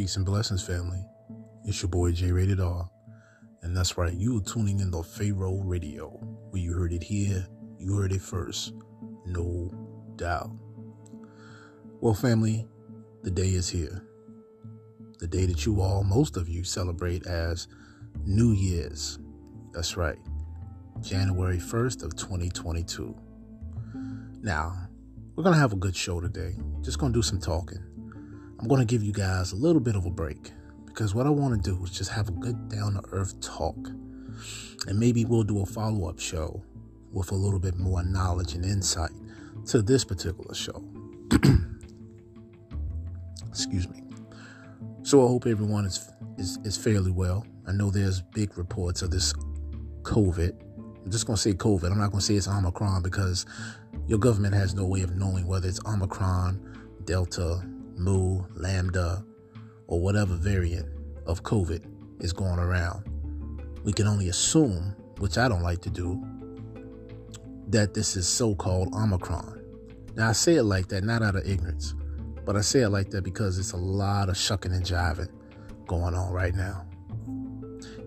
peace and blessings, family. It's your boy J Rated R. And that's right, you are tuning in to Pharaoh Radio, where you heard it here, you heard it first. No doubt. Well, family, the day is here. The day that you all, most of you, celebrate as New Year's. That's right, January 1st of 2022. Now, we're going to have a good show today. Just going to do some talking. I'm going to give you guys a little bit of a break because what I want to do is just have a good down to earth talk. And maybe we'll do a follow up show with a little bit more knowledge and insight to this particular show. Excuse me. So I hope everyone is, is is fairly well. I know there's big reports of this COVID. I'm just gonna say COVID. I'm not gonna say it's Omicron because your government has no way of knowing whether it's Omicron, Delta, Mu, Lambda, or whatever variant of COVID is going around. We can only assume, which I don't like to do, that this is so called Omicron. Now, I say it like that not out of ignorance, but I say it like that because it's a lot of shucking and jiving going on right now.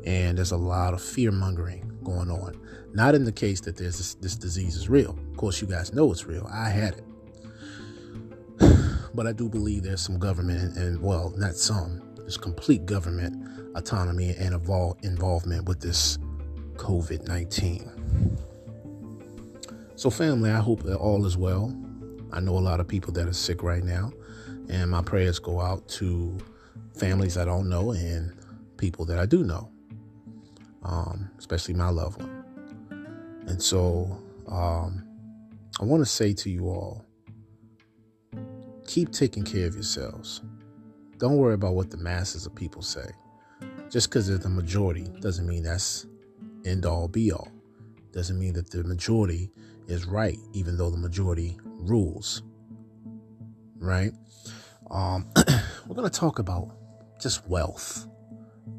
And there's a lot of fear mongering going on. Not in the case that there's this, this disease is real. Of course, you guys know it's real. I had it but I do believe there's some government and, well, not some, there's complete government autonomy and evol- involvement with this COVID 19. So, family, I hope that all is well. I know a lot of people that are sick right now, and my prayers go out to families I don't know and people that I do know, um, especially my loved one. And so, um, I want to say to you all, keep taking care of yourselves. Don't worry about what the masses of people say. Just because they're the majority doesn't mean that's end all be all. Doesn't mean that the majority is right, even though the majority rules. Right? Um, we're going to talk about just wealth.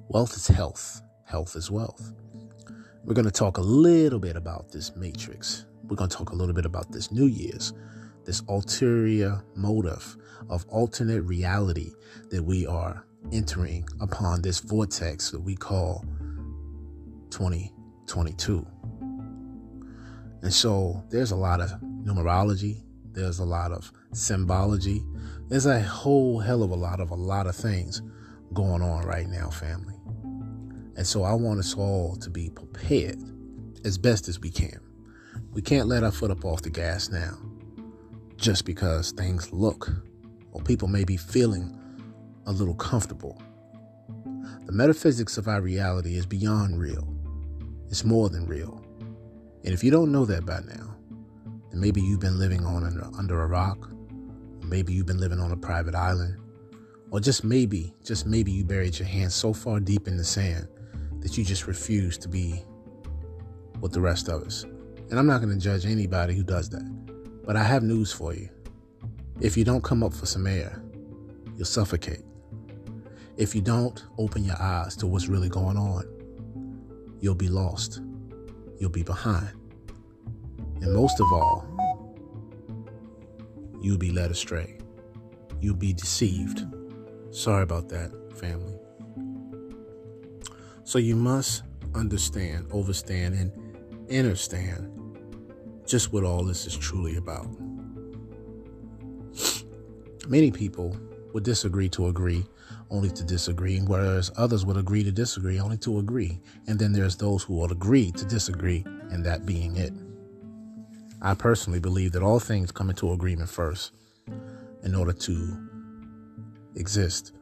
Wealth is health, health is wealth. We're going to talk a little bit about this matrix. We're going to talk a little bit about this New Year's this ulterior motive of alternate reality that we are entering upon this vortex that we call 2022. And so there's a lot of numerology, there's a lot of symbology, there's a whole hell of a lot of a lot of things going on right now, family. And so I want us all to be prepared as best as we can. We can't let our foot up off the gas now just because things look or people may be feeling a little comfortable. The metaphysics of our reality is beyond real, it's more than real. And if you don't know that by now, then maybe you've been living on under, under a rock, maybe you've been living on a private island, or just maybe, just maybe you buried your hands so far deep in the sand that you just refuse to be with the rest of us. And I'm not going to judge anybody who does that. But I have news for you. If you don't come up for some air, you'll suffocate. If you don't open your eyes to what's really going on, you'll be lost. You'll be behind. And most of all, you'll be led astray. You'll be deceived. Sorry about that, family. So you must understand, overstand, and understand just what all this is truly about. Many people would disagree to agree, only to disagree, whereas others would agree to disagree, only to agree. And then there's those who would agree to disagree, and that being it. I personally believe that all things come into agreement first in order to exist.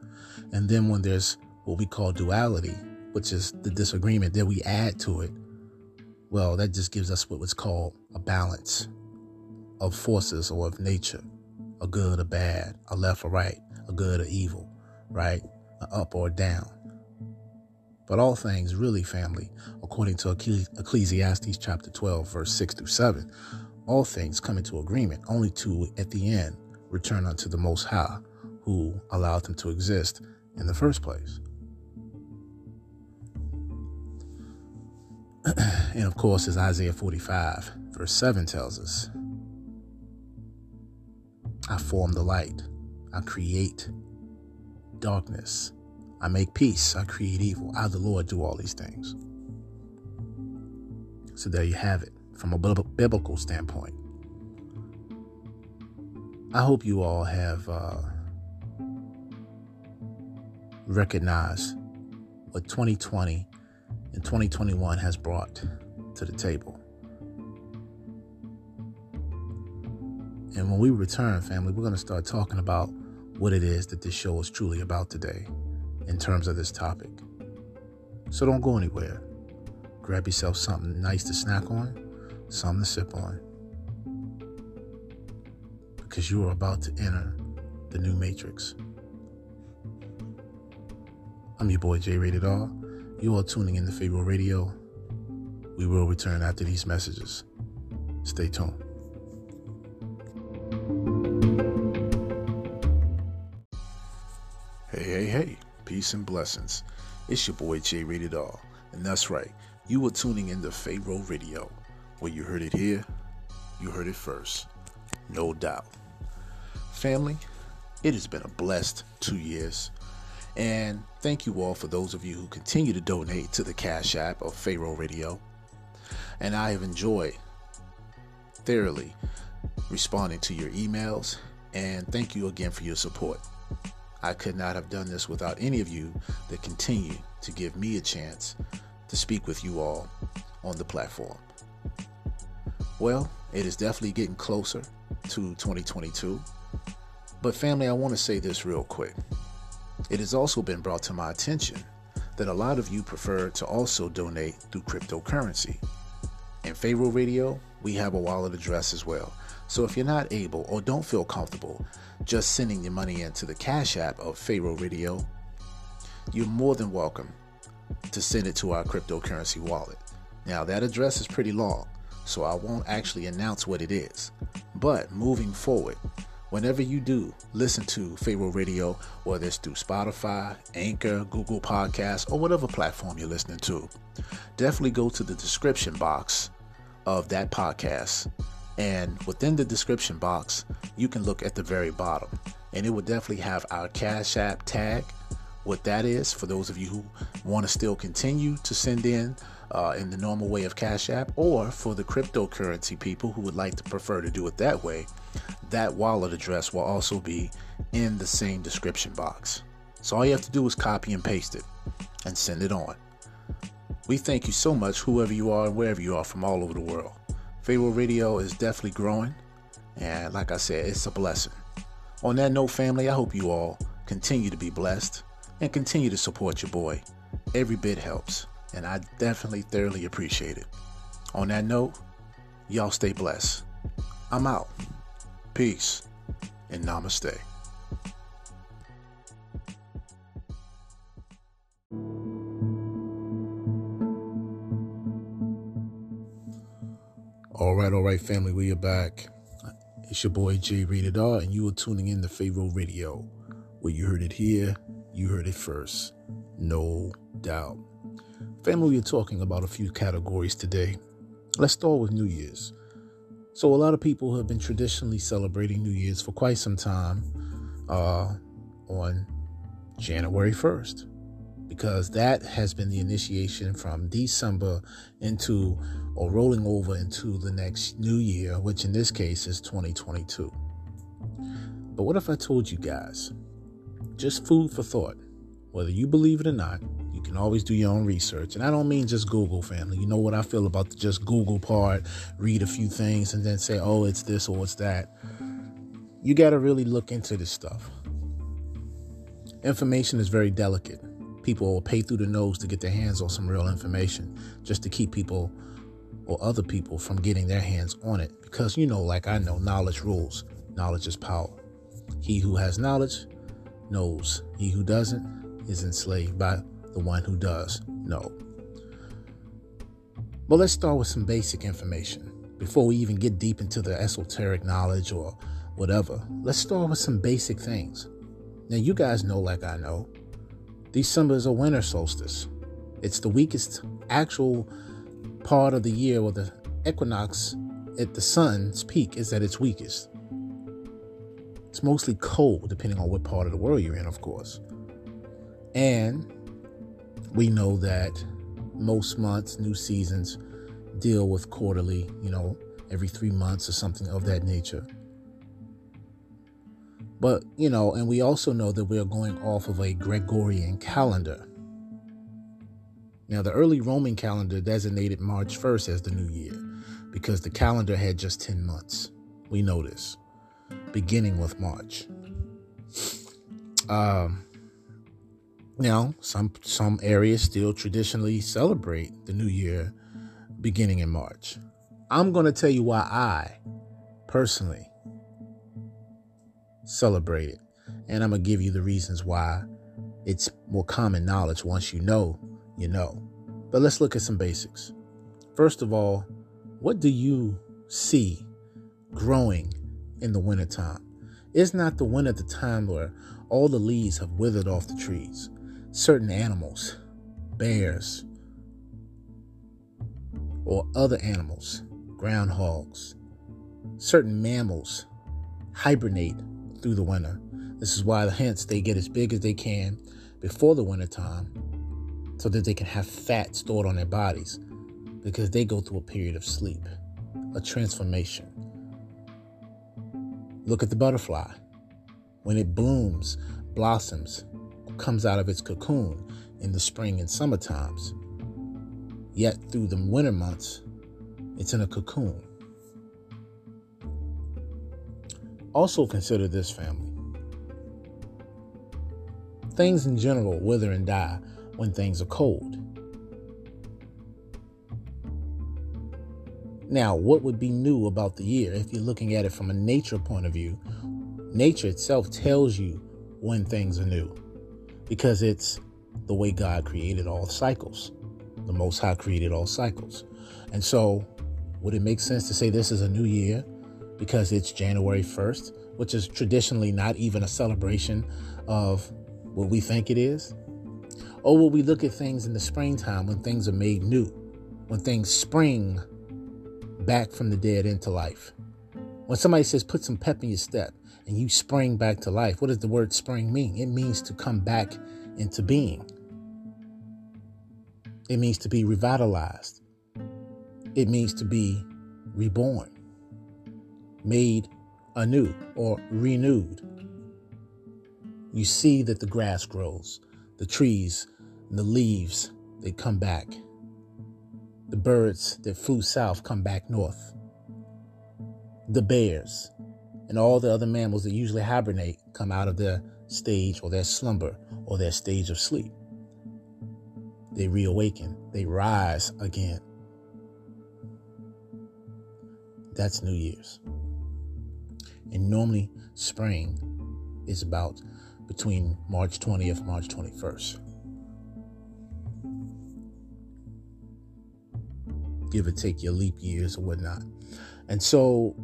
And then when there's what we call duality, which is the disagreement that we add to it, well, that just gives us what was called a balance of forces or of nature a good or bad, a left or right, a good or evil, right? A up or down. But all things, really, family, according to Ecclesiastes chapter 12, verse 6 through 7, all things come into agreement, only to, at the end, return unto the Most High, who allowed them to exist in the first place. and of course, as Isaiah 45, verse 7 tells us, I form the light. I create darkness. I make peace. I create evil. I, the Lord, do all these things. So there you have it from a biblical standpoint. I hope you all have uh, recognized what 2020 and 2021 has brought to the table. And when we return, family, we're going to start talking about what it is that this show is truly about today in terms of this topic. So don't go anywhere. Grab yourself something nice to snack on, something to sip on. Because you are about to enter the new matrix. I'm your boy J Rated R. You are tuning in to Pharaoh Radio. We will return after these messages. Stay tuned. Hey, hey, hey, peace and blessings. It's your boy J Rated R, and that's right, you are tuning in to Pharaoh Radio, where you heard it here, you heard it first, no doubt. Family, it has been a blessed two years, and thank you all for those of you who continue to donate to the Cash App of Pharaoh Radio. And I have enjoyed thoroughly responding to your emails, and thank you again for your support. I could not have done this without any of you that continue to give me a chance to speak with you all on the platform. Well, it is definitely getting closer to 2022. But, family, I want to say this real quick. It has also been brought to my attention that a lot of you prefer to also donate through cryptocurrency. In Pharaoh Radio, we have a wallet address as well. So if you're not able or don't feel comfortable just sending your money into the Cash App of Pharaoh Radio, you're more than welcome to send it to our cryptocurrency wallet. Now, that address is pretty long, so I won't actually announce what it is. But moving forward, whenever you do listen to Pharaoh Radio, whether it's through Spotify, Anchor, Google Podcasts, or whatever platform you're listening to, definitely go to the description box of that podcast and within the description box, you can look at the very bottom, and it will definitely have our Cash App tag. What that is, for those of you who want to still continue to send in uh, in the normal way of Cash App, or for the cryptocurrency people who would like to prefer to do it that way, that wallet address will also be in the same description box. So all you have to do is copy and paste it and send it on. We thank you so much, whoever you are and wherever you are from all over the world. Pharaoh Radio is definitely growing. And like I said, it's a blessing. On that note, family, I hope you all continue to be blessed and continue to support your boy. Every bit helps, and I definitely thoroughly appreciate it. On that note, y'all stay blessed. I'm out. Peace and namaste. All right, all right, family, we are back. It's your boy Jay Rated R, and you are tuning in to Pharaoh Radio, where you heard it here, you heard it first, no doubt. Family, we are talking about a few categories today. Let's start with New Year's. So, a lot of people have been traditionally celebrating New Year's for quite some time uh, on January 1st because that has been the initiation from December into or rolling over into the next new year, which in this case is 2022. But what if I told you guys, just food for thought, whether you believe it or not, can always do your own research. And I don't mean just Google, family. You know what I feel about the just Google part, read a few things and then say, oh, it's this or it's that. You got to really look into this stuff. Information is very delicate. People will pay through the nose to get their hands on some real information just to keep people or other people from getting their hands on it. Because, you know, like I know, knowledge rules, knowledge is power. He who has knowledge knows. He who doesn't is enslaved by the one who does know. But let's start with some basic information before we even get deep into the esoteric knowledge or whatever. Let's start with some basic things. Now, you guys know, like I know, December is a winter solstice. It's the weakest actual part of the year where the equinox at the sun's peak is at its weakest. It's mostly cold, depending on what part of the world you're in, of course. And we know that most months, new seasons, deal with quarterly, you know, every three months or something of that nature. But, you know, and we also know that we're going off of a Gregorian calendar. Now, the early Roman calendar designated March 1st as the new year because the calendar had just 10 months. We know this beginning with March. Um, now, some some areas still traditionally celebrate the new year beginning in March. I'm going to tell you why I personally celebrate it, and I'm going to give you the reasons why it's more common knowledge. Once you know, you know. But let's look at some basics. First of all, what do you see growing in the wintertime. It's not the winter the time where all the leaves have withered off the trees? Certain animals, bears, or other animals, groundhogs, certain mammals hibernate through the winter. This is why, hence, they get as big as they can before the wintertime so that they can have fat stored on their bodies because they go through a period of sleep, a transformation. Look at the butterfly. When it blooms, blossoms, comes out of its cocoon in the spring and summer times. Yet through the winter months, it's in a cocoon. Also consider this family. Things in general wither and die when things are cold. Now, what would be new about the year if you're looking at it from a nature point of view? Nature itself tells you when things are new because it's the way God created all cycles. The Most High created all cycles. And so, would it make sense to say this is a new year because it's January 1st, which is traditionally not even a celebration of what we think it is? Or will we look at things in the springtime when things are made new, when things spring back from the dead into life. When somebody says put some pep in your step and you spring back to life, what does the word spring mean? It means to come back into being. It means to be revitalized. It means to be reborn, made anew or renewed. You see that the grass grows, the trees, and the leaves, they come back. The birds that flew south come back north. The bears and all the other mammals that usually hibernate come out of their stage or their slumber or their stage of sleep. They reawaken, they rise again. That's New Year's. And normally, spring is about between March 20th, March 21st. give or take your leap years or whatnot. And so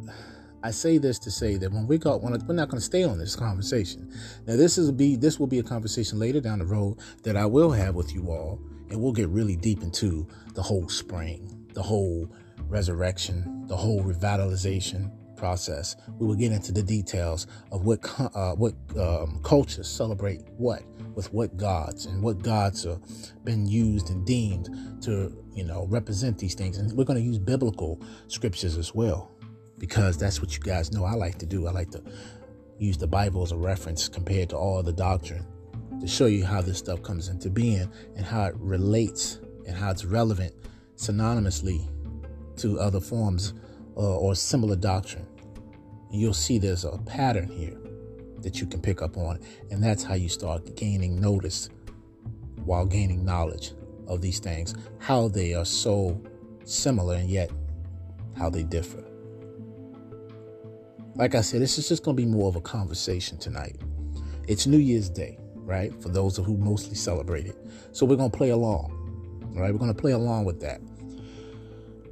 I say this to say that when we go, when we're not going to stay on this conversation. Now, this is be this will be a conversation later down the road that I will have with you all, and we'll get really deep into the whole spring, the whole resurrection, the whole revitalization process. We will get into the details of what uh, what um, cultures celebrate what with what gods and what gods have been used and deemed to you know represent these things. And we're going to use biblical scriptures as well because that's what you guys know I like to do. I like to use the Bible as a reference compared to all the doctrine to show you how this stuff comes into being and how it relates and how it's relevant synonymously to other forms uh, or similar doctrine. And you'll see there's a pattern here that you can pick up on, and that's how you start gaining notice while gaining knowledge of these things, how they are so similar and yet how they differ. Like I said, this is just going to be more of a conversation tonight. It's New Year's Day, right? For those who mostly celebrate it. So we're going to play along, right? We're going to play along with that.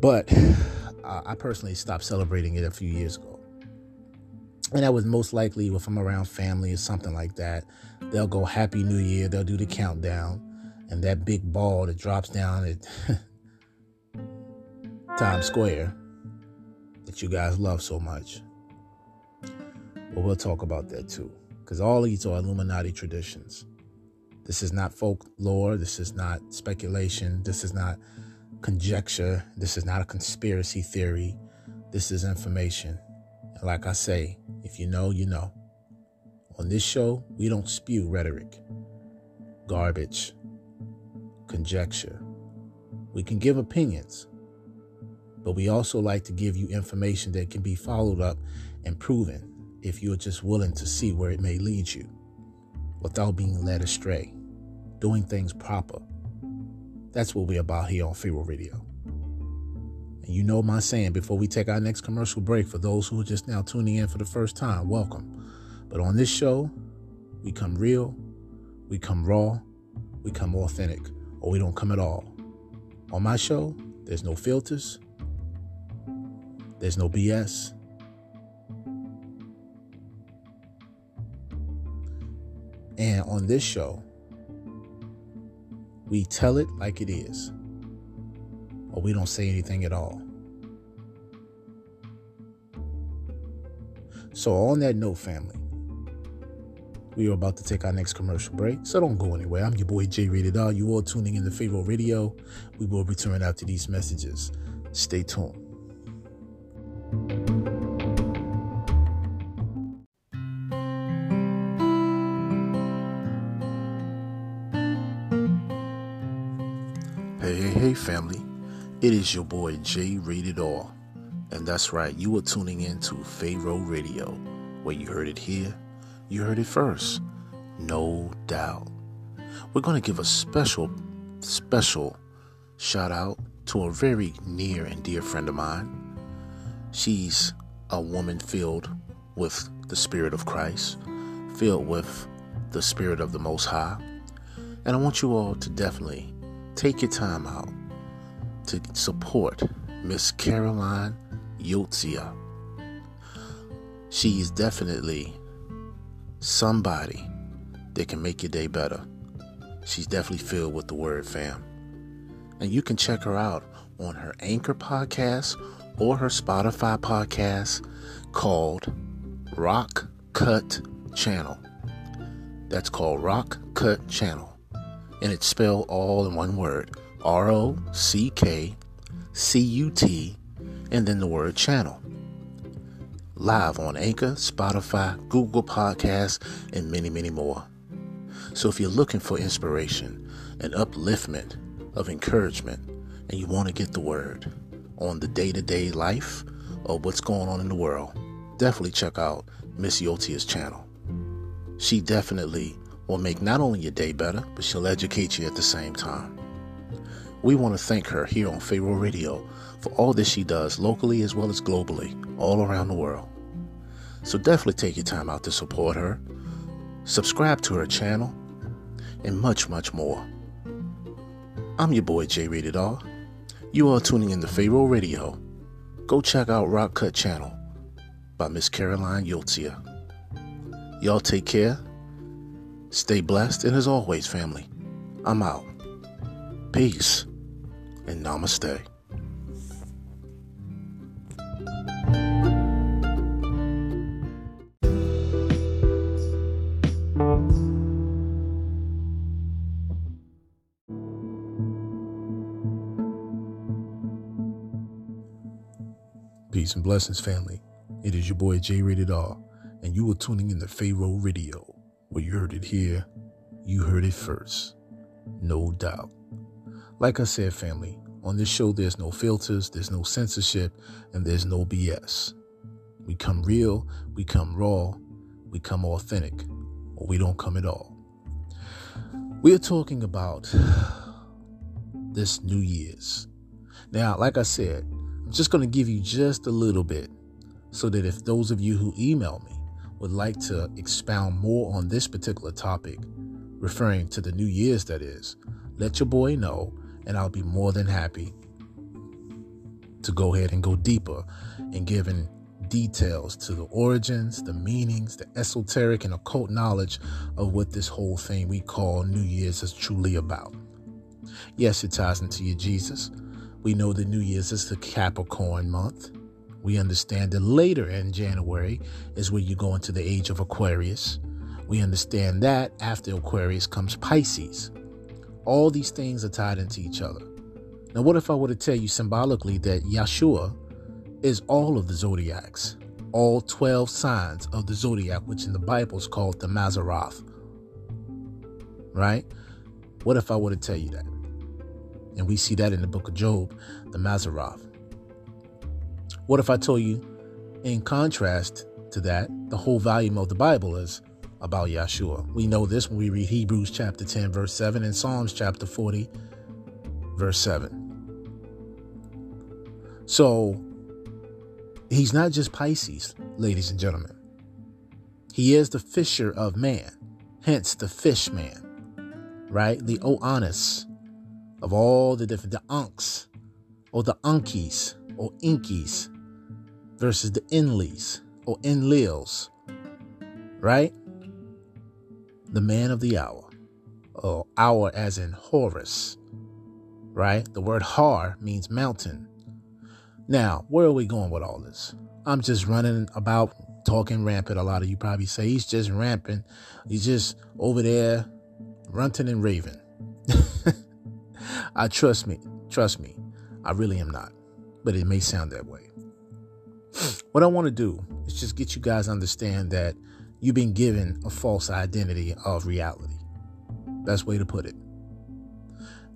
But uh, I personally stopped celebrating it a few years ago. And that was most likely if I'm around family or something like that. They'll go Happy New Year, they'll do the countdown, and that big ball that drops down at Times Square that you guys love so much. Well, we'll talk about that too, because all these are Illuminati traditions. This is not folklore. This is not speculation. This is not conjecture. This is not a conspiracy theory. This is information. And like I say, if you know, you know. On this show, we don't spew rhetoric, garbage, conjecture. We can give opinions, but we also like to give you information that can be followed up and proven if you're just willing to see where it may lead you without being led astray, doing things proper. That's what we're about here on Pharaoh Radio. And you know my saying before we take our next commercial break, for those who are just now tuning in for the first time, welcome. But on this show, we come real, we come raw, we come authentic, or we don't come at all. On my show, there's no filters, there's no BS. And on this show, we tell it like it is, or we don't say anything at all. So, on that note, family, we are about to take our next commercial break, so don't go anywhere. I'm your boy J Rated R. You all tuning in to Pharaoh Radio. We will return after these messages. Stay tuned. Hey, family. It is your boy J Rated R. And that's right, you are tuning in to Pharaoh Radio, where you heard it here, you heard it first. No doubt. We're going to give a special, special shout out to a very near and dear friend of mine. She's a woman filled with the Spirit of Christ, filled with the Spirit of the Most High. And I want you all to definitely take your time out to support Miss Caroline Yotzia. She is definitely somebody that can make your day better. She's definitely filled with the word, fam. And you can check her out on her Anchor podcast or her Spotify podcast called Rock Cut Channel. That's called Rock Cut Channel and it's spelled all in one word R O C K C U T, and then the word channel. Live on Anchor, Spotify, Google Podcasts, and many, many more. So if you're looking for inspiration and upliftment of encouragement, and you want to get the word on the day to day life or what's going on in the world, definitely check out Miss Yotia's channel. She definitely will make not only your day better, but she'll educate you at the same time. We want to thank her here on Pharaoh Radio for all that she does locally as well as globally, all around the world. So definitely take your time out to support her, subscribe to her channel, and much, much more. I'm your boy J Rated R. You are tuning in to Pharaoh Radio. Go check out Rock Cut Channel by Miss Caroline Yotzia. Y'all take care Stay blessed, and as always, family, I'm out. Peace and namaste. Peace and blessings, family. It is your boy J Rated R, and you are tuning in to Pharaoh Radio, where you heard it here, you heard it first. No doubt. Like I said, family, on this show, there's no filters, there's no censorship, and there's no BS. We come real, we come raw, we come authentic, or we don't come at all. We are talking about this New Year's. Now, like I said, I'm just going to give you just a little bit so that if those of you who email me would like to expound more on this particular topic, referring to the New Year's that is, let your boy know, and I'll be more than happy to go ahead and go deeper in giving details to the origins, the meanings, the esoteric and occult knowledge of what this whole thing we call New Year's is truly about. Yes, it ties into your Jesus. We know that New Year's is the Capricorn month. We understand that later in January is where you go into the age of Aquarius. We understand that after Aquarius comes Pisces. All these things are tied into each other. Now, what if I were to tell you symbolically that Yeshua is all of the zodiacs, all 12 signs of the zodiac, which in the Bible is called the Mazzaroth? Right? What if I were to tell you that? And we see that in the book of Job, the Mazzaroth. What if I told you, in contrast to that, the whole volume of the Bible is about Yeshua? We know this when we read Hebrews chapter 10, verse 7, and Psalms chapter 40, verse 7. So, he's not just Pisces, ladies and gentlemen. He is the fisher of man, hence the fish man, right? The Oannes of all the different, the Unks, or the Unkies, or Inkies, versus the Enleys, or Enlils, right? The man of the hour, or hour as in Horus, right? The word Har means mountain. Now, where are we going with all this? I'm just running about talking rampant. A lot of you probably say he's just rampant. He's just over there runting and raving. I trust me, trust me, I really am not, but it may sound that way. What I want to do is just get you guys understand that you've been given a false identity of reality. Best way to put it.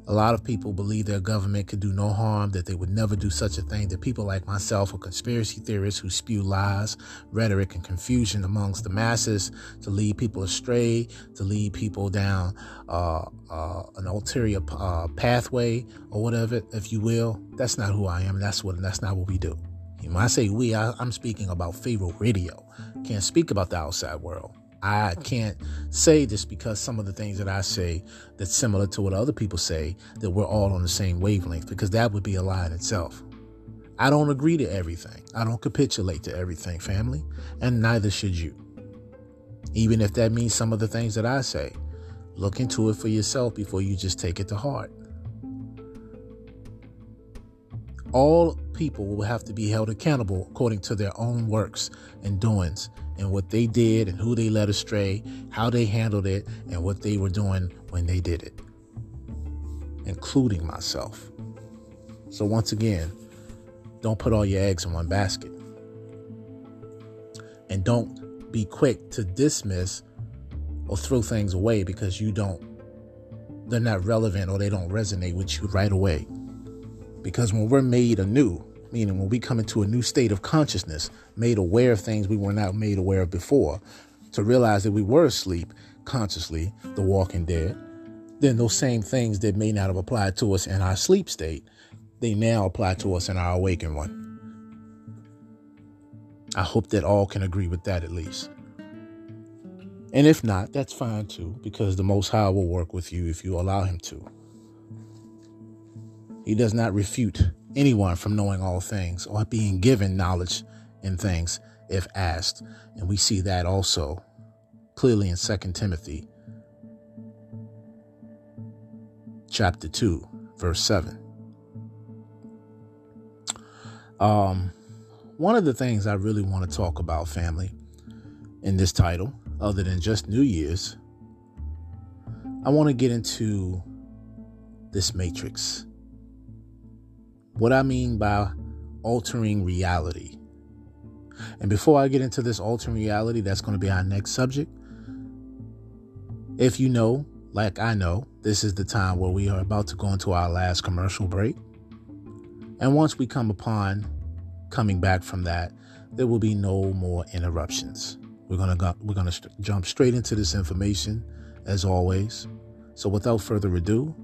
A lot of people believe their government could do no harm, that they would never do such a thing, that people like myself are conspiracy theorists who spew lies, rhetoric, and confusion amongst the masses to lead people astray, to lead people down uh, uh, an ulterior uh, pathway or whatever, if you will. That's not who I am. That's what. That's not what we do. When I say we, I, I'm speaking about Pharaoh Radio. Can't speak about the outside world. I can't say this because some of the things that I say that's similar to what other people say that we're all on the same wavelength because that would be a lie in itself. I don't agree to everything. I don't capitulate to everything, family, and neither should you. Even if that means some of the things that I say, look into it for yourself before you just take it to heart. All people will have to be held accountable according to their own works and doings and what they did and who they led astray, how they handled it, and what they were doing when they did it, including myself. So, once again, don't put all your eggs in one basket. And don't be quick to dismiss or throw things away because you don't, they're not relevant or they don't resonate with you right away. Because when we're made anew, meaning when we come into a new state of consciousness, made aware of things we were not made aware of before, to realize that we were asleep consciously, the walking dead, then those same things that may not have applied to us in our sleep state, they now apply to us in our awakened one. I hope that all can agree with that at least. And if not, that's fine too, because the Most High will work with you if you allow Him to. He does not refute anyone from knowing all things or being given knowledge in things if asked. And we see that also clearly in 2 Timothy chapter 2, verse 7. Um, one of the things I really want to talk about, family, in this title, other than just New Year's, I want to get into this matrix what I mean by altering reality. And before I get into this altering reality, that's going to be our next subject. If you know, like I know, this is the time where we are about to go into our last commercial break. And once we come upon coming back from that, there will be no more interruptions. We're gonna go, we're gonna st- jump straight into this information, as always. So without further ado,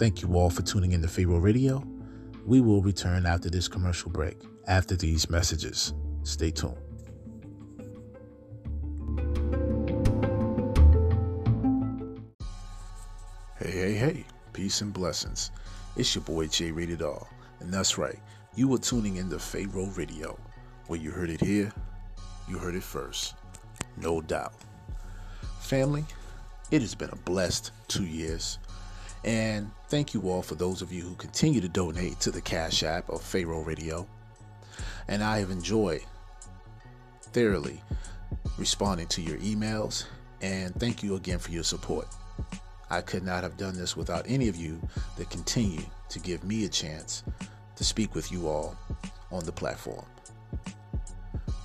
thank you all for tuning in to Pharaoh Radio. We will return after this commercial break. After these messages, stay tuned. Hey, hey, hey, peace and blessings. It's your boy J Rated R, and that's right, you were tuning in to Pharaoh Radio, where you heard it here, you heard it first, no doubt. Family, it has been a blessed two years, and thank you all for those of you who continue to donate to the Cash App of Pharaoh Radio. And I have enjoyed thoroughly responding to your emails, and thank you again for your support. I could not have done this without any of you that continue to give me a chance to speak with you all on the platform.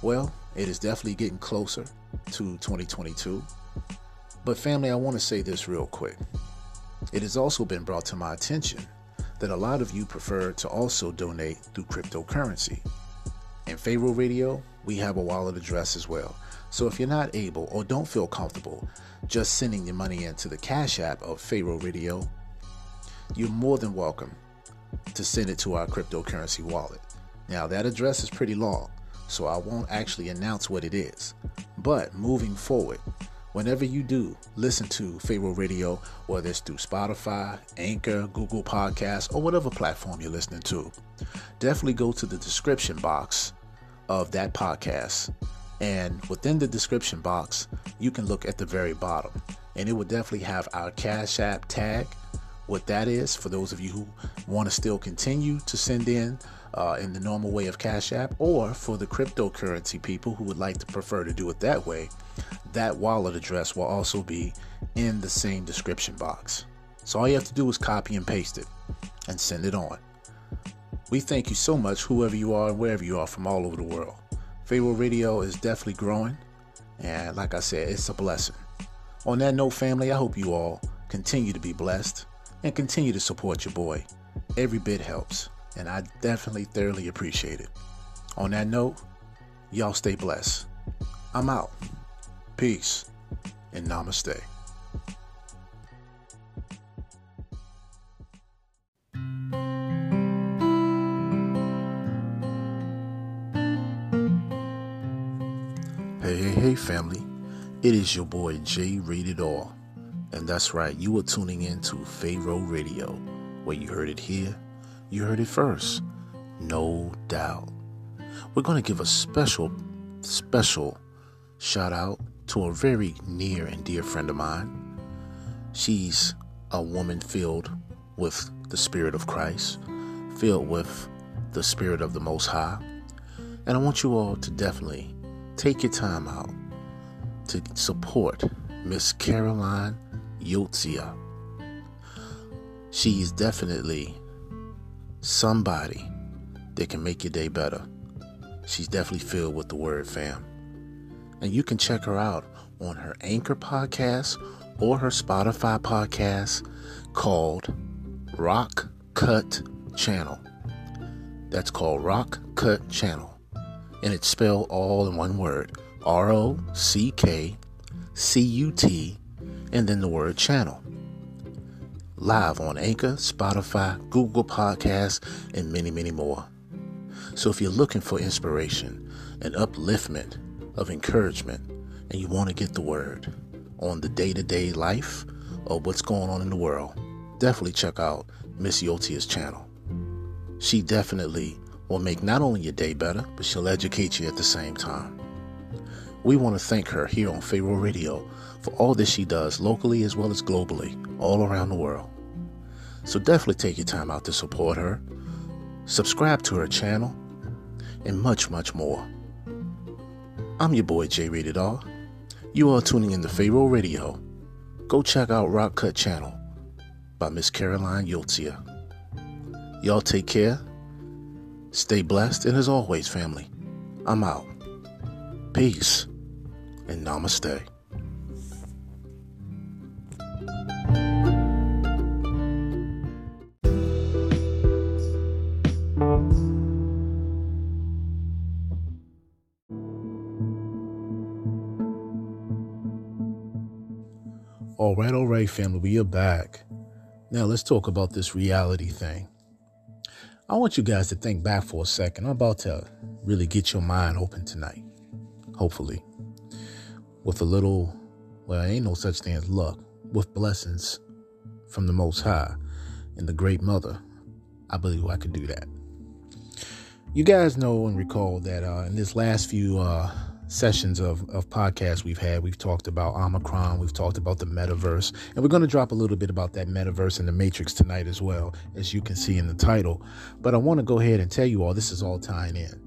Well, it is definitely getting closer to 2022. But, family, I want to say this real quick. It has also been brought to my attention that a lot of you prefer to also donate through cryptocurrency. In Pharaoh Radio, we have a wallet address as well. So if you're not able or don't feel comfortable just sending your money into the Cash App of Pharaoh Radio, you're more than welcome to send it to our cryptocurrency wallet. Now, that address is pretty long, so I won't actually announce what it is. But moving forward, whenever you do listen to Pharaoh Radio, whether it's through Spotify, Anchor, Google Podcasts, or whatever platform you're listening to, definitely go to the description box of that podcast. And within the description box, you can look at the very bottom, and it will definitely have our Cash App tag. What that is, for those of you who want to still continue to send in uh, in the normal way of Cash App, or for the cryptocurrency people who would like to prefer to do it that way, that wallet address will also be in the same description box. So all you have to do is copy and paste it and send it on. We thank you so much, whoever you are and wherever you are from all over the world. Pharaoh Radio is definitely growing, and like I said, it's a blessing. On that note, family, I hope you all continue to be blessed and continue to support your boy. Every bit helps, and I definitely thoroughly appreciate it. On that note, y'all stay blessed. I'm out. Peace and namaste. Hey, hey, hey, family. It is your boy J Rated R. And that's right, you are tuning in to Pharaoh Radio, where you heard it here, you heard it first. No doubt. We're going to give a special, special shout out to a very near and dear friend of mine. She's a woman filled with the Spirit of Christ, filled with the Spirit of the Most High. And I want you all to definitely take your time out to support Miss Caroline Yotzia. She's definitely somebody that can make your day better. She's definitely filled with the word fam. And you can check her out on her Anchor podcast or her Spotify podcast called Rock Cut Channel. That's called Rock Cut Channel and it's spelled all in one word R O C K C U T, and then the word channel. Live on Anchor, Spotify, Google Podcasts, and many, many more. So if you're looking for inspiration and upliftment of encouragement, and you want to get the word on the day to day life of what's going on in the world, definitely check out Miss Yotia's channel. She definitely will make not only your day better, but she'll educate you at the same time. We want to thank her here on Pharaoh Radio for all that she does locally as well as globally, all around the world. So definitely take your time out to support her, subscribe to her channel, and much, much more. I'm your boy J Rated R. You are tuning in to Pharaoh Radio. Go check out Rock Cut Channel by Miss Caroline Yotzia. Y'all take care Stay blessed, and as always, family, I'm out. Peace and namaste. All right, all right, family, we are back. Now let's talk about this reality thing. I want you guys to think back for a second. I'm about to really get your mind open tonight, hopefully, with a little, well, ain't no such thing as luck, with blessings from the Most High and the Great Mother. I believe I could do that. You guys know and recall that uh, in this last few uh, sessions of, of podcasts we've had, we've talked about Omicron, we've talked about the metaverse, and we're going to drop a little bit about that metaverse and the matrix tonight as well, as you can see in the title. But I want to go ahead and tell you all this is all tying in.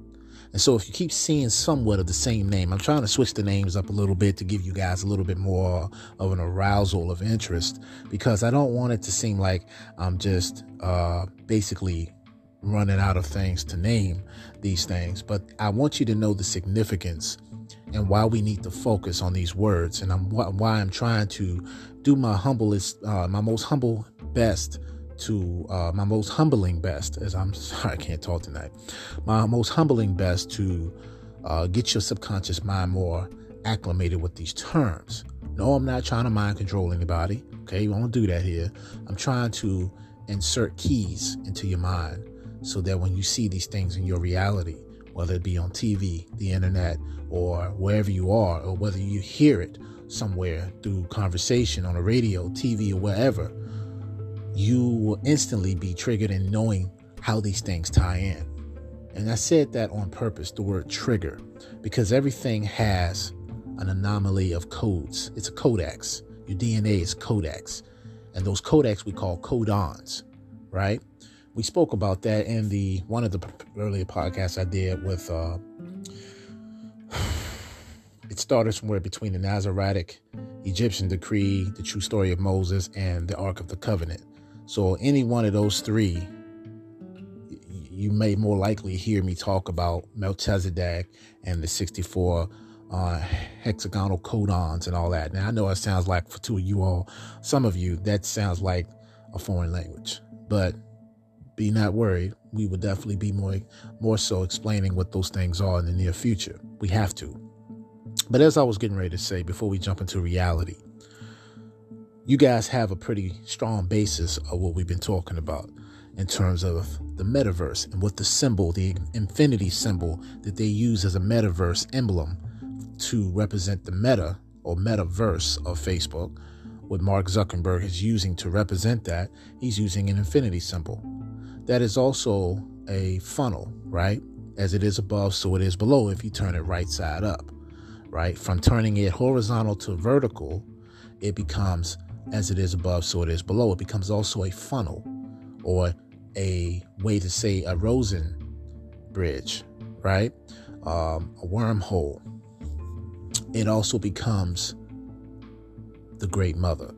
And so if you keep seeing somewhat of the same name, I'm trying to switch the names up a little bit to give you guys a little bit more of an arousal of interest because I don't want it to seem like I'm just uh, basically running out of things to name these things. But I want you to know the significance and why we need to focus on these words and I'm, why I'm trying to do my humblest, uh, my most humble best to uh, my most humbling best, as I'm sorry, I can't talk tonight, my most humbling best to uh, get your subconscious mind more acclimated with these terms. No, I'm not trying to mind control anybody. Okay, you won't do that here. I'm trying to insert keys into your mind so that when you see these things in your reality, whether it be on TV, the internet, or wherever you are, or whether you hear it somewhere through conversation on a radio, TV, or wherever, you will instantly be triggered in knowing how these things tie in. And I said that on purpose, the word trigger, because everything has an anomaly of codes. It's a codex. Your DNA is codex. And those codex we call codons, right? We spoke about that in the one of the earlier podcasts I did with. Uh, it started somewhere between the Nazaritic Egyptian decree, the true story of Moses, and the Ark of the Covenant. So, any one of those three, you may more likely hear me talk about Melchizedek and the 64 uh, hexagonal codons and all that. Now, I know it sounds like for two of you all, some of you, that sounds like a foreign language, but be not worried. We will definitely be more more so explaining what those things are in the near future. We have to. But as I was getting ready to say before we jump into reality, you guys have a pretty strong basis of what we've been talking about in terms of the metaverse and what the symbol, the infinity symbol that they use as a metaverse emblem to represent the meta or metaverse of Facebook, what Mark Zuckerberg is using to represent that, he's using an infinity symbol that is also a funnel, right? As it is above, so it is below if you turn it right side up, right? From turning it horizontal to vertical, it becomes as it is above, so it is below. It becomes also a funnel or a way to say a Rosen bridge, right? Um, a wormhole. It also becomes the Great Mother.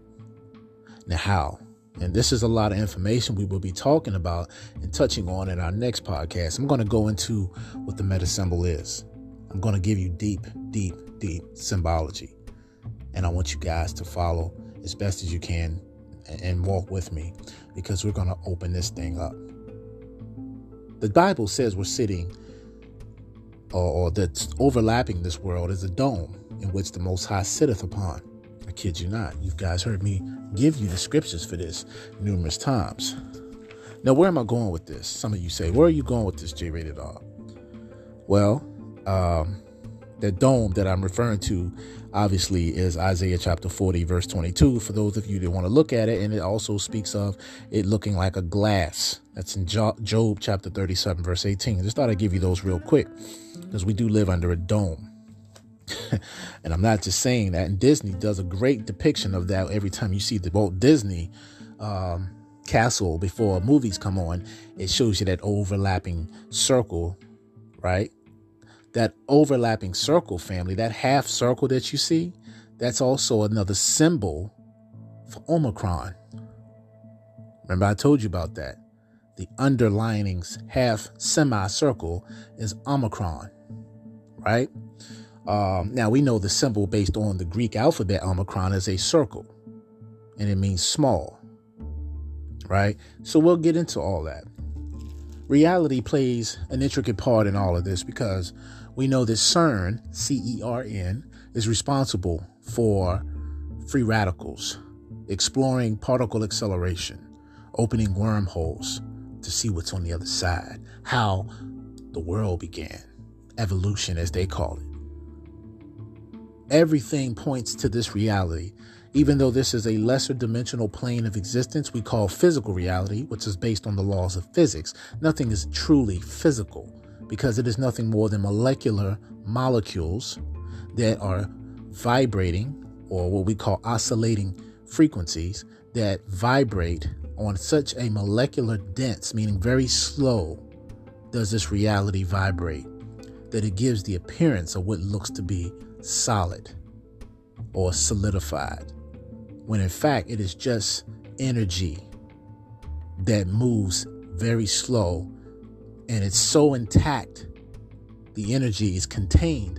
Now, how? And this is a lot of information we will be talking about and touching on in our next podcast. I'm going to go into what the meta symbol is. I'm going to give you deep, deep, deep symbology. And I want you guys to follow as best as you can and walk with me because we're going to open this thing up. The Bible says we're sitting or, or that's overlapping this world is a dome in which the Most High sitteth upon. I kid you not. You guys heard me give you the scriptures for this numerous times. Now, where am I going with this? Some of you say, Where are you going with this, J Rated R? Well, um, the dome that I'm referring to obviously is Isaiah chapter 40, verse 22. For those of you that want to look at it, and it also speaks of it looking like a glass. That's in Job chapter 37, verse 18. I just thought I'd give you those real quick because we do live under a dome. and I'm not just saying that. And Disney does a great depiction of that every time you see the Walt Disney um, castle before movies come on. It shows you that overlapping circle, right? That overlapping circle family, that half circle that you see, that's also another symbol for Omicron. Remember, I told you about that. The underlining half semicircle is Omicron. right? Um, now we know the symbol based on the Greek alphabet Omicron is a circle, and it means small, right? So we'll get into all that. Reality plays an intricate part in all of this because we know that CERN, C E R N, is responsible for free radicals, exploring particle acceleration, opening wormholes to see what's on the other side, how the world began, evolution as they call it. Everything points to this reality, even though this is a lesser dimensional plane of existence we call physical reality, which is based on the laws of physics. Nothing is truly physical because it is nothing more than molecular molecules that are vibrating or what we call oscillating frequencies that vibrate on such a molecular dense, meaning very slow, does this reality vibrate that it gives the appearance of what looks to be solid or solidified, when in fact it is just energy that moves very slow and it's so intact, the energy is contained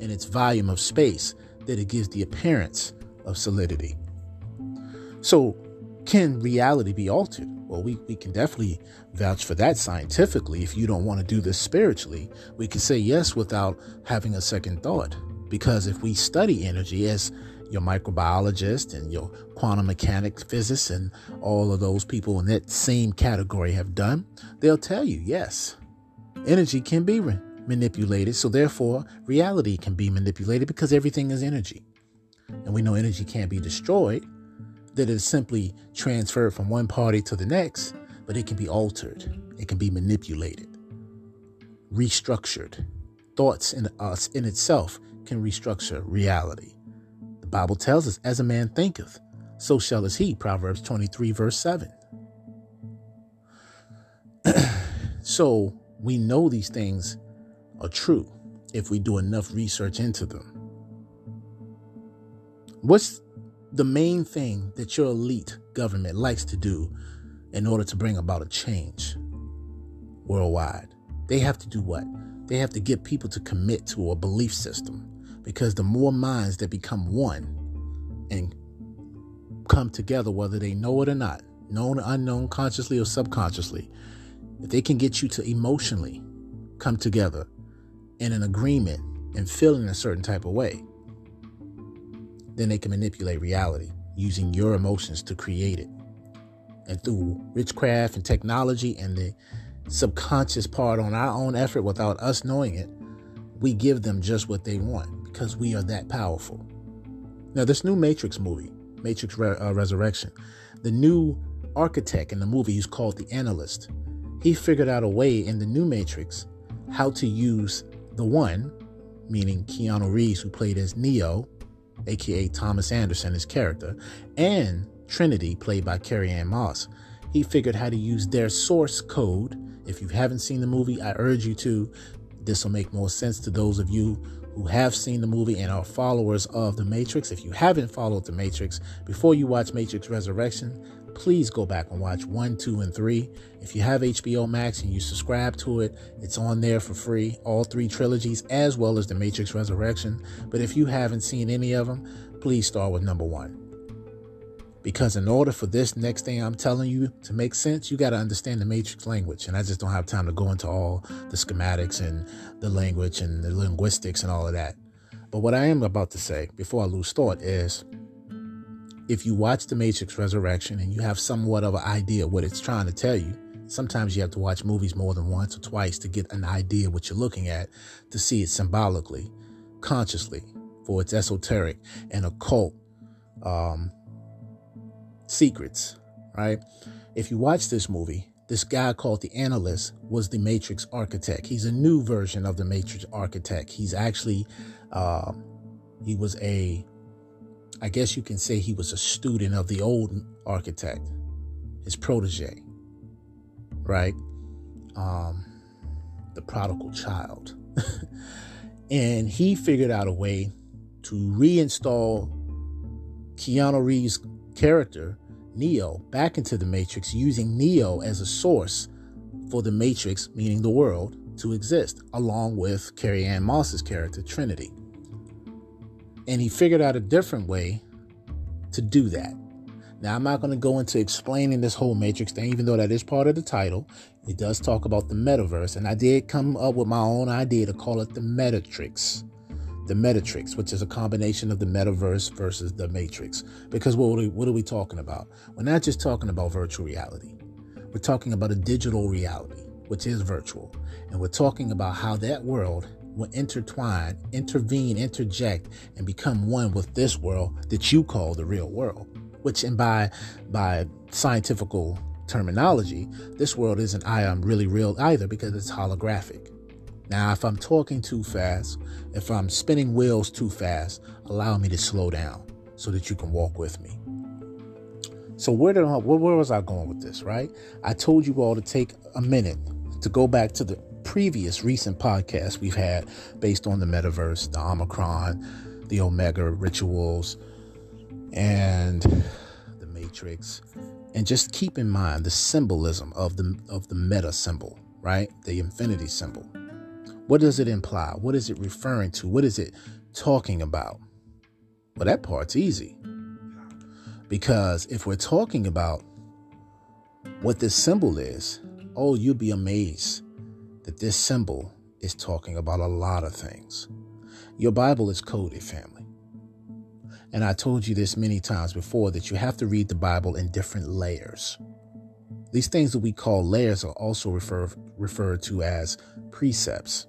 in its volume of space that it gives the appearance of solidity. So, can reality be altered? Well, we, we can definitely vouch for that scientifically. If you don't want to do this spiritually, we can say yes without having a second thought. Because if we study energy as your microbiologist and your quantum mechanics physicists and all of those people in that same category have done, they'll tell you yes, energy can be manipulated. So, therefore, reality can be manipulated because everything is energy. And we know energy can't be destroyed, that is simply transferred from one party to the next, but it can be altered, it can be manipulated, restructured. Thoughts in us in itself can restructure reality. The Bible tells us, as a man thinketh, so shall is he. Proverbs 23, verse 7. so we know these things are true if we do enough research into them. What's the main thing that your elite government likes to do in order to bring about a change worldwide? They have to do what? They have to get people to commit to a belief system because the more minds that become one and come together, whether they know it or not, known or unknown, consciously or subconsciously, if they can get you to emotionally come together in an agreement and feel in a certain type of way, then they can manipulate reality using your emotions to create it. And through witchcraft and technology and the subconscious part on our own effort without us knowing it, we give them just what they want because we are that powerful. Now, this new Matrix movie, Matrix Re- uh, Resurrection, the new architect in the movie is called the Analyst. He figured out a way in the new Matrix how to use the one, meaning Keanu Reeves, who played as Neo, aka Thomas Anderson, his character, and Trinity, played by Carrie-Anne Moss. He figured how to use their source code. If you haven't seen the movie, I urge you to. This will make more sense to those of you who have seen the movie and are followers of The Matrix. If you haven't followed The Matrix, before you watch Matrix Resurrection, please go back and watch 1, 2, and 3. If you have HBO Max and you subscribe to it, it's on there for free, all three trilogies, as well as The Matrix Resurrection. But if you haven't seen any of them, please start with number one. Because in order for this next thing I'm telling you to make sense, you got to understand the matrix language. And I just don't have time to go into all the schematics and the language and the linguistics and all of that. But what I am about to say before I lose thought is if you watch The Matrix Resurrection and you have somewhat of an idea what it's trying to tell you, sometimes you have to watch movies more than once or twice to get an idea what you're looking at, to see it symbolically, consciously, for its esoteric and occult um, secrets, right? If you watch this movie, this guy called the analyst was the Matrix architect. He's a new version of the Matrix architect. He's actually, uh, he was a, I guess you can say he was a student of the old architect, his protege, right? Um, the prodigal child. and he figured out a way to reinstall Keanu Reeves' character, Neo, back into the Matrix using Neo as a source for the Matrix, meaning the world, to exist, along with Carrie-Anne Moss's character, Trinity. And he figured out a different way to do that. Now, I'm not going to go into explaining this whole Matrix thing, even though that is part of the title. It does talk about the metaverse, and I did come up with my own idea to call it the Metatrix. The Metatrix, which is a combination of the metaverse versus the Matrix. Because what are, we, what are we talking about? We're not just talking about virtual reality, we're talking about a digital reality, which is virtual. And we're talking about how that world will intertwine, intervene, interject, and become one with this world that you call the real world which and by by scientific terminology, this world isn't I am really real either because it's holographic. Now, if I'm talking too fast, if I'm spinning wheels too fast, allow me to slow down so that you can walk with me. So where did I, where, was I going with this, right? I told you all to take a minute to go back to the previous recent podcast we've had based on the metaverse, the Omicron, the Omega rituals, and the matrix and just keep in mind the symbolism of the of the meta symbol right the infinity symbol what does it imply? What is it referring to? What is it talking about? Well that part's easy. Because if we're talking about what this symbol is oh you'll be amazed that this symbol is talking about a lot of things. Your bible is coded family. And I told you this many times before that you have to read the Bible in different layers. These things that we call layers are also refer, referred to as precepts.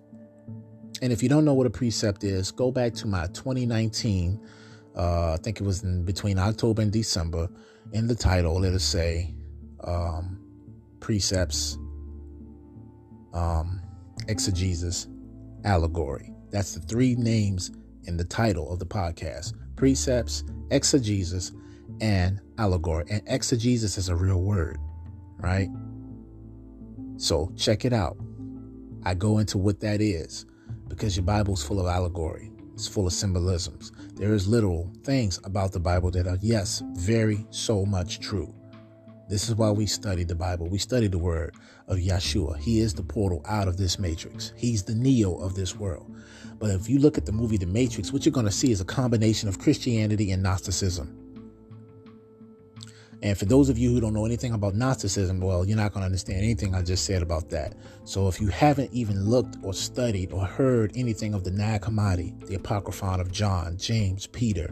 And if you don't know what a precept is, go back to my 2019, uh, I think it was in between October and December. In the title, it'll say um, precepts, um, exegesis, allegory. That's the three names in the title of the podcast precepts, exegesis, and allegory. And exegesis is a real word, right? So check it out. I go into what that is because your Bible's full of allegory. It's full of symbolisms. There is literal things about the Bible that are, yes, very so much true. This is why we study the Bible. We study the word of Yeshua. He is the portal out of this matrix. He's the Neo of this world. But if you look at the movie The Matrix, what you're going to see is a combination of Christianity and Gnosticism. And for those of you who don't know anything about Gnosticism, well, you're not going to understand anything I just said about that. So if you haven't even looked or studied or heard anything of the Nag Hammadi, the Apocryphon of John, James, Peter,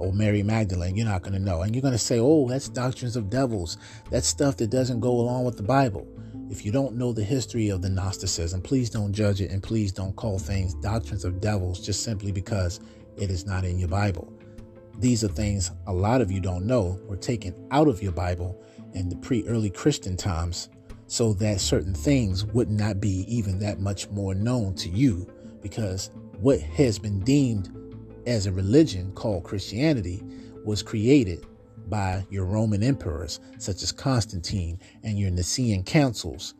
or Mary Magdalene, you're not going to know. And you're going to say, oh, that's doctrines of devils. That's stuff that doesn't go along with the Bible. If you don't know the history of the Gnosticism, please don't judge it and please don't call things doctrines of devils just simply because it is not in your Bible. These are things a lot of you don't know were taken out of your Bible in the pre early Christian times so that certain things would not be even that much more known to you because what has been deemed as a religion called Christianity was created by your Roman emperors, such as Constantine, and your Nicene councils.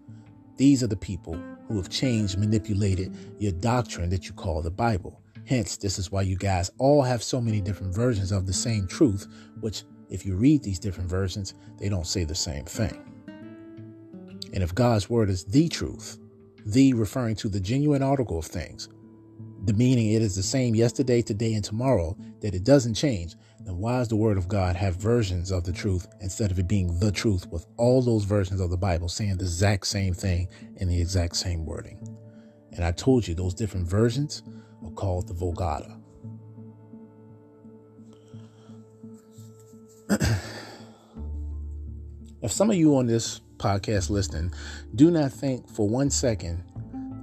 These are the people who have changed, manipulated your doctrine that you call the Bible. Hence, this is why you guys all have so many different versions of the same truth, which, if you read these different versions, they don't say the same thing. And if God's word is the truth, the referring to the genuine article of things, the meaning it is the same yesterday, today, and tomorrow, that it doesn't change, then why does the Word of God have versions of the truth instead of it being the truth with all those versions of the Bible saying the exact same thing in the exact same wording? And I told you those different versions called the Vulgata. if some of you on this podcast listening do not think for one second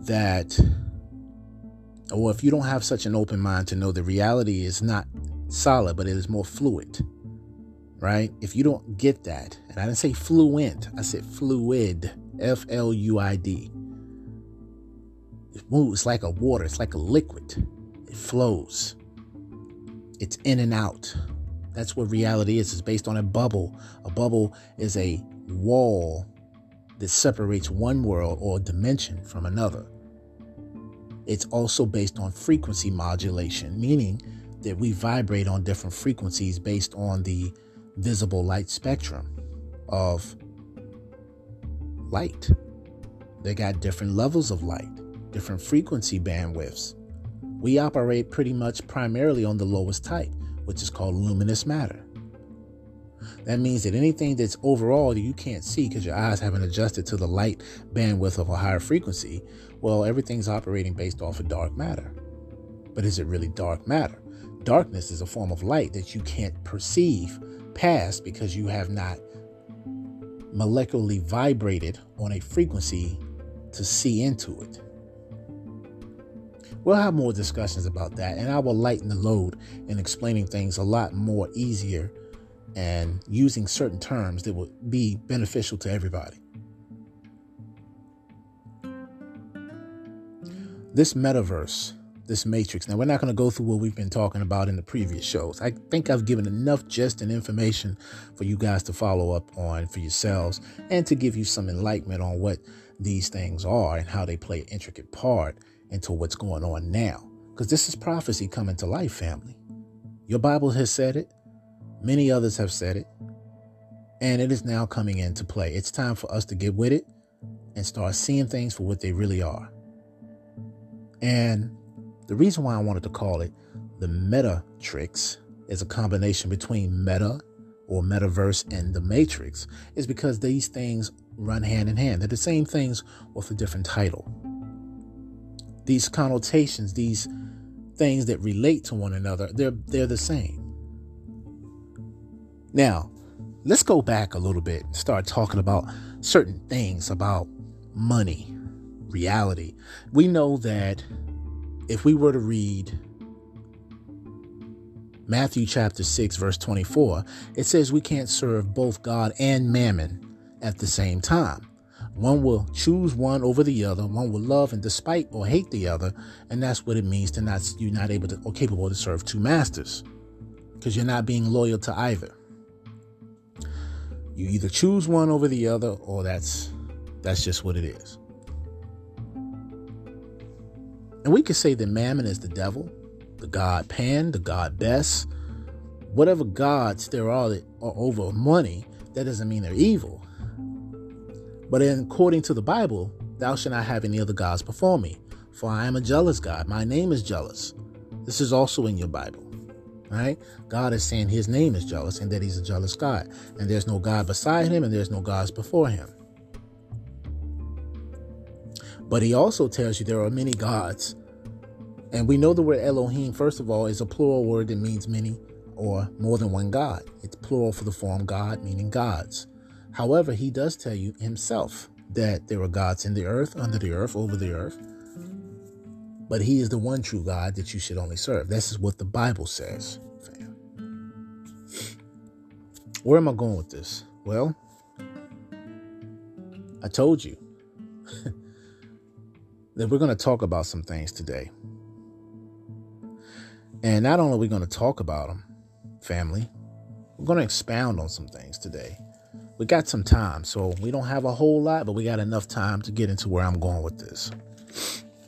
that or if you don't have such an open mind to know the reality is not solid, but it is more fluid, right? If you don't get that, and I didn't say fluent, I said fluid, F L U I D. It moves like a water, it's like a liquid, it flows, it's in and out. That's what reality is. It's based on a bubble. A bubble is a wall that separates one world or dimension from another. It's also based on frequency modulation, meaning that we vibrate on different frequencies based on the visible light spectrum of light. They got different levels of light, different frequency bandwidths. We operate pretty much primarily on the lowest type, which is called luminous matter. That means that anything that's overall that you can't see because your eyes haven't adjusted to the light bandwidth of a higher frequency, well, everything's operating based off of dark matter. But is it really dark matter? Darkness is a form of light that you can't perceive past because you have not molecularly vibrated on a frequency to see into it. We'll have more discussions about that, and I will lighten the load in explaining things a lot more easier and using certain terms that will be beneficial to everybody. This metaverse, this matrix. Now, we're not going to go through what we've been talking about in the previous shows. I think I've given enough just and information for you guys to follow up on for yourselves and to give you some enlightenment on what these things are and how they play an intricate part into what's going on now. Because this is prophecy coming to life, family. Your Bible has said it, many others have said it, and it is now coming into play. It's time for us to get with it and start seeing things for what they really are. And the reason why I wanted to call it the Meta Tricks is a combination between meta or metaverse and the matrix is because these things run hand in hand. They're the same things with a different title. These connotations, these things that relate to one another, they're they're the same. Now, let's go back a little bit and start talking about certain things about money, reality. We know that if we were to read Matthew chapter 6, verse 24, it says we can't serve both God and mammon at the same time. One will choose one over the other. One will love and despite or hate the other, and that's what it means to not you're not able to or capable to serve two masters, because you're not being loyal to either. You either choose one over the other, or that's that's just what it is. And we could say that Mammon is the devil, the god Pan, the god Bes, whatever gods there are that are over money. That doesn't mean they're evil. But according to the Bible, thou shalt not have any other gods before me, for I am a jealous God. My name is jealous. This is also in your Bible. Right? God is saying his name is jealous and that he's a jealous God. And there's no God beside him and there's no gods before him. But he also tells you there are many gods. And we know the word Elohim, first of all, is a plural word that means many or more than one God. It's plural for the form God, meaning gods. However, he does tell you himself that there are gods in the earth, under the earth, over the earth. But he is the one true God that you should only serve. This is what the Bible says. Where am I going with this? Well, I told you that we're going to talk about some things today. And not only are we going to talk about them, family, we're going to expound on some things today we got some time, so we don't have a whole lot, but we got enough time to get into where I'm going with this.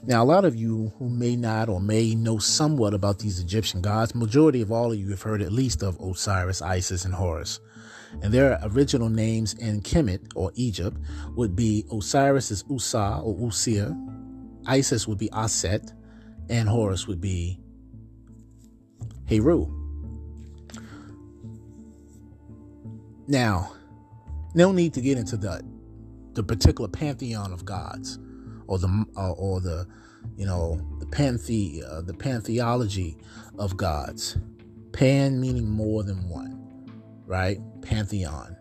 Now, a lot of you who may not or may know somewhat about these Egyptian gods, majority of all of you have heard at least of Osiris, Isis, and Horus. And their original names in Kemet or Egypt would be Osiris is Usa or Usia, Isis would be Aset, and Horus would be Heru. Now, no need to get into the the particular pantheon of gods or the uh, or the you know the panthe uh, the pantheology of gods. Pan meaning more than one, right? Pantheon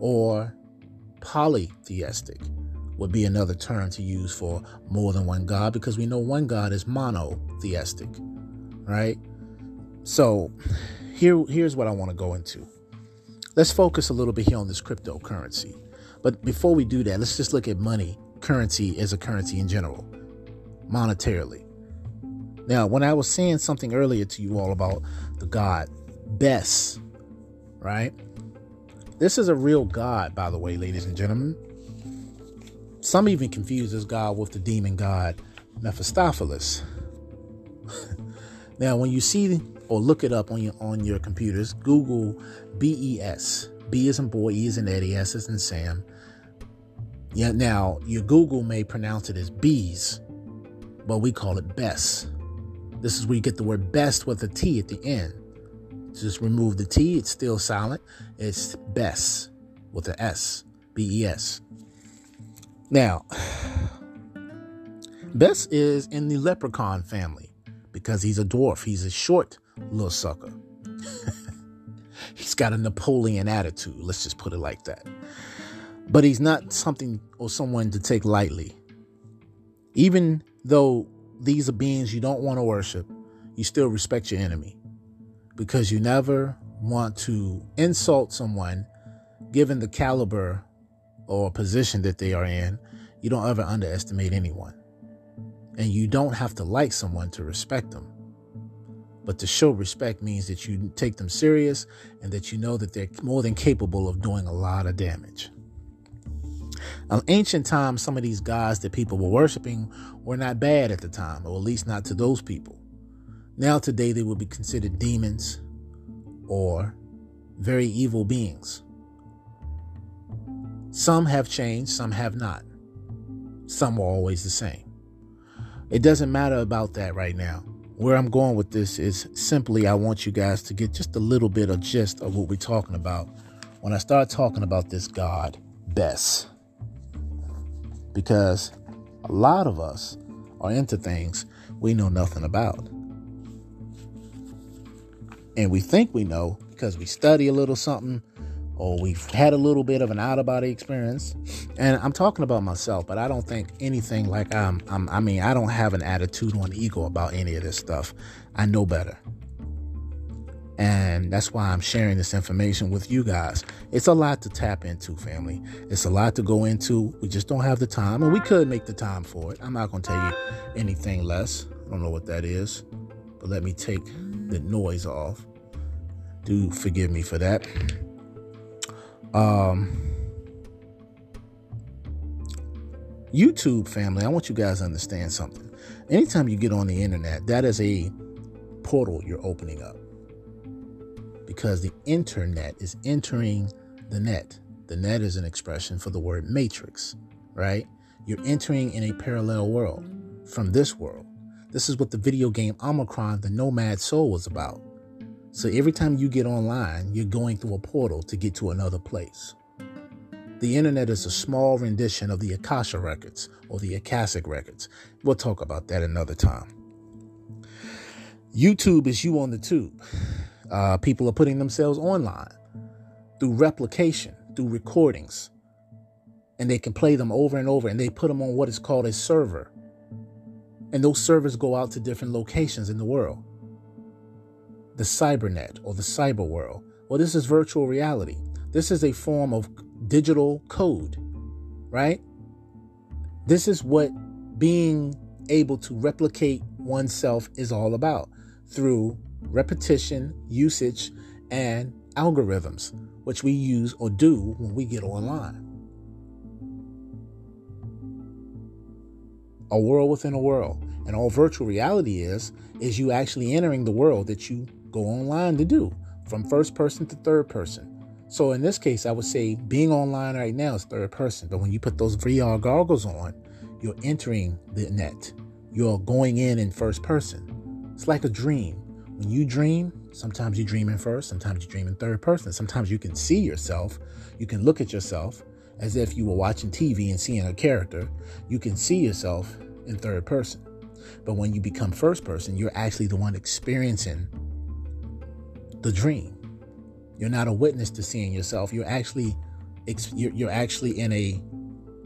or polytheistic would be another term to use for more than one god because we know one god is monotheistic, right? So here here's what I want to go into. Let's focus a little bit here on this cryptocurrency. But before we do that, let's just look at money, currency as a currency in general, monetarily. Now, when I was saying something earlier to you all about the god Bes, right? This is a real god, by the way, ladies and gentlemen. Some even confuse this god with the demon god Mephistopheles. now, when you see or look it up on your on your computers. Google BES. B is in boy, E is in Eddie, S is in Sam. Yeah, now your Google may pronounce it as bees, but we call it best. This is where you get the word best with a T at the end. Just remove the T, it's still silent. It's best with a S, B E S. Now, Bes is in the leprechaun family because he's a dwarf. He's a short little sucker. he's got a Napoleon attitude, let's just put it like that. But he's not something or someone to take lightly. Even though these are beings you don't want to worship, you still respect your enemy because you never want to insult someone given the caliber or position that they are in. You don't ever underestimate anyone. And you don't have to like someone to respect them. But to show respect means that you take them serious and that you know that they're more than capable of doing a lot of damage. In ancient times, some of these gods that people were worshiping were not bad at the time, or at least not to those people. Now, today, they would be considered demons or very evil beings. Some have changed, some have not. Some are always the same. It doesn't matter about that right now. Where I'm going with this is simply I want you guys to get just a little bit of gist of what we're talking about when I start talking about this God, Bes. Because a lot of us are into things we know nothing about. And we think we know because we study a little something or we've had a little bit of an out of body experience. And I'm talking about myself, but I don't think anything like I'm, I'm, I mean, I don't have an attitude or an ego about any of this stuff. I know better. And that's why I'm sharing this information with you guys. It's a lot to tap into, family. It's a lot to go into. We just don't have the time, and we could make the time for it. I'm not going to tell you anything less. I don't know what that is, but let me take the noise off. Do forgive me for that. Um, YouTube family, I want you guys to understand something. Anytime you get on the internet, that is a portal you're opening up because the internet is entering the net. The net is an expression for the word matrix, right? You're entering in a parallel world from this world. This is what the video game Omikron, the Nomad Soul, was about. So every time you get online, you're going through a portal to get to another place. The internet is a small rendition of the Akasha records or the Akashic records. We'll talk about that another time. YouTube is you on the tube. Uh, people are putting themselves online through replication, through recordings, and they can play them over and over, and they put them on what is called a server. And those servers go out to different locations in the world the cybernet or the cyber world. Well, this is virtual reality. This is a form of digital code, right? This is what being able to replicate oneself is all about through repetition, usage, and algorithms, which we use or do when we get online. A world within a world. And all virtual reality is, is you actually entering the world that you go online to do from first person to third person. So in this case, I would say being online right now is third person. But when you put those VR goggles on, you're entering the net. You're going in in first person. It's like a dream. When you dream, sometimes you dream in first, sometimes you dream in third person. Sometimes you can see yourself. You can look at yourself as if you were watching TV and seeing a character. You can see yourself in third person. But when you become first person, you're actually the one experiencing the dream. You're not a witness to seeing yourself. You're actually you're actually in a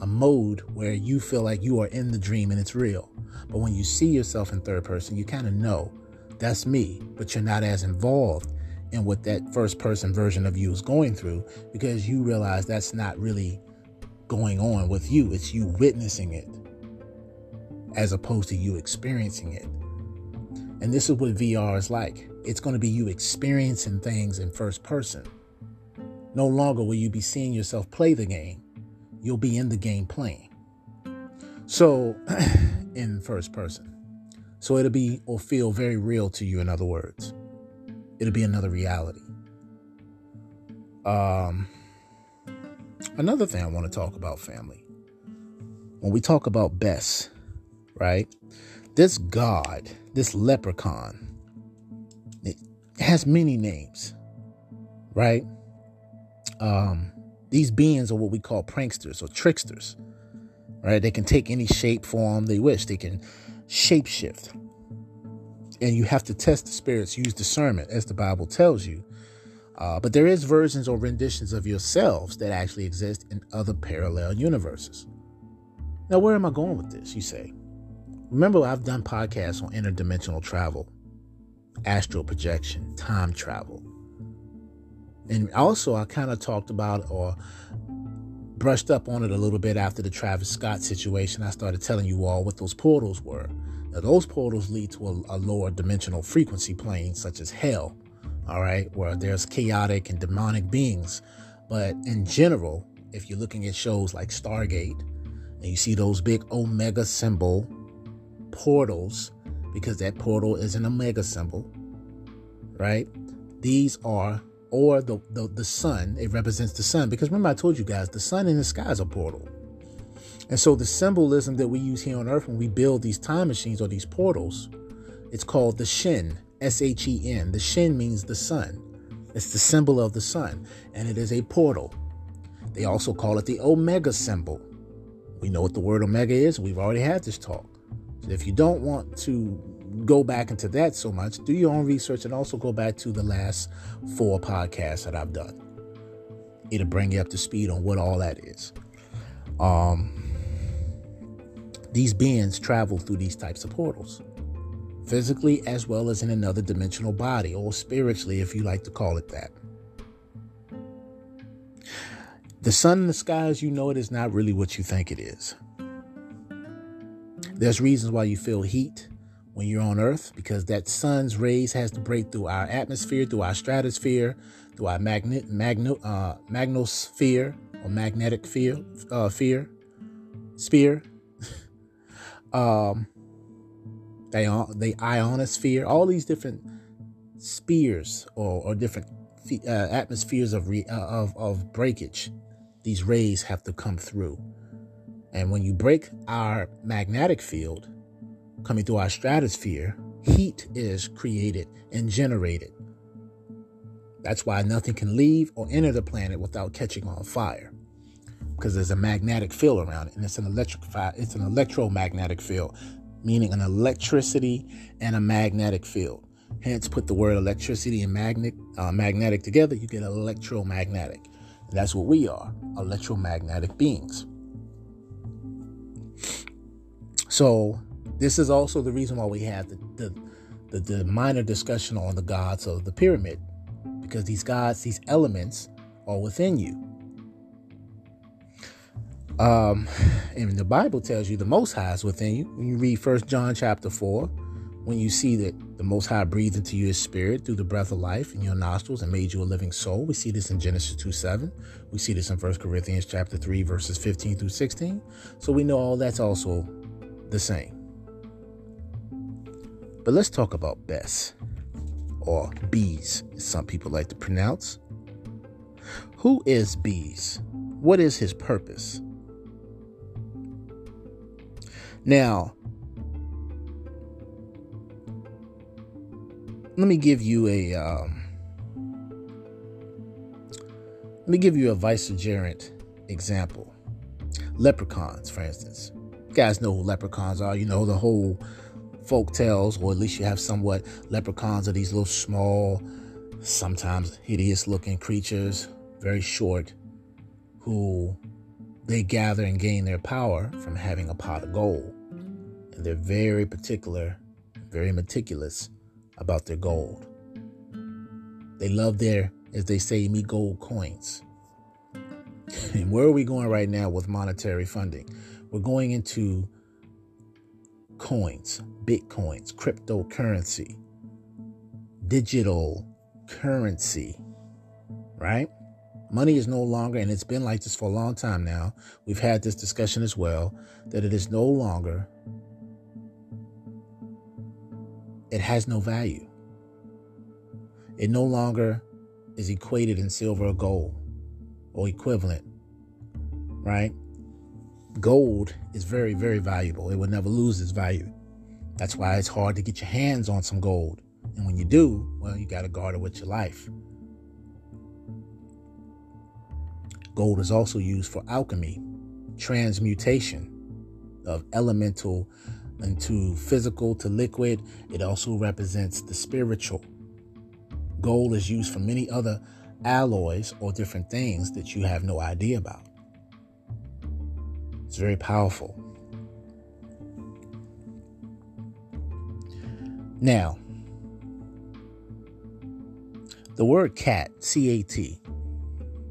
a mode where you feel like you are in the dream and it's real. But when you see yourself in third person, you kind of know that's me, but you're not as involved in what that first person version of you is going through because you realize that's not really going on with you. It's you witnessing it as opposed to you experiencing it. And this is what VR is like it's going to be you experiencing things in first person. No longer will you be seeing yourself play the game, you'll be in the game playing. So, in first person. So it'll be or feel very real to you, in other words. It'll be another reality. Um, another thing I want to talk about, family. when we talk about Bes, right? This god, this leprechaun, has many names, right? Um, these beings are what we call pranksters or tricksters, right? They can take any shape, form they wish. They can shapeshift. And you have to test the spirits, use discernment, as the Bible tells you. Uh, but there is versions or renditions of yourselves that actually exist in other parallel universes. Now, where am I going with this? You say. Remember, I've done podcasts on interdimensional travel, astral projection, time travel. And also, I kind of talked about or brushed up on it a little bit after the Travis Scott situation. I started telling you all what those portals were. Now, those portals lead to a, a lower dimensional frequency plane, such as hell, all right, where there's chaotic and demonic beings. But in general, if you're looking at shows like Stargate and you see those big Omega symbol portals because that portal is an omega symbol, right? These are, or the, the, the sun, it represents the sun. Because remember, I told you guys, the sun in the sky is a portal. And so the symbolism that we use here on earth when we build these time machines or these portals, it's called the shin, S H E N. The shin means the sun. It's the symbol of the sun, and it is a portal. They also call it the Omega symbol. We know what the word Omega is. We've already had this talk. If you don't want to go back into that so much, do your own research and also go back to the last four podcasts that I've done. It'll bring you up to speed on what all that is. Um, these beings travel through these types of portals, physically as well as in another dimensional body, or spiritually, if you like to call it that. The sun in the sky, as you know it, is not really what you think it is. There's reasons why you feel heat when you're on Earth because that sun's rays has to break through our atmosphere, through our stratosphere, through our magnet, magno, uh, magnosphere or magnetic field, uh, fear, sphere, um, the, the ionosphere, all these different spheres or, or different uh, atmospheres of, re, uh, of of breakage. These rays have to come through. And when you break our magnetic field coming through our stratosphere, heat is created and generated. That's why nothing can leave or enter the planet without catching on fire. Because there's a magnetic field around it, and it's an electric it's an electromagnetic field, meaning an electricity and a magnetic field. Hence, put the word electricity and magnet uh, magnetic together, you get electromagnetic. That's what we are, electromagnetic beings. So this is also the reason why we have the, the, the, the minor discussion on the gods of the pyramid, because these gods, these elements, are within you. Um, and the Bible tells you the Most High is within you. When you read First John chapter four, when you see that the Most High breathed into you His Spirit through the breath of life in your nostrils and made you a living soul, we see this in Genesis two seven. We see this in First Corinthians chapter three verses fifteen through sixteen. So we know all that's also the same. But let's talk about Bes, or Bees, as some people like to pronounce. Who is Bees? What is his purpose? Now, let me give you a um, let me give you a vicegerent example. Leprechauns, for instance You guys know who leprechauns are. You know, the whole folk tales, or at least you have somewhat leprechauns are these little small, sometimes hideous looking creatures, very short, who they gather and gain their power from having a pot of gold. And they're very particular, very meticulous about their gold. They love their, as they say, me gold coins. And where are we going right now with monetary funding? We're going into coins, bitcoins, cryptocurrency, digital currency, right? Money is no longer, and it's been like this for a long time now. We've had this discussion as well that it is no longer, it has no value. It no longer is equated in silver or gold or equivalent, right? Gold is very, very valuable. It will never lose its value. That's why it's hard to get your hands on some gold. And when you do, well, you got to guard it with your life. Gold is also used for alchemy, transmutation of elemental into physical to liquid. It also represents the spiritual. Gold is used for many other alloys or different things that you have no idea about. It's very powerful. Now, the word cat, C A T,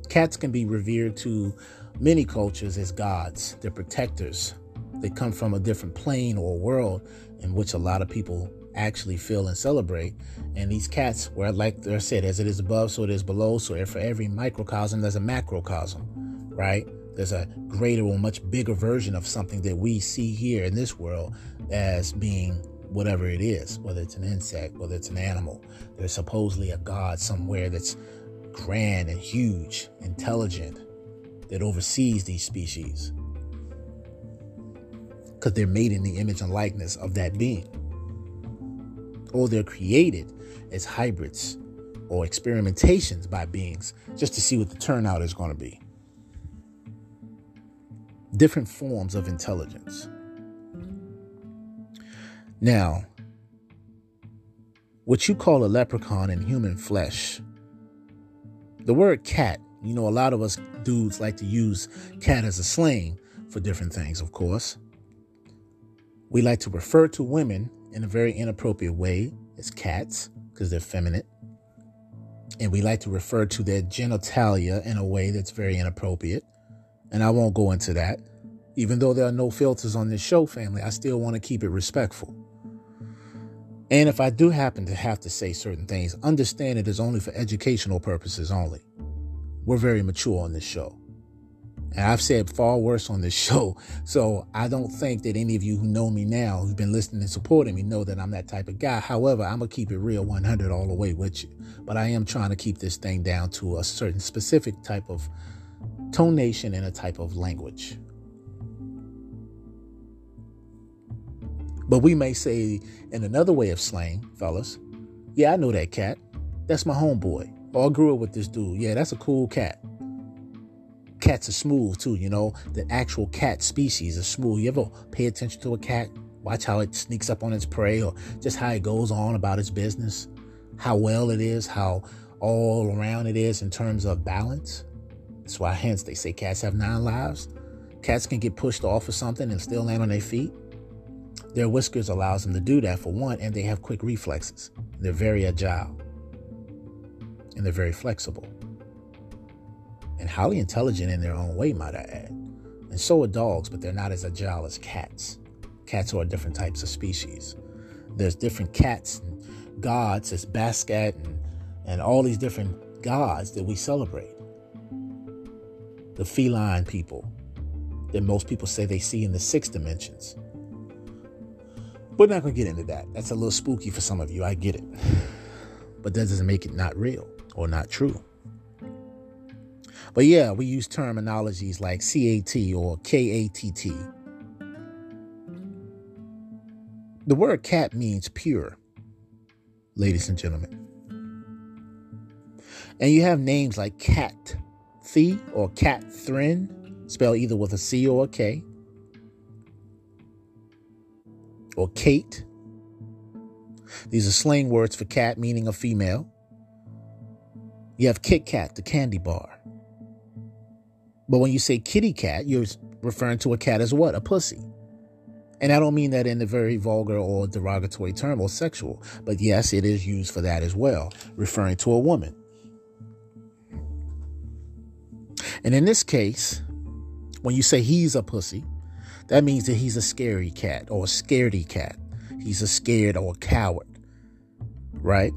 cats can be revered to many cultures as gods. They're protectors. They come from a different plane or world in which a lot of people actually feel and celebrate. And these cats, where like I said, as it is above, so it is below. So for every microcosm, there's a macrocosm, right? There's a greater or much bigger version of something that we see here in this world as being whatever it is, whether it's an insect, whether it's an animal. There's supposedly a God somewhere that's grand and huge, intelligent, that oversees these species. Because they're made in the image and likeness of that being. Or they're created as hybrids or experimentations by beings just to see what the turnout is going to be. Different forms of intelligence. Now, what you call a leprechaun in human flesh, the word cat, you know, a lot of us dudes like to use cat as a slang for different things, of course. We like to refer to women in a very inappropriate way as cats because they're feminine. And we like to refer to their genitalia in a way that's very inappropriate. And I won't go into that. Even though there are no filters on this show, family, I still want to keep it respectful. And if I do happen to have to say certain things, understand it is only for educational purposes only. We're very mature on this show. And I've said far worse on this show. So I don't think that any of you who know me now, who've been listening and supporting me, know that I'm that type of guy. However, I'm going to keep it real 100 all the way with you. But I am trying to keep this thing down to a certain specific type of tonation and a type of language. But we may say in another way of slang, fellas, yeah, I know that cat. That's my homeboy. Or I grew up with this dude. Yeah, that's a cool cat. Cats are smooth too, you know. The actual cat species is smooth. You ever pay attention to a cat? Watch how it sneaks up on its prey or just how it goes on about its business. How well it is, how all around it is in terms of balance. That's why, hence, they say cats have nine lives. Cats can get pushed off of something and still land on their feet. Their whiskers allows them to do that for one, and they have quick reflexes. They're very agile and they're very flexible and highly intelligent in their own way, might I add. And so are dogs, but they're not as agile as cats. Cats are different types of species. There's different cats and gods, as Basquiat and, and all these different gods that we celebrate. The feline people that most people say they see in the six dimensions. We're not going to get into that. That's a little spooky for some of you. I get it. But that doesn't make it not real or not true. But yeah, we use terminologies like CAT or KATT. The word cat means pure, ladies and gentlemen. And you have names like Cat Thee or Cat Thrin, spelled either with a C or a K or Kate. These are slang words for cat, meaning a female. You have Kit Kat, the candy bar. But when you say kitty cat, you're referring to a cat as what? A pussy. And I don't mean that in a very vulgar or derogatory term or sexual, but yes, it is used for that as well, referring to a woman. And in this case, when you say he's a pussy, that means that he's a scary cat or a scaredy cat. He's a scared or a coward, right?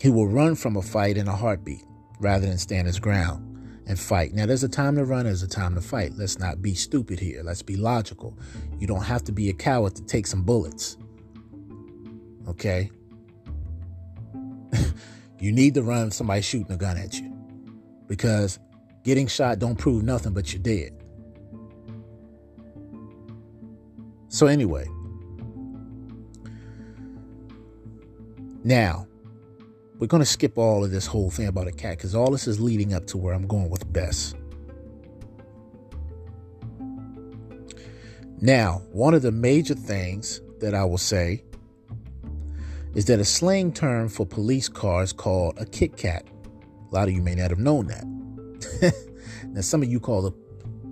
He will run from a fight in a heartbeat rather than stand his ground and fight. Now, there's a time to run, there's a time to fight. Let's not be stupid here. Let's be logical. You don't have to be a coward to take some bullets. Okay? you need to run somebody shooting a gun at you because getting shot don't prove nothing but you're dead. So anyway, now we're going to skip all of this whole thing about a cat because all this is leading up to where I'm going with Bes. Now, one of the major things that I will say is that a slang term for police cars called a Kit Kat. A lot of you may not have known that. now, some of you call the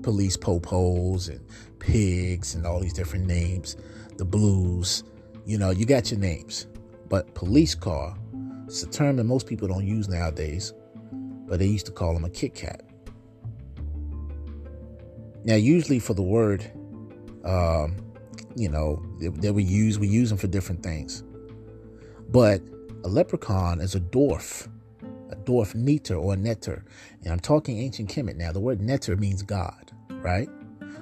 police popos and pigs and all these different names, the blues. You know, you got your names. But police car, it's a term that most people don't use nowadays, but they used to call them a Kit Kat. Now, usually for the word um, you know, that we use, we use them for different things. But a leprechaun is a dwarf, a dwarf neter or netter. And I'm talking ancient Kemet now. The word netter means God, right?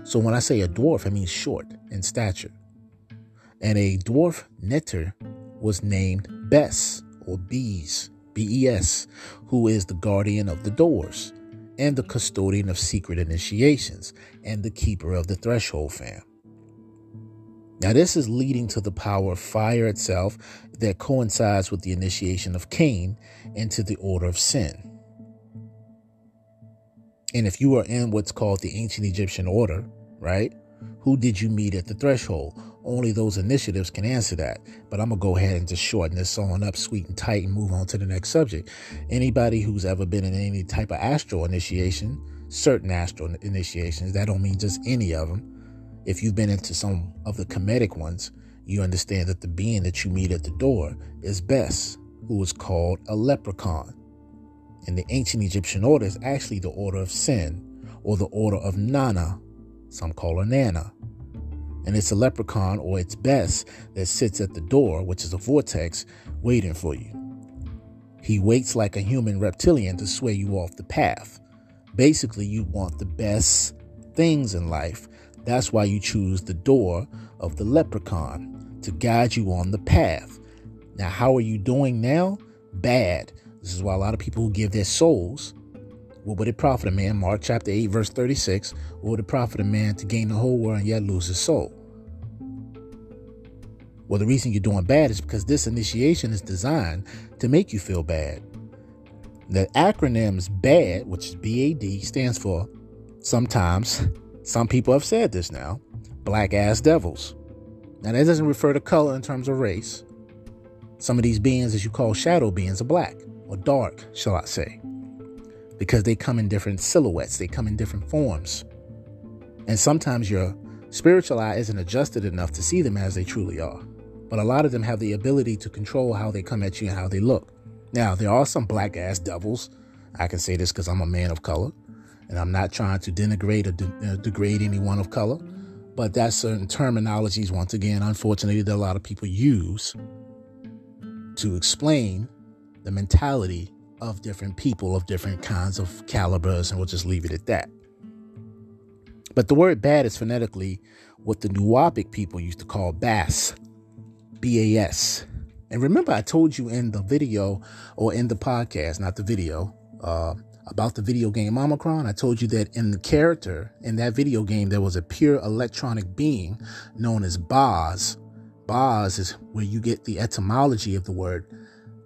So when I say a dwarf, it means short in stature. And a dwarf netter was named Bes or Bees, B E S, who is the guardian of the doors and the custodian of secret initiations and the keeper of the threshold fam. Now, this is leading to the power of fire itself that coincides with the initiation of Cain into the order of sin. And if you are in what's called the ancient Egyptian order, right? Who did you meet at the threshold? Only those initiatives can answer that. But I'm going to go ahead and just shorten this on up sweet and tight and move on to the next subject. Anybody who's ever been in any type of astral initiation, certain astral initiations, that don't mean just any of them, if you've been into some of the Kemetic ones, you understand that the being that you meet at the door is Bes, who was called a leprechaun. In the ancient Egyptian order is actually the order of sin, or the order of Nana. Some call her Nana. And it's a leprechaun, or it's Bes, that sits at the door, which is a vortex, waiting for you. He waits like a human reptilian to sway you off the path. Basically, you want the best things in life that's why you choose the door of the leprechaun to guide you on the path. Now, how are you doing now? Bad. This is why a lot of people give their souls, what would it profit a man? Mark chapter 8, verse 36. What would it profit a man to gain the whole world and yet lose his soul? Well, the reason you're doing bad is because this initiation is designed to make you feel bad. The acronyms BAD, which is BAD, stands for sometimes some people have said this now black ass devils. Now, that doesn't refer to color in terms of race. Some of these beings, as you call shadow beings, are black or dark, shall I say, because they come in different silhouettes, they come in different forms. And sometimes your spiritual eye isn't adjusted enough to see them as they truly are. But a lot of them have the ability to control how they come at you and how they look. Now, there are some black ass devils. I can say this because I'm a man of color. And I'm not trying to denigrate or de- uh, degrade anyone of color, but that's certain terminologies, once again, unfortunately, that a lot of people use to explain the mentality of different people of different kinds of calibers, and we'll just leave it at that. But the word bad is phonetically what the Nuwapic people used to call bass, B A S. And remember, I told you in the video or in the podcast, not the video, uh, about the video game Omikron, I told you that in the character in that video game, there was a pure electronic being known as Boz. Boz is where you get the etymology of the word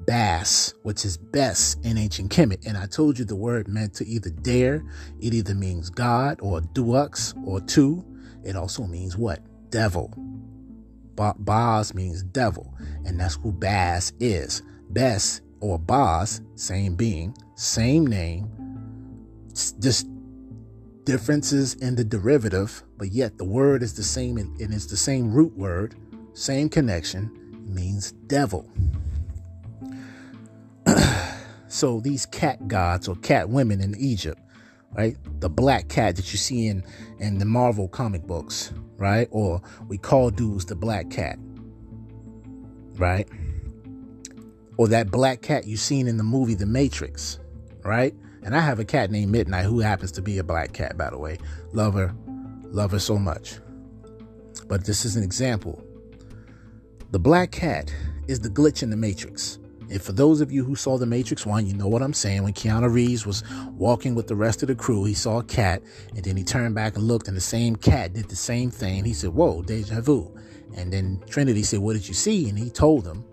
Bass, which is Bes in ancient Kemet. And I told you the word meant to either dare, it either means God or duux or two. It also means what? Devil. Boz means devil, and that's who Bass is. Bes or Boz, same being, same name, just differences in the derivative, but yet the word is the same and it's the same root word, same connection, means devil. so these cat gods or cat women in Egypt, right? The black cat that you see in in the Marvel comic books, right? Or we call dudes the black cat, right? Or that black cat you seen in the movie The Matrix, right? And I have a cat named Midnight who happens to be a black cat, by the way. Love her, love her so much. But this is an example. The black cat is the glitch in the matrix. And for those of you who saw The Matrix 1, you know what I'm saying. When Keanu Reeves was walking with the rest of the crew, he saw a cat, and then he turned back and looked, and the same cat did the same thing. He said, Whoa, deja vu. And then Trinity said, What did you see? And he told them.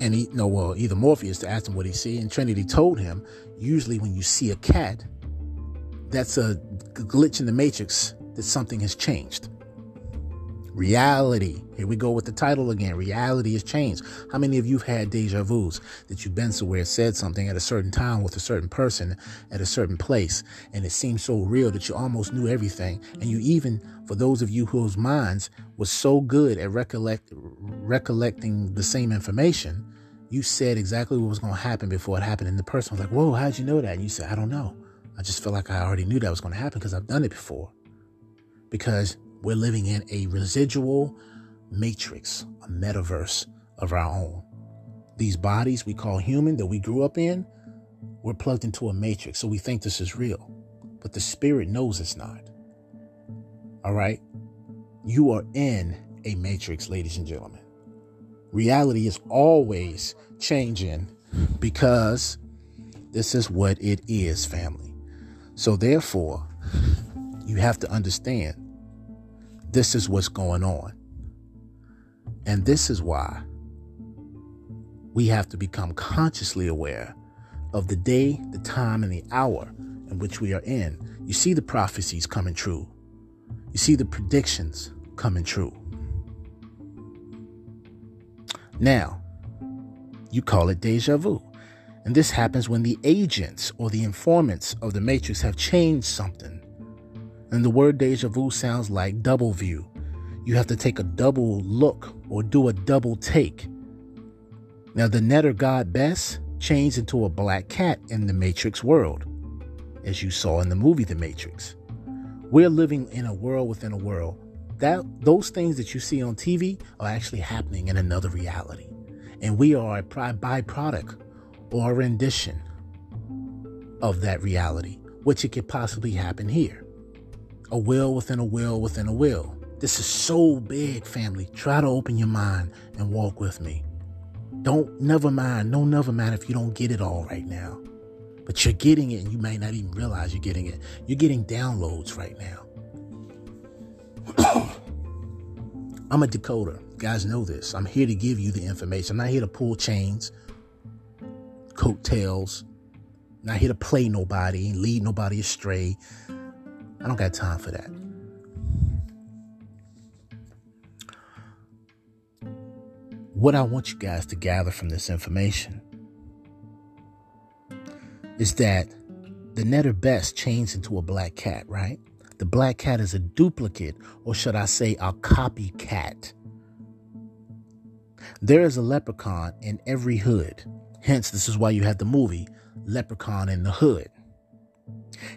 And he, no, well, either Morpheus asked him what he see, and Trinity told him, usually when you see a cat, that's a glitch in the matrix that something has changed. Reality. Here we go with the title again. Reality has changed. How many of you have had deja vus that you've been somewhere, said something at a certain time with a certain person at a certain place, and it seemed so real that you almost knew everything, and you even, for those of you whose minds was so good at recollect recollecting the same information, you said exactly what was going to happen before it happened, and the person was like, "Whoa, how'd you know that?" And you said, "I don't know. I just feel like I already knew that was going to happen because I've done it before." Because we're living in a residual matrix, a metaverse of our own. These bodies we call human that we grew up in, we're plugged into a matrix. So we think this is real, but the spirit knows it's not. All right? You are in a matrix, ladies and gentlemen. Reality is always changing because this is what it is, family. So therefore, you have to understand this is what's going on. And this is why we have to become consciously aware of the day, the time, and the hour in which we are in. You see the prophecies coming true, you see the predictions coming true. Now, you call it deja vu. And this happens when the agents or the informants of the matrix have changed something and the word deja vu sounds like double view. You have to take a double look or do a double take. Now, the netter God Bes changed into a black cat in the Matrix world, as you saw in the movie The Matrix. We're living in a world within a world. That those things that you see on TV are actually happening in another reality. And we are a byproduct or a rendition of that reality, which it could possibly happen here a will within a will within a will. This is so big, family. Try to open your mind and walk with me. Don't never mind, no never mind if you don't get it all right now. But you're getting it and you may not even realize you're getting it. You're getting downloads right now. I'm a decoder. You guys know this. I'm here to give you the information. I'm not here to pull chains, coattails. I'm not here to play nobody, lead nobody astray. I don't got time for that. What I want you guys to gather from this information is that the netter Bes changed into a black cat, right? The black cat is a duplicate, or should I say, a copycat. There is a leprechaun in every hood. Hence, this is why you have the movie Leprechaun in the Hood.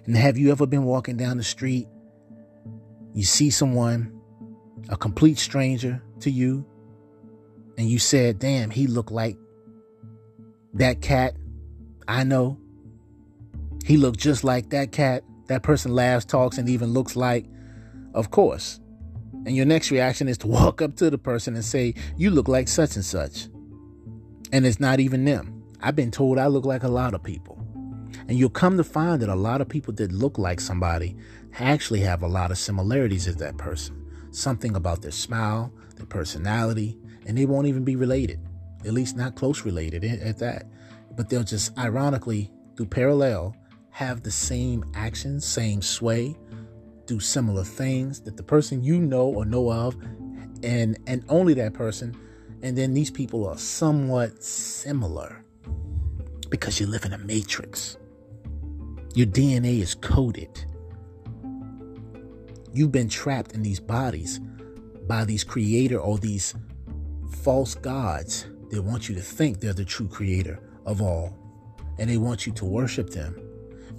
And have you ever been walking down the street? You see someone, a complete stranger to you, and you said, damn, he looked like that cat I know. He looked just like that cat. That person laughs, talks, and even looks like, of course. And your next reaction is to walk up to the person and say, You look like such and such. And it's not even them. I've been told I look like a lot of people. And you'll come to find that a lot of people that look like somebody actually have a lot of similarities with that person. Something about their smile, their personality, and they won't even be related, at least not close related at that. But they'll just ironically, through parallel, have the same actions, same sway, do similar things that the person you know or know of, and and only that person. And then these people are somewhat similar because you live in a matrix. Your DNA is coded. You've been trapped in these bodies by these creator or these false gods They want you to think they're the true creator of all. And they want you to worship them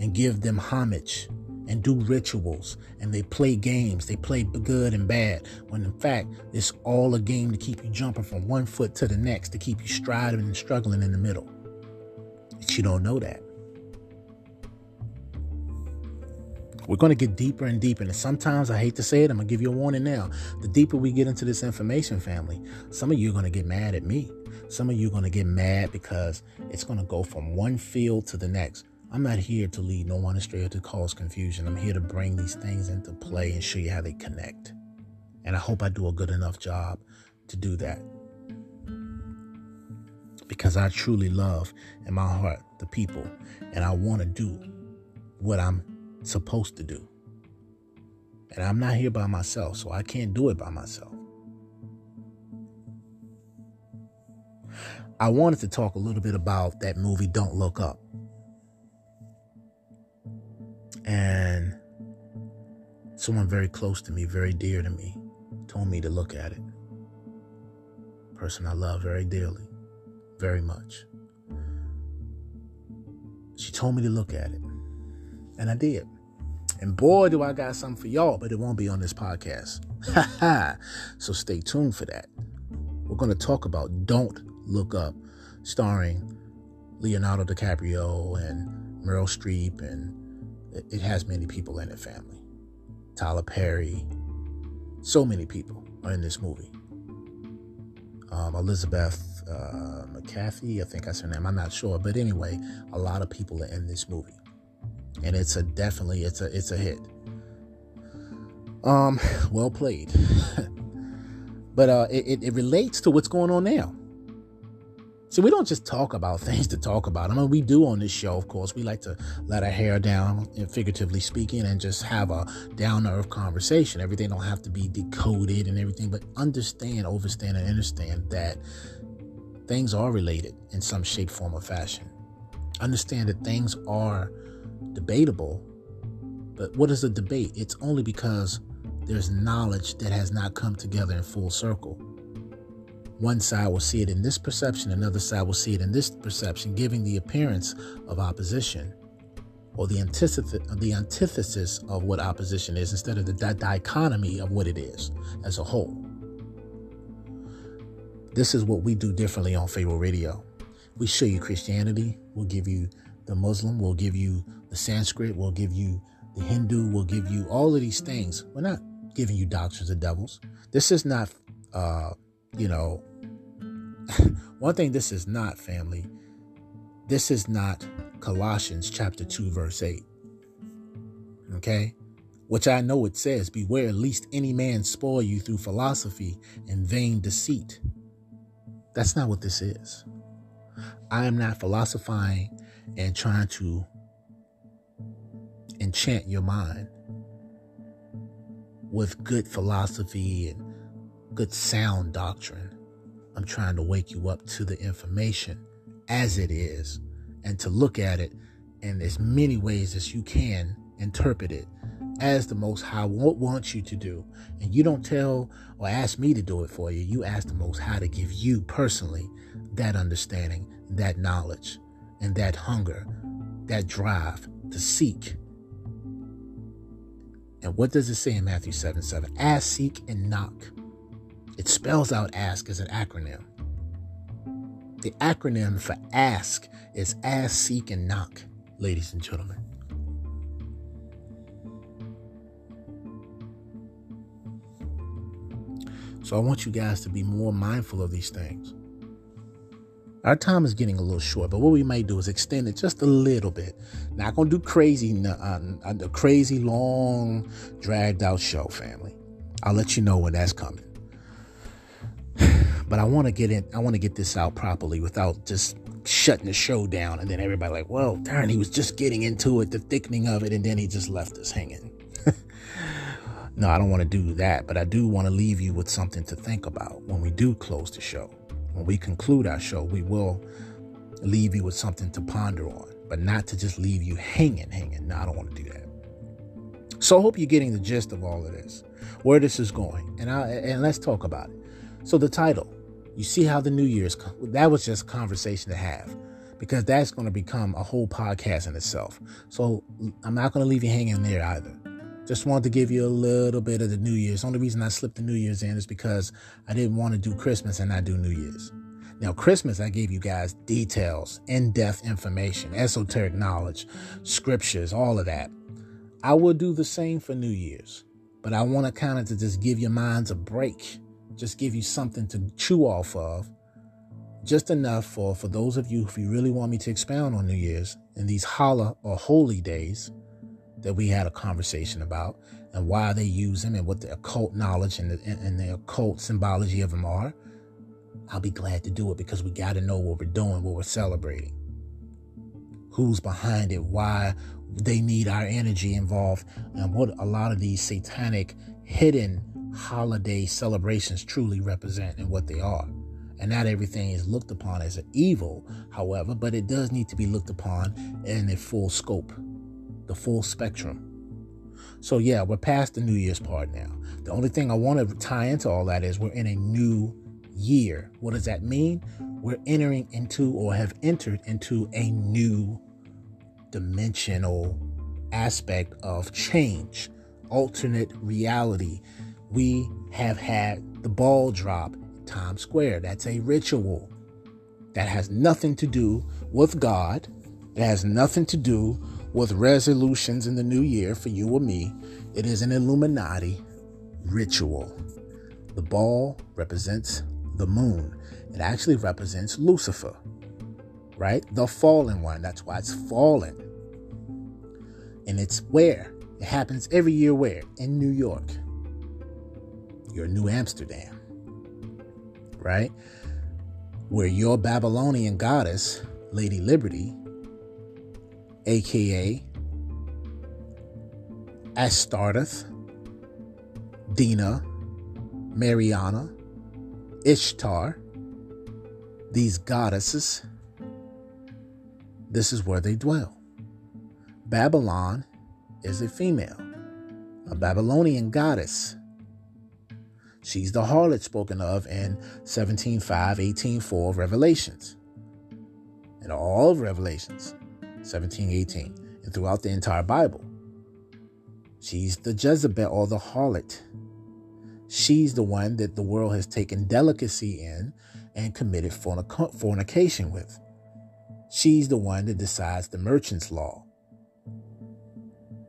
and give them homage and do rituals and they play games. They play good and bad when in fact it's all a game to keep you jumping from one foot to the next, to keep you striving and struggling in the middle. But you don't know that. We're going to get deeper and deeper. And sometimes I hate to say it, I'm going to give you a warning now. The deeper we get into this information family, some of you are going to get mad at me Some of you are going to get mad because it's going to go from one field to the next. I'm not here to lead no one astray or to cause confusion. I'm here to bring these things into play and show you how they connect. And I hope I do a good enough job to do that. Because I truly love in my heart the people and I want to do what I'm supposed to do. And I'm not here by myself, so I can't do it by myself. I wanted to talk a little bit about that movie, Don't Look Up. And someone very close to me, very dear to me, told me to look at it. Person I love very dearly, very much. She told me to look at it. And I did. And boy, do I got something for y'all, but it won't be on this podcast. so stay tuned for that. We're going to talk about Don't Look Up, starring Leonardo DiCaprio and Meryl Streep, and it has many people in it, family. Tyler Perry. So many people are in this movie. Um, Elizabeth uh, I think that's her name. I'm not sure, but anyway, a lot of people are in this movie and it's a definitely it's a it's a hit. Um, well played. but uh, it, it relates to what's going on now. So we don't just talk about things to talk about. I mean, we do on this show, of course. We like to let our hair down, figuratively speaking, and just have a down earth conversation. Everything don't have to be decoded and everything, but understand, overstand, and understand that things are related in some shape, form, or fashion. Understand that things are debatable. But what is a debate? It's only because there's knowledge that has not come together in full circle. One side will see it in this perception, another side will see it in this perception, giving the appearance of opposition or the antithesis, the antithesis of what opposition is instead of the di- dichotomy of what it is as a whole. This is what we do differently on Pharaoh Radio. We show you Christianity, we'll give you the Muslim, we'll give you the Sanskrit, we'll give you the Hindu, we'll give you all of these things. We're not giving you doctrines of devils. This is not, uh, you know, one thing this is not, family. This is not Colossians chapter 2, verse 8. Okay? Which I know it says, Beware lest any man spoil you through philosophy and vain deceit. That's not what this is. I am not philosophizing and trying to enchant your mind with good philosophy and good sound doctrine. I'm trying to wake you up to the information as it is and to look at it in as many ways as you can interpret it as the Most High wants you to do. And you don't tell or ask me to do it for you. You ask the Most High to give you personally that understanding, that knowledge, and that hunger, that drive to seek. And what does it say in Matthew 7 7? Ask, seek, and knock. It spells out ask as an acronym. The acronym for ask is ask, seek, and knock, ladies and gentlemen. So I want you guys to be more mindful of these things. Our time is getting a little short, but what we might do is extend it just a little bit. Not gonna do crazy, uh, a crazy long, dragged out show, family. I'll let you know when that's coming. But I want to get in. I want to get this out properly without just shutting the show down, and then everybody like, well, darn, he was just getting into it, the thickening of it, and then he just left us hanging. no, I don't want to do that, but I do want to leave you with something to think about when we do close the show when we conclude our show, we will leave you with something to ponder on, but not to just leave you hanging, hanging. No, I don't want to do that. So I hope you're getting the gist of all of this, where this is going, and I, and let's talk about it. So the title, you see how the New Year's that was just conversation to have, because that's going to become a whole podcast in itself. So I'm not going to leave you hanging there either. Just wanted to give you a little bit of the New Year's. Only reason I slipped the New Year's in is because I didn't want to do Christmas and not do New Year's. Now, Christmas, I gave you guys details, in depth information, esoteric knowledge, scriptures, all of that. I will do the same for New Year's, but I want to kind of to just give your minds a break, just give you something to chew off of just enough for for those of you if you really want me to expound on New Year's and these holla or holy days that we had a conversation about and why they use them and what the occult knowledge and the, and the occult symbology of them are. I'll be glad to do it because we got to know what we're doing, what we're celebrating, who's behind it, why they need our energy involved, and what a lot of these satanic hidden holiday celebrations truly represent and what they are. And not everything is looked upon as an evil, however, but it does need to be looked upon in a full scope, the full spectrum. So, yeah, we're past the New Year's part now. The only thing I want to tie into all that is we're in a new year. What does that mean? We're entering into or have entered into a new dimensional aspect of change, alternate reality. We have had the ball drop Times Square. That's a ritual that has nothing to do with God. It has nothing to do with resolutions in the new year for you or me. It is an Illuminati ritual. The ball represents the moon. It actually represents Lucifer, right? The fallen one. That's why it's fallen. And it's where? It happens every year where? In New York. Your New Amsterdam right? Where your Babylonian goddess, Lady Liberty, aka Astartes, Dina, Mariana, Ishtar, these goddesses, this is where they dwell. Babylon is a female, a Babylonian goddess She's the harlot spoken of in 17.5, 18.4 of Revelations. And all of Revelations, 17, 18, and throughout the entire Bible. She's the Jezebel or the harlot. She's the one that the world has taken delicacy in and committed fornication with. She's the one that decides the merchant's law,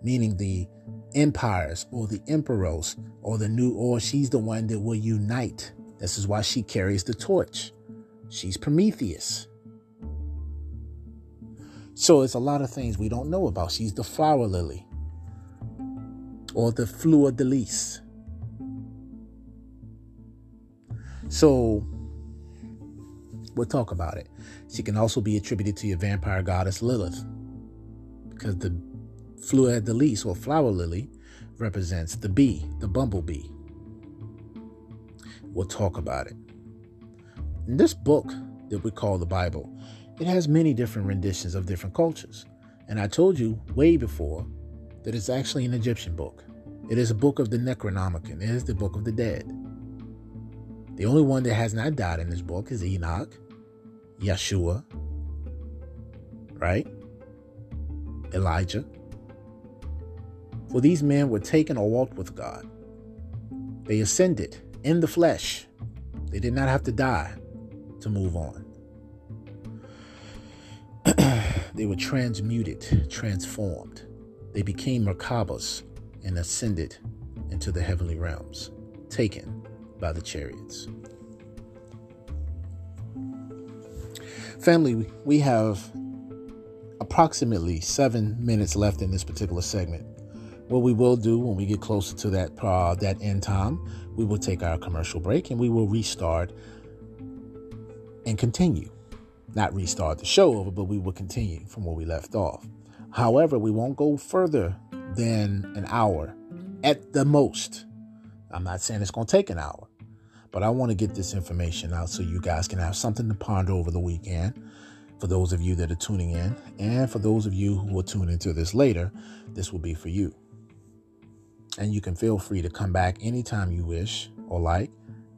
meaning the empires or the emperors or the new, or she's the one that will unite. This is why she carries the torch. She's Prometheus. So it's a lot of things we don't know about. She's the flower lily or the fleur de lis. So we'll talk about it. She can also be attributed to your vampire goddess Lilith because the fleur de lis or flower lily represents the bee, the bumblebee. We'll talk about it. In this book that we call the Bible, it has many different renditions of different cultures. And I told you way before that it's actually an Egyptian book. It is a book of the Necronomicon. It is the book of the dead. The only one that has not died in this book is Enoch, Yeshua, right? Elijah, for these men were taken or walked with God. They ascended in the flesh. They did not have to die to move on. they were transmuted, transformed. They became Merkabahs and ascended into the heavenly realms, taken by the chariots. Family, we have approximately seven minutes left in this particular segment. What we will do when we get closer to that uh, that end time, we will take our commercial break and we will restart and continue. Not restart the show over, but we will continue from where we left off. However, we won't go further than an hour at the most. I'm not saying it's going to take an hour, but I want to get this information out so you guys can have something to ponder over the weekend. For those of you that are tuning in, and for those of you who will tune into this later, this will be for you. And you can feel free to come back anytime you wish or like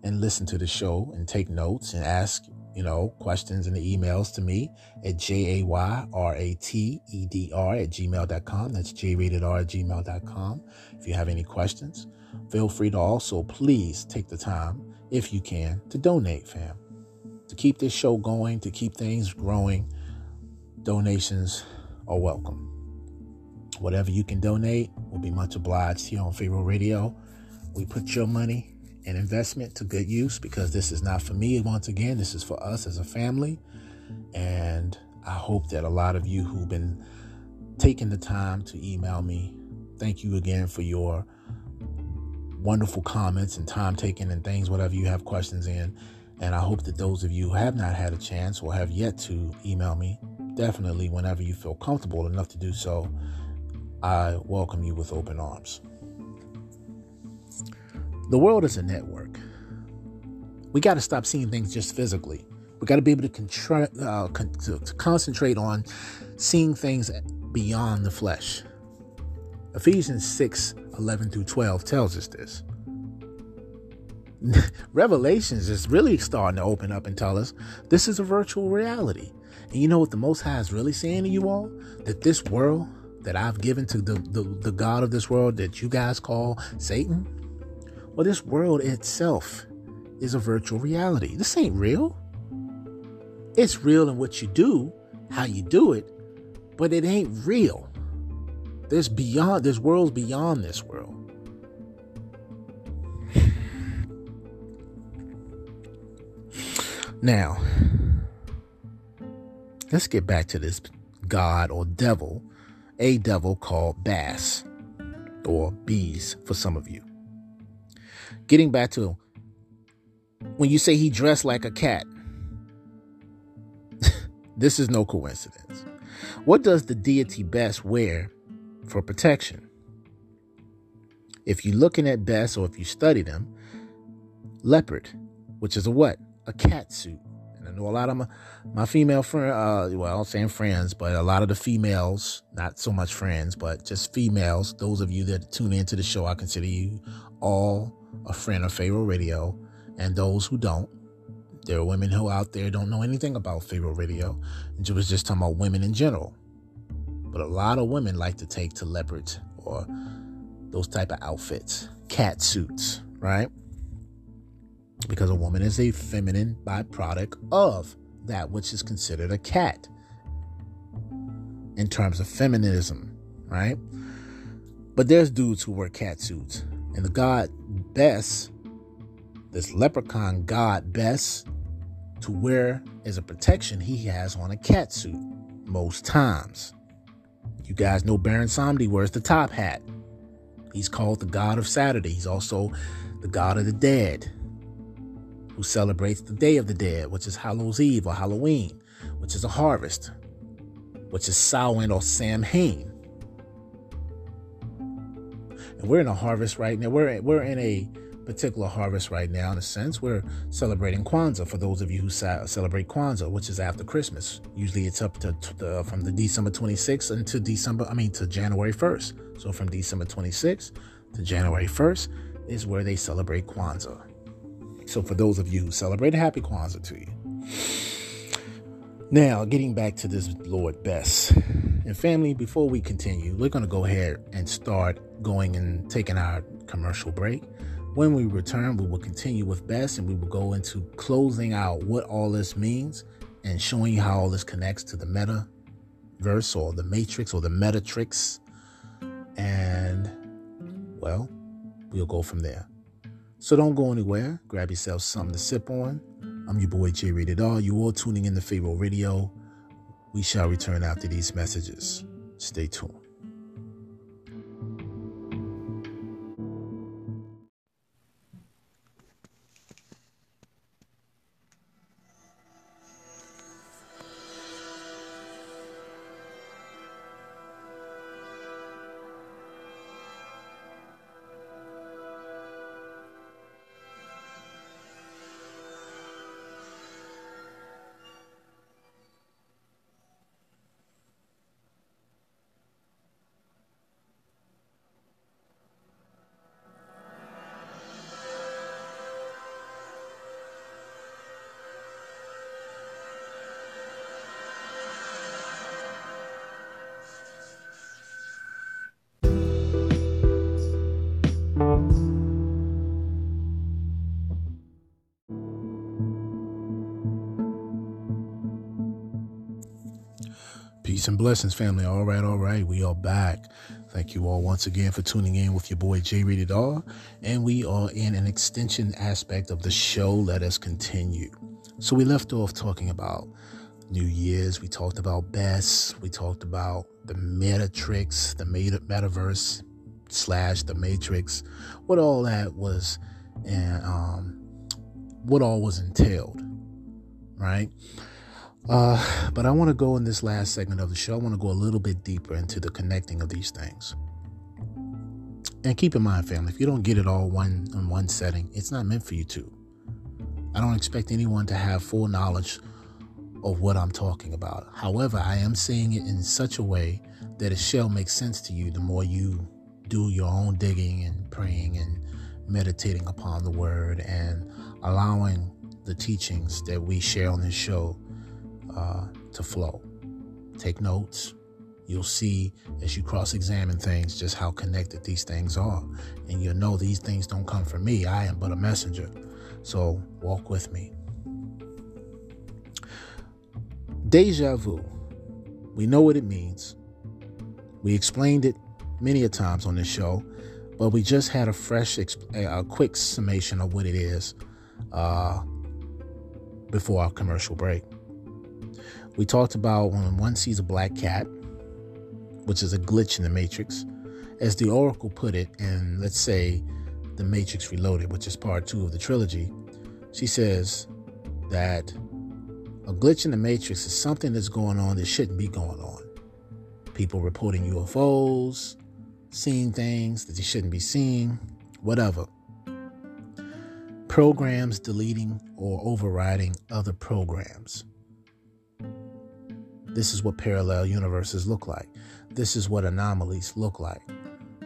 and listen to the show and take notes and ask, you know, questions in the emails to me at J-A-Y-R-A-T-E-D-R at gmail.com. That's J-rated-R at gmail.com. If you have any questions, feel free to also please take the time, if you can, to donate, fam. To keep this show going, to keep things growing, donations are welcome. Whatever you can donate will be much obliged here on Pharaoh Radio. We put your money an investment to good use because this is not for me. Once again, this is for us as a family. And I hope that a lot of you who've been taking the time to email me, thank you again for your wonderful comments and time taken and things, whatever you have questions in. And I hope that those of you who have not had a chance or have yet to email me, definitely whenever you feel comfortable enough to do so, I welcome you with open arms. The world is a network. We got to stop seeing things just physically. We got to be able to, contra- uh, con- to, to concentrate on seeing things beyond the flesh. Ephesians 6 11 through 12 tells us this. Revelations is really starting to open up and tell us this is a virtual reality. And you know what the Most High is really saying to you all? That this world that I've given to the, the, the God of this world that you guys call Satan, well, this world itself is a virtual reality. This ain't real. It's real in what you do, how you do it, but it ain't real. There's beyond, there's worlds beyond this world. Now, let's get back to this god or devil, a devil called Bass, or bees for some of you. Getting back to when you say he dressed like a cat, this is no coincidence. What does the deity Bes wear for protection? If you're looking at Bes or if you study them, leopard, which is a what? A cat suit. And I know a lot of my, my female friend, uh, well, I'm friends, but a lot of the females, not so much friends, but just females, those of you that tune into the show, I consider you all a friend of Pharaoh Radio, and those who don't. There are women who out there don't know anything about Pharaoh Radio. And was just talking about women in general. But a lot of women like to take to leopards or those type of outfits, cat suits, right? Because a woman is a feminine byproduct of that which is considered a cat in terms of feminism, right? But there's dudes who wear cat suits. And the god Bes, this leprechaun god Bes, to wear as a protection, he has on a cat suit most times. You guys know Baron Samedi wears the top hat. He's called the god of Saturday. He's also the god of the dead, who celebrates the Day of the Dead, which is Hallows Eve or Halloween, which is a harvest, which is Samhain or Samhain. And we're in a harvest right now. We're we're in a particular harvest right now. In a sense, we're celebrating Kwanzaa for those of you who celebrate Kwanzaa, which is after Christmas. Usually, it's up to, from the December 26th until December. I mean, to January 1st. So from December 26th to January 1st is where they celebrate Kwanzaa. So for those of you who celebrate, happy Kwanzaa to you. Now, getting back to this Lord Bes. And family, before we continue, we're going to go ahead and start going and taking our commercial break. When we return, we will continue with Bes and we will go into closing out what all this means and showing you how all this connects to the meta verse or the matrix or the metatrix. And well, we'll go from there. So don't go anywhere. Grab yourself something to sip on. I'm your boy J Rated R. You all tuning in to Pharaoh Radio. We shall return after these messages. Stay tuned. Peace and blessings, family. All right, all right. We are back. Thank you all once again for tuning in with your boy J Rated R. And we are in an extension aspect of the show. Let us continue. So we left off talking about New Year's. We talked about Bes. We talked about the Metatrix, the meta- metaverse slash the Matrix. What all that was, and um, what all was entailed, right? Uh, but I want to go in this last segment of the show. I want to go a little bit deeper into the connecting of these things. And keep in mind, family, if you don't get it all one in one setting, it's not meant for you to. I don't expect anyone to have full knowledge of what I'm talking about. However, I am saying it in such a way that it shall make sense to you the more you do your own digging and praying and meditating upon the word and allowing the teachings that we share on this show uh, to flow. Take notes. You'll see as you cross examine things just how connected these things are. And you'll know these things don't come from me. I am but a messenger. So walk with me. Deja vu. We know what it means. We explained it many a times on this show, but we just had a fresh, a quick summation of what it is uh, before our commercial break. We talked about when one sees a black cat, which is a glitch in the Matrix, as the Oracle put it in, let's say, The Matrix Reloaded, which is part two of the trilogy. She says that a glitch in the Matrix is something that's going on that shouldn't be going on. People reporting UFOs, seeing things that they shouldn't be seeing, whatever. Programs deleting or overriding other programs. This is what parallel universes look like. This is what anomalies look like.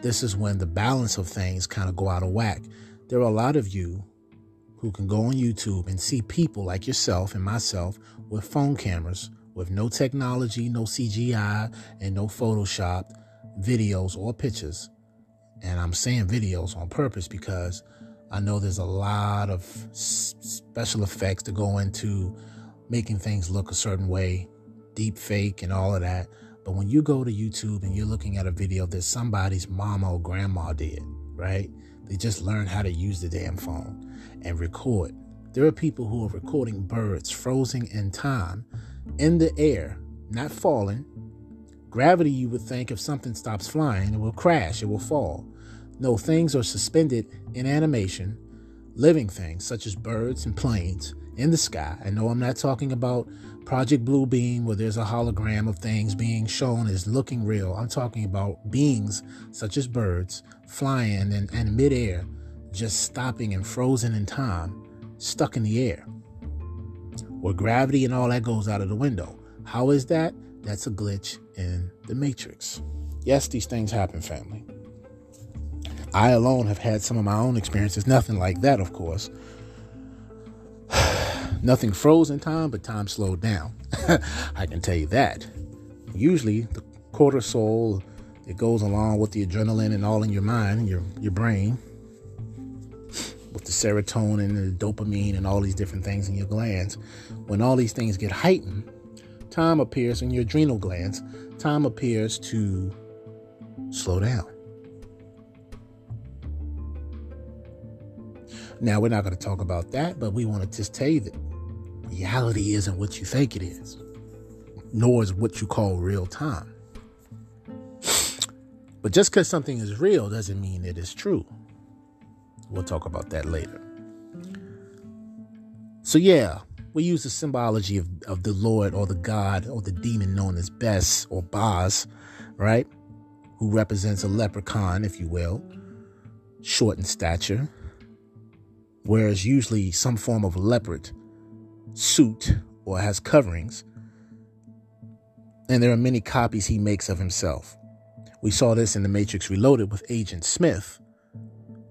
This is when the balance of things kind of go out of whack. There are a lot of you who can go on YouTube and see people like yourself and myself with phone cameras with no technology, no CGI, and no Photoshop videos or pictures. And I'm saying videos on purpose because I know there's a lot of special effects to go into making things look a certain way, deep fake and all of that. But when you go to YouTube and you're looking at a video that somebody's mama or grandma did, right? They just learned how to use the damn phone and record. There are people who are recording birds frozen in time in the air, not falling, Gravity, you would think, if something stops flying, it will crash, it will fall. No, things are suspended in animation, living things such as birds and planes in the sky. And no, I'm not talking about Project Bluebeam where there's a hologram of things being shown as looking real. I'm talking about beings such as birds flying and in midair, just stopping and frozen in time, stuck in the air, where gravity and all that goes out of the window. How is that? That's a glitch in the matrix. Yes, these things happen, family. I alone have had some of my own experiences. Nothing like that, of course. Nothing froze in time, but time slowed down. I can tell you that. Usually, the cortisol it goes along with the adrenaline and all in your mind, your your brain, with the serotonin and the dopamine and all these different things in your glands. When all these things get heightened, time appears in your adrenal glands, time appears to slow down. Now, we're not going to talk about that, but we want to just tell you that reality isn't what you think it is, nor is what you call real time. But just because something is real doesn't mean it is true. We'll talk about that later. So, yeah, we use the symbology of, of the Lord or the God or the demon known as Bes or Baz, right? Who represents a leprechaun, if you will, short in stature, wears usually some form of leopard suit or has coverings. And there are many copies he makes of himself. We saw this in The Matrix Reloaded with Agent Smith,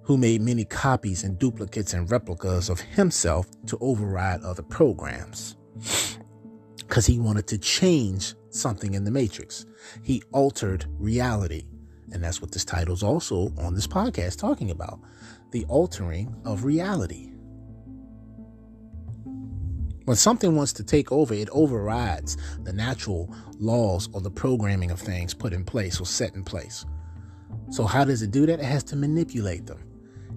who made many copies and duplicates and replicas of himself to override other programs. Because he wanted to change something in the Matrix. He altered reality. And that's what this title's also on this podcast talking about the altering of reality. When something wants to take over, it overrides the natural laws or the programming of things put in place or set in place. So, how does it do that? It has to manipulate them,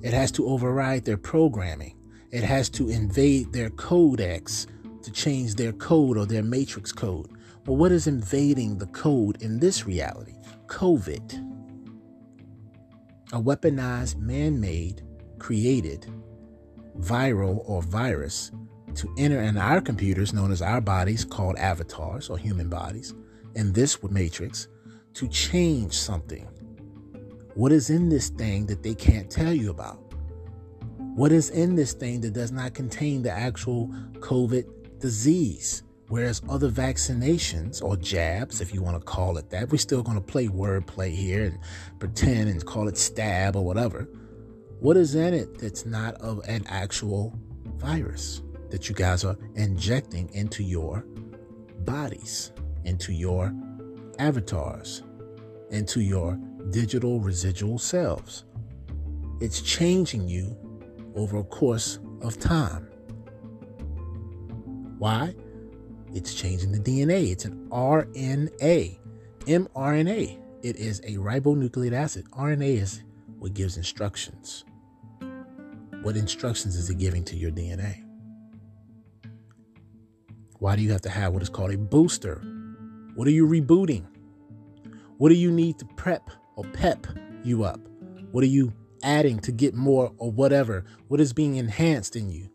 it has to override their programming, it has to invade their codex to change their code or their matrix code. Well, what is invading the code in this reality? COVID. A weaponized, man made, created viral or virus to enter in our computers, known as our bodies, called avatars or human bodies, in this matrix to change something. What is in this thing that they can't tell you about? What is in this thing that does not contain the actual COVID disease? Whereas other vaccinations or jabs, if you want to call it that, we're still going to play wordplay here and pretend and call it stab or whatever. What is in it that's not of an actual virus that you guys are injecting into your bodies, into your avatars, into your digital residual selves? It's changing you over a course of time. Why? It's changing the DNA. It's an RNA, mRNA. It is a ribonucleic acid. RNA is what gives instructions. What instructions is it giving to your DNA? Why do you have to have what is called a booster? What are you rebooting? What do you need to prep or pep you up? What are you adding to get more or whatever? What is being enhanced in you?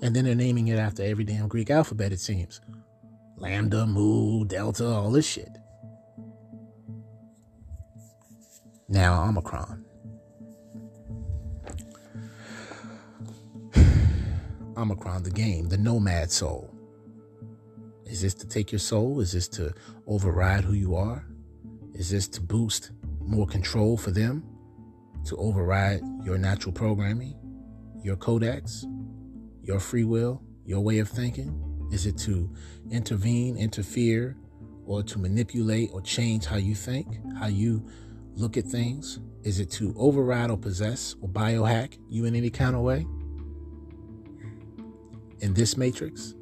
And then they're naming it after every damn Greek alphabet, it seems. Lambda, Mu, Delta, all this shit. Now, Omicron. Omikron, the game, the nomad soul. Is this to take your soul? Is this to override who you are? Is this to boost more control for them? To override your natural programming, your codex? your free will, your way of thinking? Is it to intervene, interfere, or to manipulate or change how you think, how you look at things? Is it to override or possess or biohack you in any kind of way? In this matrix,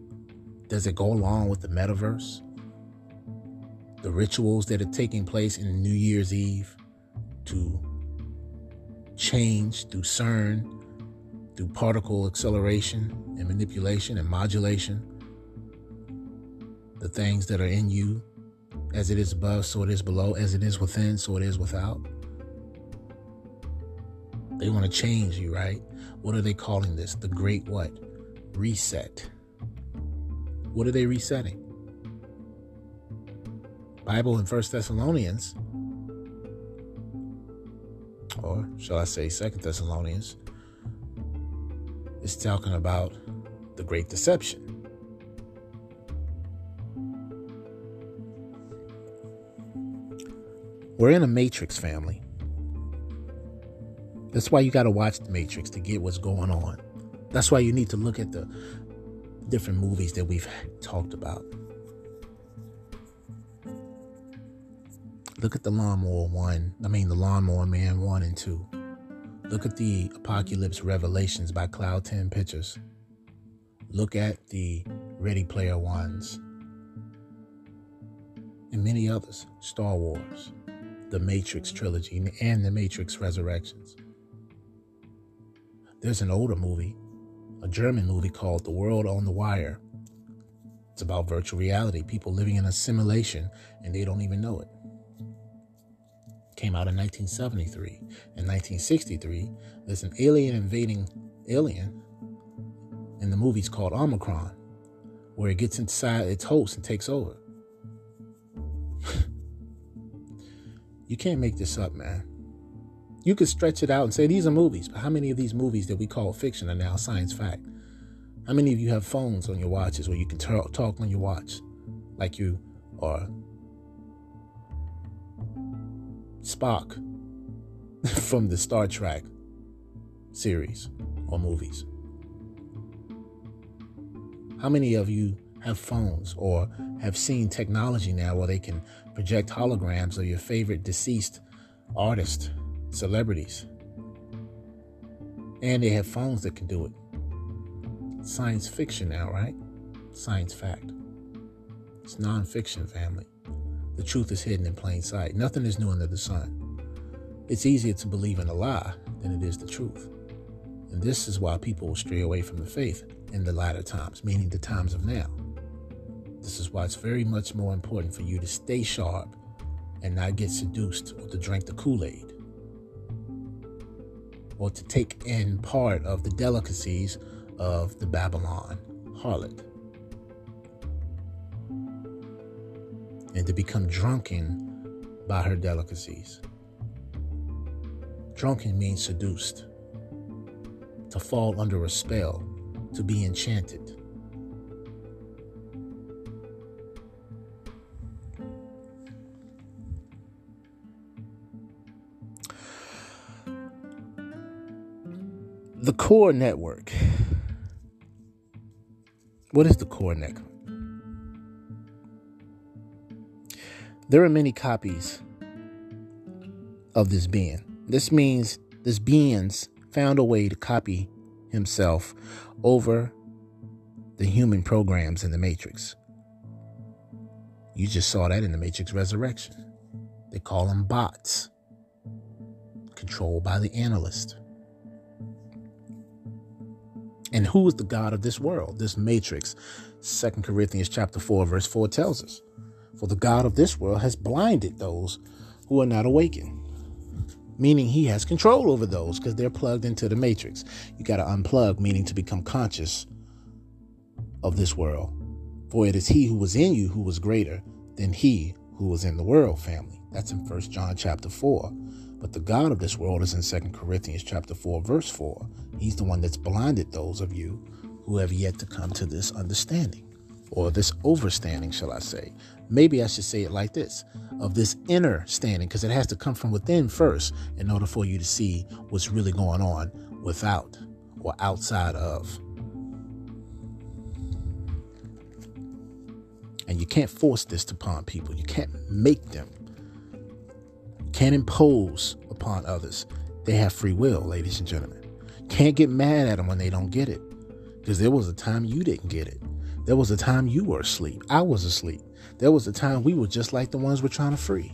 does it go along with the metaverse? The rituals that are taking place in New Year's Eve to change through CERN through particle acceleration and manipulation and modulation. The things that are in you, as it is above, so it is below, as it is within, so it is without. They want to change you, right? What are they calling this? The great what? Reset. What are they resetting? Bible in First Thessalonians, or shall I say Second Thessalonians, is talking about the Great Deception. We're in a Matrix family. That's why you got to watch the Matrix to get what's going on. That's why you need to look at the different movies that we've talked about. Look at the Lawnmower 1, I mean, the Lawnmower Man 1 and 2. Look at the Apocalypse Revelations by Cloud 10 Pictures. Look at the Ready Player Ones. And many others. Star Wars, the Matrix trilogy, and the Matrix Resurrections. There's an older movie, a German movie called The World on the Wire. It's about virtual reality, people living in a simulation and they don't even know it came out in 1973. In 1963, there's an alien invading alien in the movies called Omicron, where it gets inside its host and takes over. you can't make this up, man. You could stretch it out and say these are movies, but how many of these movies that we call fiction are now science fact? How many of you have phones on your watches where you can talk, talk on your watch like you are Spock from the Star Trek series or movies? How many of you have phones or have seen technology now where they can project holograms of your favorite deceased artists, celebrities? And they have phones that can do it. Science fiction now, right? Science fact. It's nonfiction, family. The truth is hidden in plain sight. Nothing is new under the sun. It's easier to believe in a lie than it is the truth. And this is why people will stray away from the faith in the latter times, meaning the times of now. This is why it's very much more important for you to stay sharp and not get seduced or to drink the Kool Aid or to take in part of the delicacies of the Babylon harlot and to become drunken by her delicacies. Drunken means seduced, to fall under a spell, to be enchanted. The core network. What is the core network? There are many copies of this being. This means this being's found a way to copy himself over the human programs in the Matrix. You just saw that in the Matrix Resurrection. They call them bots, controlled by the analyst. And who is the God of this world, this matrix? Second Corinthians chapter 4, verse 4 tells us. For the God of this world has blinded those who are not awakened. Meaning he has control over those because they're plugged into the matrix. You got to unplug, meaning to become conscious of this world. For it is he who was in you who was greater than he who was in the world, family. That's in First John chapter 4. But the God of this world is in Second Corinthians chapter 4, verse 4. He's the one that's blinded those of you who have yet to come to this understanding, or this overstanding, shall I say. Maybe I should say it like this of this inner standing, because it has to come from within first in order for you to see what's really going on without or outside of. And you can't force this upon people. You can't make them can't impose upon others. They have free will, ladies and gentlemen. Can't get mad at them when they don't get it. Because there was a time you didn't get it. There was a time you were asleep. I was asleep. There was a time we were just like the ones we're trying to free.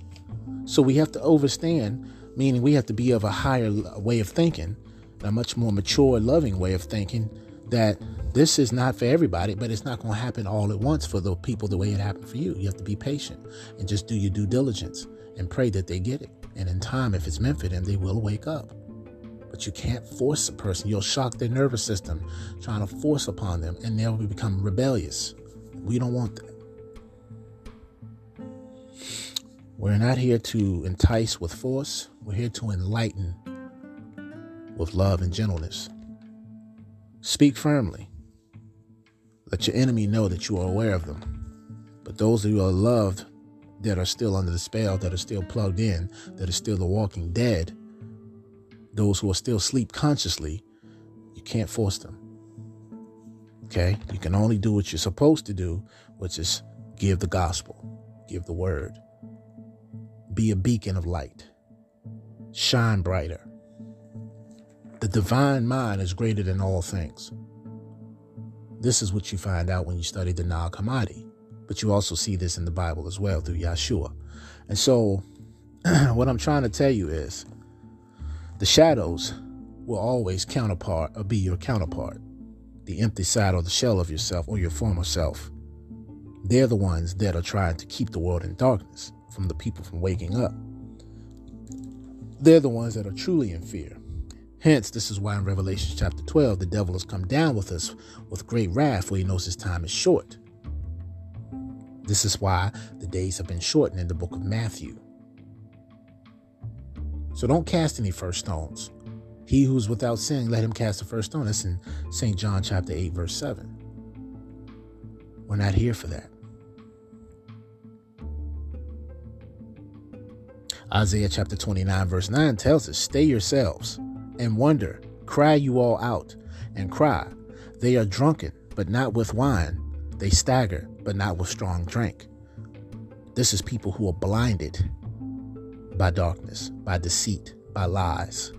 So we have to overstand, meaning we have to be of a higher way of thinking, a much more mature, loving way of thinking that this is not for everybody, but it's not going to happen all at once for the people the way it happened for you. You have to be patient and just do your due diligence and pray that they get it. And in time, if it's meant for them, they will wake up. But you can't force a person. You'll shock their nervous system trying to force upon them, and they'll become rebellious. We don't want that. We're not here to entice with force, we're here to enlighten with love and gentleness. Speak firmly. Let your enemy know that you are aware of them. But those who are loved that are still under the spell, that are still plugged in, that are still the walking dead, those who are still sleep consciously, you can't force them. Okay? You can only do what you're supposed to do, which is give the gospel, give the word, be a beacon of light, shine brighter. The divine mind is greater than all things. This is what you find out when you study the Nag Hammadi. But you also see this in the Bible as well through Yeshua. And so, what I'm trying to tell you is the shadows will always counterpart or be your counterpart. The empty side or the shell of yourself or your former self. They're the ones that are trying to keep the world in darkness from the people from waking up. They're the ones that are truly in fear. Hence, this is why in Revelation chapter 12, the devil has come down with us with great wrath, for he knows his time is short. This is why the days have been shortened in the book of Matthew. So don't cast any first stones. He who's without sin, let him cast the first stone. That's in St. John chapter 8, verse 7. We're not here for that. Isaiah chapter 29, verse 9 tells us, Stay yourselves and wonder, cry you all out, and cry. They are drunken, but not with wine. They stagger, but not with strong drink. This is people who are blinded by darkness, by deceit, by lies,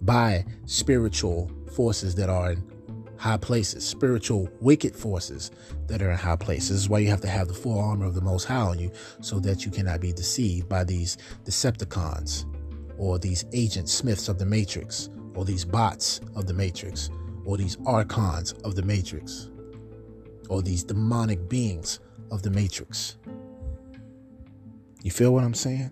by spiritual forces that are in high places, spiritual wicked forces that are in high places. This is why you have to have the full armor of the Most High on you so that you cannot be deceived by these Decepticons or these agent Smiths of the Matrix or these bots of the Matrix or these archons of the Matrix or these demonic beings of the Matrix. You feel what I'm saying?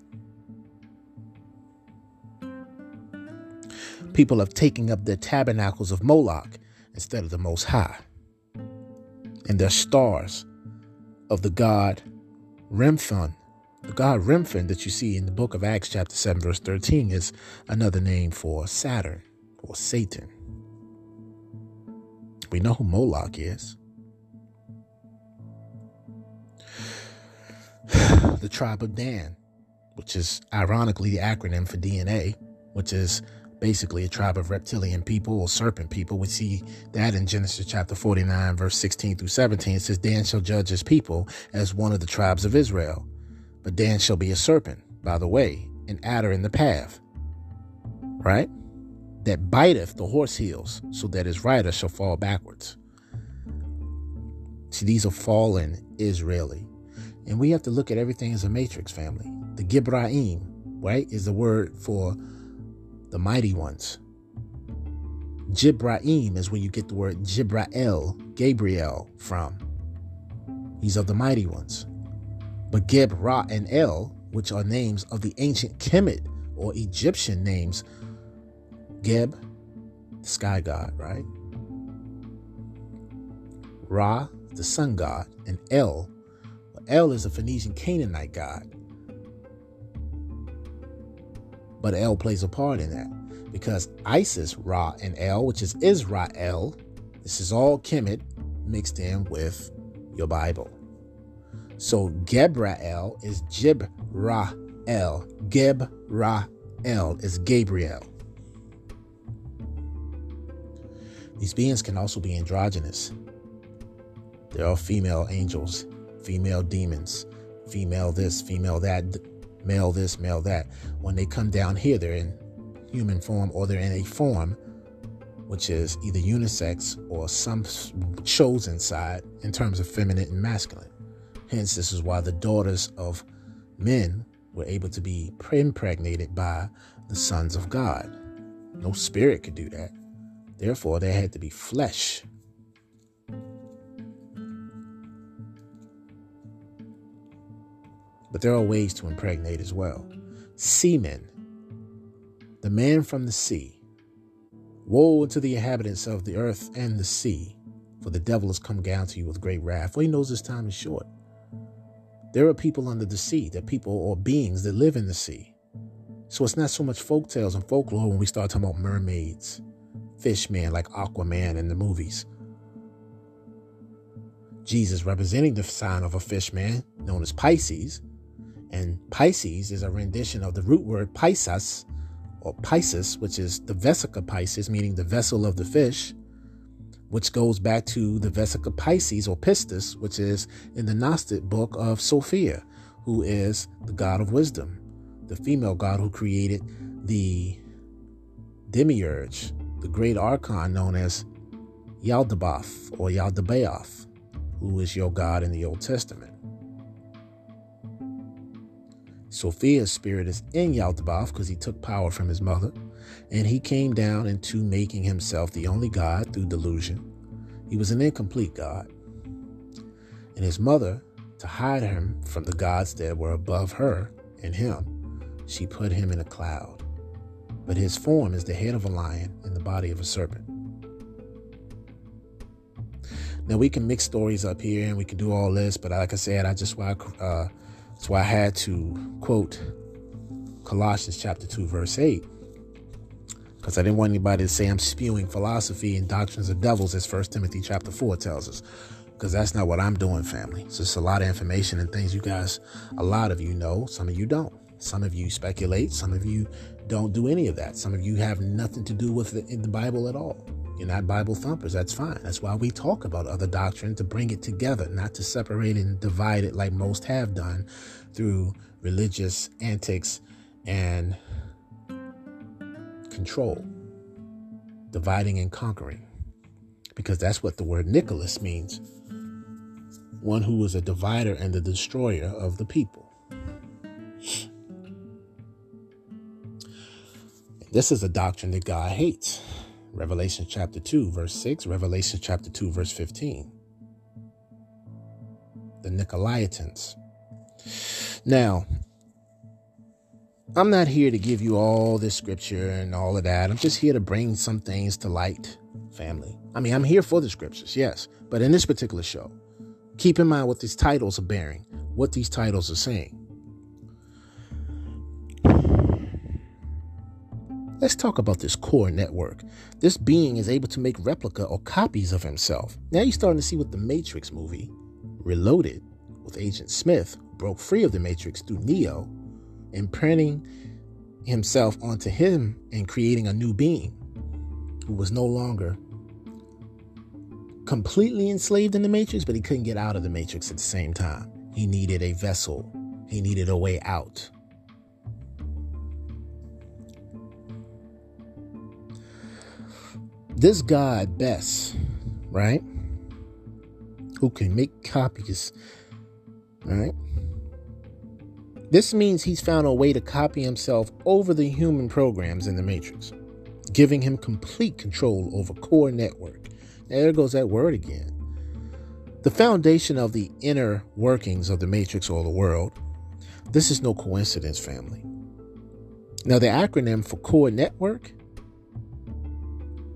People have taken up the tabernacles of Moloch instead of the Most High. And they're stars of the god Remphan. The god Remphan that you see in the book of Acts, chapter 7, verse 13, is another name for Saturn or Satan. We know who Moloch is. the tribe of Dan, which is ironically the acronym for DNA, which is basically a tribe of reptilian people or serpent people. We see that in Genesis chapter 49, verse 16 through 17. It says, Dan shall judge his people as one of the tribes of Israel. But Dan shall be a serpent by the way, an adder in the path. Right? That biteth the horse heels, so that his rider shall fall backwards. See, these are fallen Israeli. And we have to look at everything as a matrix family. The Gibraim, right, is the word for the mighty ones. Jibraim is where you get the word Jibrael, Gabriel, from. He's of the mighty ones. But Geb, Ra, and El, which are names of the ancient Kemet or Egyptian names, Geb, the sky god, right? Ra, the sun god, and El. El is a Phoenician Canaanite god. But El plays a part in that because Isis, Ra, and El, which is Israel, this is all Kemet mixed in with your Bible. So Gebrael is Jibrael. Gebrael is Gabriel. These beings can also be androgynous. They're all female angels, female demons, female this, female that, male this, male that. When they come down here, they're in human form or they're in a form which is either unisex or some chosen side in terms of feminine and masculine. Hence, this is why the daughters of men were able to be impregnated by the sons of God. No spirit could do that. Therefore, there had to be flesh. But there are ways to impregnate as well. Seamen, the man from the sea. Woe unto the inhabitants of the earth and the sea, for the devil has come down to you with great wrath, for he knows his time is short. There are people under the sea, there are people or beings that live in the sea. So it's not so much folk tales and folklore when we start talking about mermaids, fishmen like Aquaman in the movies. Jesus representing the sign of a fishman known as Pisces, and Pisces is a rendition of the root word Pisces or Pisces, which is the Vesica Piscis, meaning the vessel of the fish, which goes back to the Vesica Piscis or Pistis, which is in the Gnostic book of Sophia, who is the god of wisdom, the female god who created the demiurge, the great archon known as Yaldabaoth or Yaldabaoth, who is your god in the Old Testament. Sophia's spirit is in Yaldabaoth because he took power from his mother, and he came down into making himself the only God through delusion. He was an incomplete God. And his mother, to hide him from the gods that were above her and him, she put him in a cloud. But his form is the head of a lion and the body of a serpent. Now we can mix stories up here and we can do all this, but like I said, I just want uh, why I had to quote Colossians chapter 2, verse 8. Because I didn't want anybody to say I'm spewing philosophy and doctrines of devils, as 1 Timothy chapter 4 tells us. Because that's not what I'm doing, family. It's just a lot of information and things you guys, a lot of you know, some of you don't. Some of you speculate, some of you don't do any of that. Some of you have nothing to do with the, the Bible at all. You're not Bible thumpers. That's fine. That's why we talk about other doctrine to bring it together, not to separate and divide it like most have done through religious antics and control, dividing and conquering. because that's what the word Nicholas means one who is a divider and the destroyer of the people. This is a doctrine that God hates. Revelation chapter 2, verse 6, Revelation chapter 2, verse 15. The Nicolaitans. Now, I'm not here to give you all this scripture and all of that. I'm just here to bring some things to light, family. I mean, I'm here for the scriptures, yes, but in this particular show, keep in mind what these titles are bearing, what these titles are saying. Let's talk about this core network. This being is able to make replica or copies of himself. Now you're starting to see what the Matrix movie, Reloaded, with Agent Smith, broke free of the Matrix through Neo, imprinting himself onto him and creating a new being who was no longer completely enslaved in the Matrix, but he couldn't get out of the Matrix at the same time. He needed a vessel, he needed a way out. This God, Bes, right? Who can make copies, right? This means he's found a way to copy himself over the human programs in the Matrix, giving him complete control over core network. There goes that word again. The foundation of the inner workings of the Matrix or the world. This is no coincidence, family. Now, the acronym for core network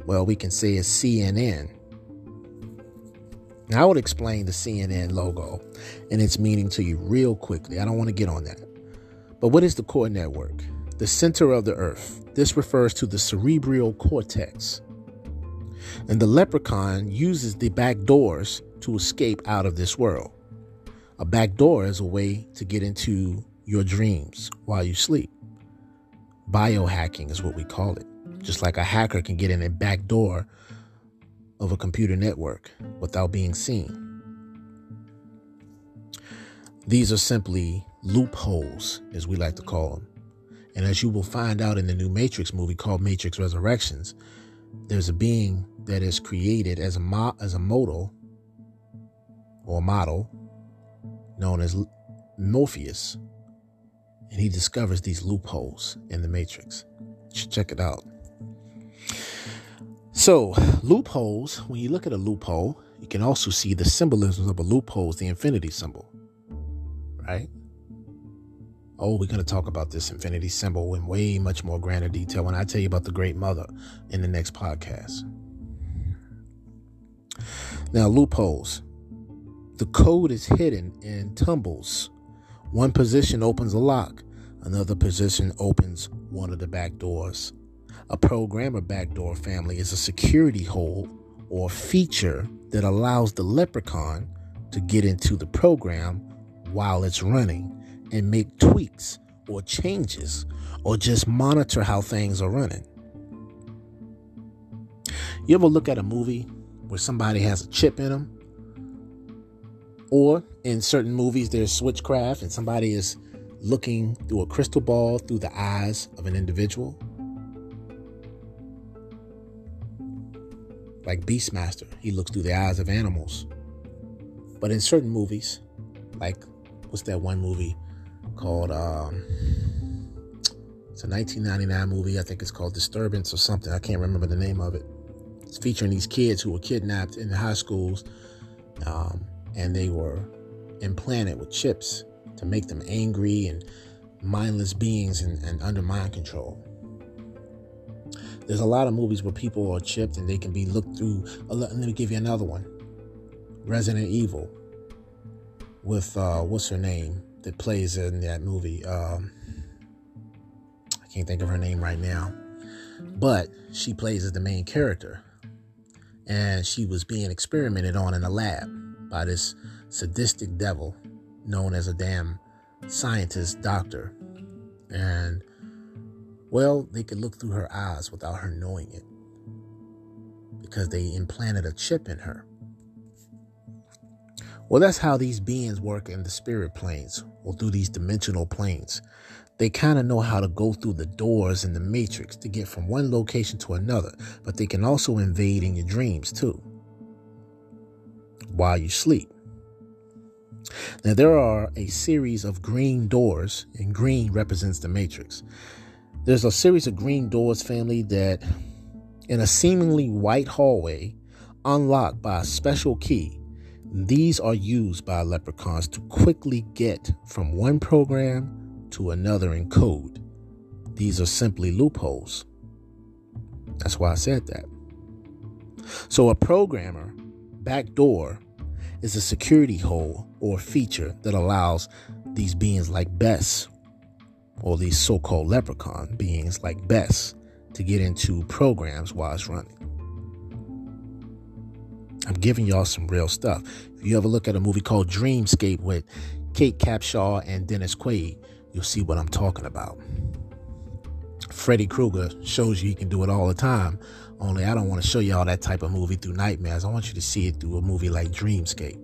well, we can say it's CNN. Now, I would explain the CNN logo and its meaning to you real quickly. I don't want to get on that. But what is the core network? The center of the earth. This refers to the cerebral cortex. And the leprechaun uses the back doors to escape out of this world. A back door is a way to get into your dreams while you sleep. Biohacking is what we call it just like a hacker can get in a back door of a computer network without being seen. These are simply loopholes, as we like to call them. And as you will find out in the new Matrix movie called Matrix Resurrections, there's a being that is created as a mo- as a model or model known as Morpheus, and he discovers these loopholes in the Matrix. Check it out. So, loopholes, when you look at a loophole, you can also see the symbolism of a loophole is the infinity symbol, right? Oh, we're going to talk about this infinity symbol in way much more grander detail when I tell you about the Great Mother in the next podcast. Now, loopholes. The code is hidden in tumbles. One position opens a lock, another position opens one of the back doors. A programmer backdoor family is a security hole or feature that allows the leprechaun to get into the program while it's running and make tweaks or changes or just monitor how things are running. You ever look at a movie where somebody has a chip in them? Or in certain movies, there's switchcraft and somebody is looking through a crystal ball through the eyes of an individual? Like Beastmaster. He looks through the eyes of animals. But in certain movies, like what's that one movie called? Um, it's a 1999 movie. I think it's called Disturbance or something. I can't remember the name of it. It's featuring these kids who were kidnapped in the high schools, um, and they were implanted with chips to make them angry and mindless beings and, and under mind control. There's a lot of movies where people are chipped and they can be looked through. Let me give you another one Resident Evil with, uh, what's her name that plays in that movie? Um, I can't think of her name right now. But she plays as the main character. And she was being experimented on in a lab by this sadistic devil known as a damn scientist doctor. And well, they could look through her eyes without her knowing it because they implanted a chip in her. Well, that's how these beings work in the spirit planes or through these dimensional planes. They kind of know how to go through the doors in the matrix to get from one location to another, but they can also invade in your dreams too. while you sleep. Now, there are a series of green doors, and green represents the matrix. There's a series of green doors, family, that in a seemingly white hallway, unlocked by a special key, these are used by leprechauns to quickly get from one program to another in code. These are simply loopholes. That's why I said that. So, a programmer backdoor is a security hole or feature that allows these beings like Bes, or these so called leprechaun beings like Bes, to get into programs while it's running. I'm giving y'all some real stuff. If you ever look at a movie called Dreamscape with Kate Capshaw and Dennis Quaid, you'll see what I'm talking about. Freddy Krueger shows you he can do it all the time. Only I don't want to show y'all that type of movie through nightmares. I want you to see it through a movie like Dreamscape.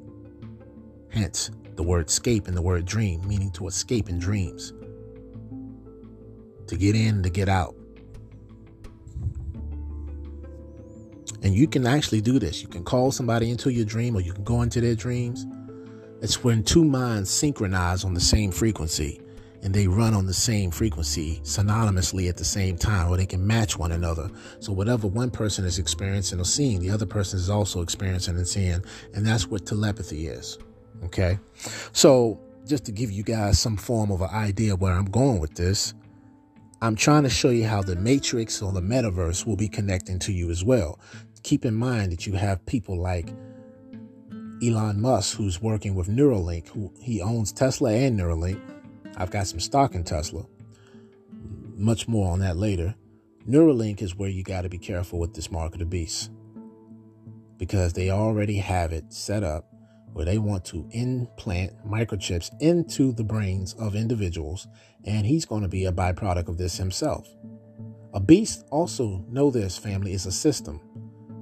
Hence, the word scape and the word dream, meaning to escape in dreams. To get in, to get out. And you can actually do this. You can call somebody into your dream or you can go into their dreams. It's when two minds synchronize on the same frequency and they run on the same frequency synonymously at the same time, or they can match one another. So whatever one person is experiencing or seeing, the other person is also experiencing and seeing. And that's what telepathy is. Okay. So just to give you guys some form of an idea where I'm going with this, I'm trying to show you how the matrix or the metaverse will be connecting to you as well. Keep in mind that you have people like Elon Musk, who's working with Neuralink, who he owns Tesla and Neuralink I've got some stock in Tesla. Much more on that later. Neuralink is where you got to be careful with this mark of the beast because they already have it set up where they want to implant microchips into the brains of individuals, and he's going to be a byproduct of this himself. A beast, also know this, family, is a system,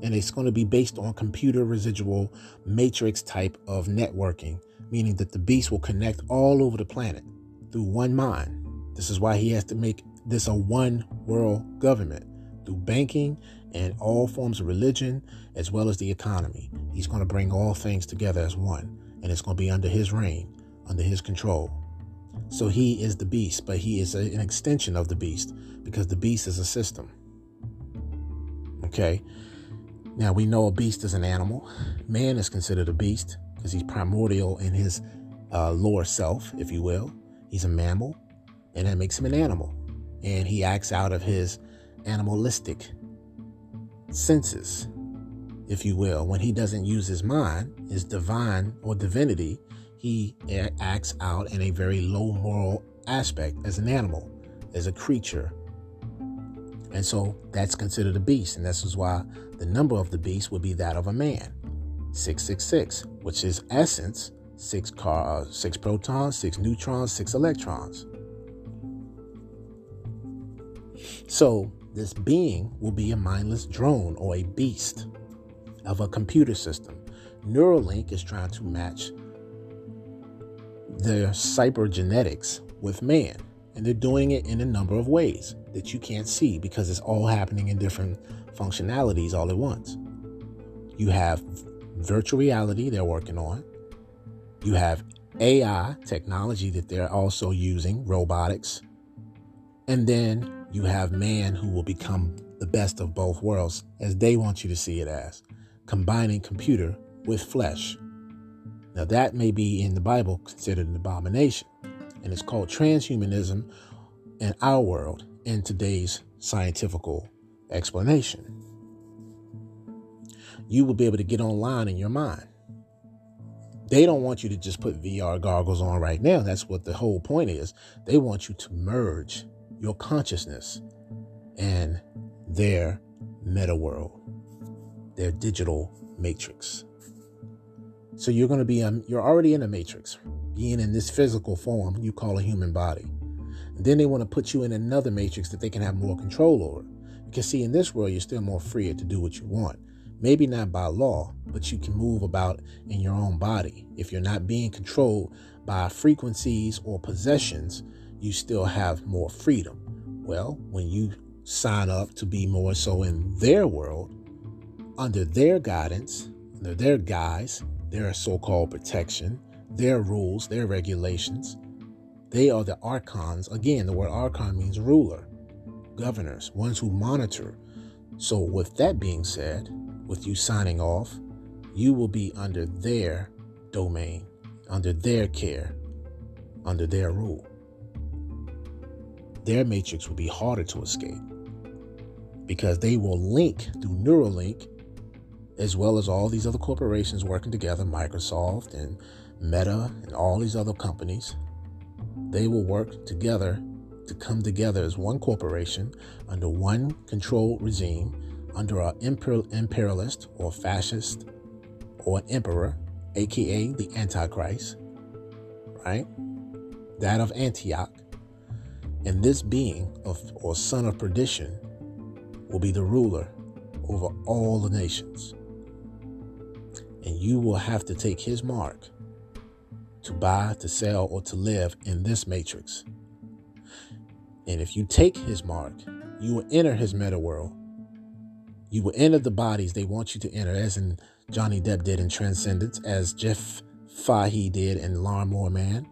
and it's going to be based on computer residual matrix type of networking, meaning that the beast will connect all over the planet through one mind. This is why he has to make this a one world government through banking and all forms of religion as well as the economy. He's going to bring all things together as one, and it's going to be under his reign, under his control. So he is the beast, but he is an extension of the beast because the beast is a system. Okay. Now we know a beast is an animal. Man is considered a beast because he's primordial in his uh, lower self, if you will. He's a mammal, and that makes him an animal. And he acts out of his animalistic senses, if you will. When he doesn't use his mind, his divine or divinity, he acts out in a very low moral aspect as an animal, as a creature. And so that's considered a beast. And this is why the number of the beast would be that of a man 666, which is essence six car, uh, six protons, six neutrons, six electrons. So this being will be a mindless drone or a beast of a computer system. Neuralink is trying to match their cybergenetics with man. And they're doing it in a number of ways that you can't see because it's all happening in different functionalities all at once. You have virtual reality they're working on. You have AI technology that they're also using, robotics. And then you have man who will become the best of both worlds, as they want you to see it as, combining computer with flesh. Now, that may be in the Bible considered an abomination, and it's called transhumanism in our world in today's scientific explanation. You will be able to get online in your mind they don't want you to just put VR goggles on right now. That's what the whole point is. They want you to merge your consciousness and their meta world, their digital matrix. So you're going to be, um, you're already in a matrix, being in this physical form you call a human body. And then they want to put you in another matrix that they can have more control over. Because see, in this world, you're still more free to do what you want. Maybe not by law, but you can move about in your own body. If you're not being controlled by frequencies or possessions, you still have more freedom. Well, when you sign up to be more so in their world, under their guidance, under their guise, their so called protection, their rules, their regulations. They are the archons. Again, the word archon means ruler, governors, ones who monitor. So, with that being said, with you signing off, you will be under their domain, under their care, under their rule. Their matrix will be harder to escape because they will link through Neuralink as well as all these other corporations working together, Microsoft and Meta and all these other companies. They will work together to come together as one corporation under one control regime, under an imperialist or fascist or an emperor, aka the Antichrist, right? That of Antioch. And this being of or son of perdition will be the ruler over all the nations. And you will have to take his mark to buy, to sell, or to live in this matrix. And if you take his mark, you will enter his meta world. You will enter the bodies they want you to enter, as in Johnny Depp did in Transcendence, as Jeff Fahey did in Lawnmower Man.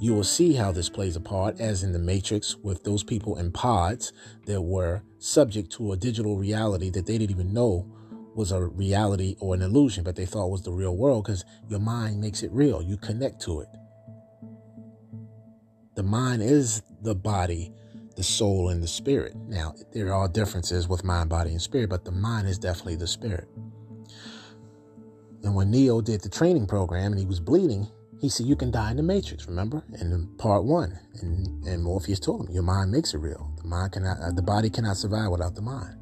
You will see how this plays a part, as in the Matrix, with those people in pods that were subject to a digital reality that they didn't even know was a reality or an illusion, but they thought was the real world because your mind makes it real. You connect to it. The mind is the body, the soul, and the spirit. Now, there are differences with mind, body, and spirit, but the mind is definitely the spirit. And when Neo did the training program and he was bleeding, he said, You can die in the matrix, remember? In part one. And, and Morpheus told him, Your mind makes it real. The mind cannot uh, the body cannot survive without the mind.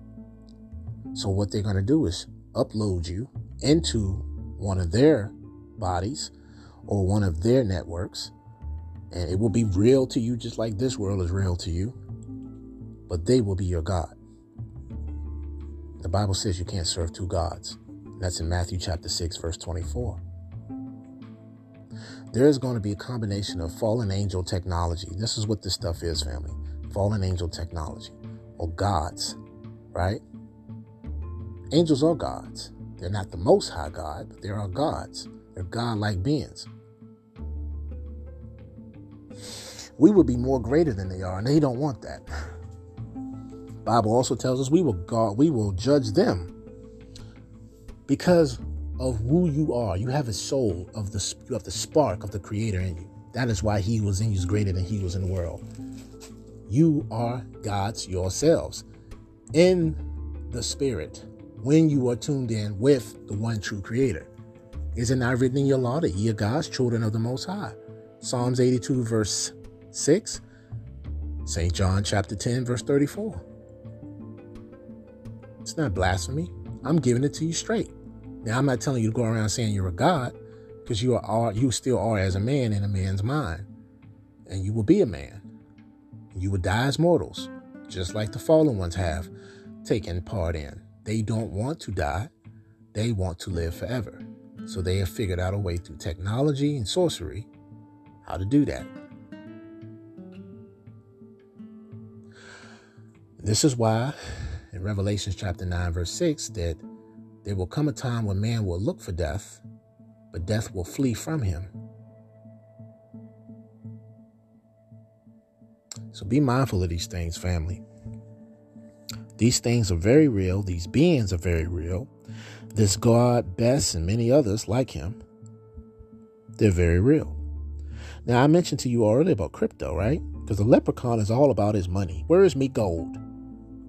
So what they're gonna do is upload you into one of their bodies or one of their networks, and it will be real to you just like this world is real to you. But they will be your God. The Bible says you can't serve two gods. That's in Matthew chapter 6, verse 24. There is going to be a combination of fallen angel technology. This is what this stuff is, family. Fallen angel technology or gods, right? Angels are gods. They're not the most high God, but they are gods. They're God-like beings. We would be more greater than they are, and they don't want that. Bible also tells us we will God, we will judge them because of who you are. You have a soul of the you have the spark of the creator in you. That is why he was in you is greater than he was in the world. You are God's yourselves in the spirit when you are tuned in with the one true creator. Is it not written in your law that ye are God's children of the Most High? Psalms 82, verse 6. St. John chapter 10, verse 34. It's not blasphemy. I'm giving it to you straight. Now, I'm not telling you to go around saying you're a God, because you are you still are as a man in a man's mind, and you will be a man. You will die as mortals, just like the fallen ones have taken part in. They don't want to die; they want to live forever. So they have figured out a way through technology and sorcery how to do that. This is why in Revelation chapter 9, verse 6, that there will come a time when man will look for death, but death will flee from him. So be mindful of these things, family. These things are very real. These beings are very real. This God, Bes, and many others like him, they're very real. Now, I mentioned to you already about crypto, right? Because the leprechaun is all about his money. Where is me gold?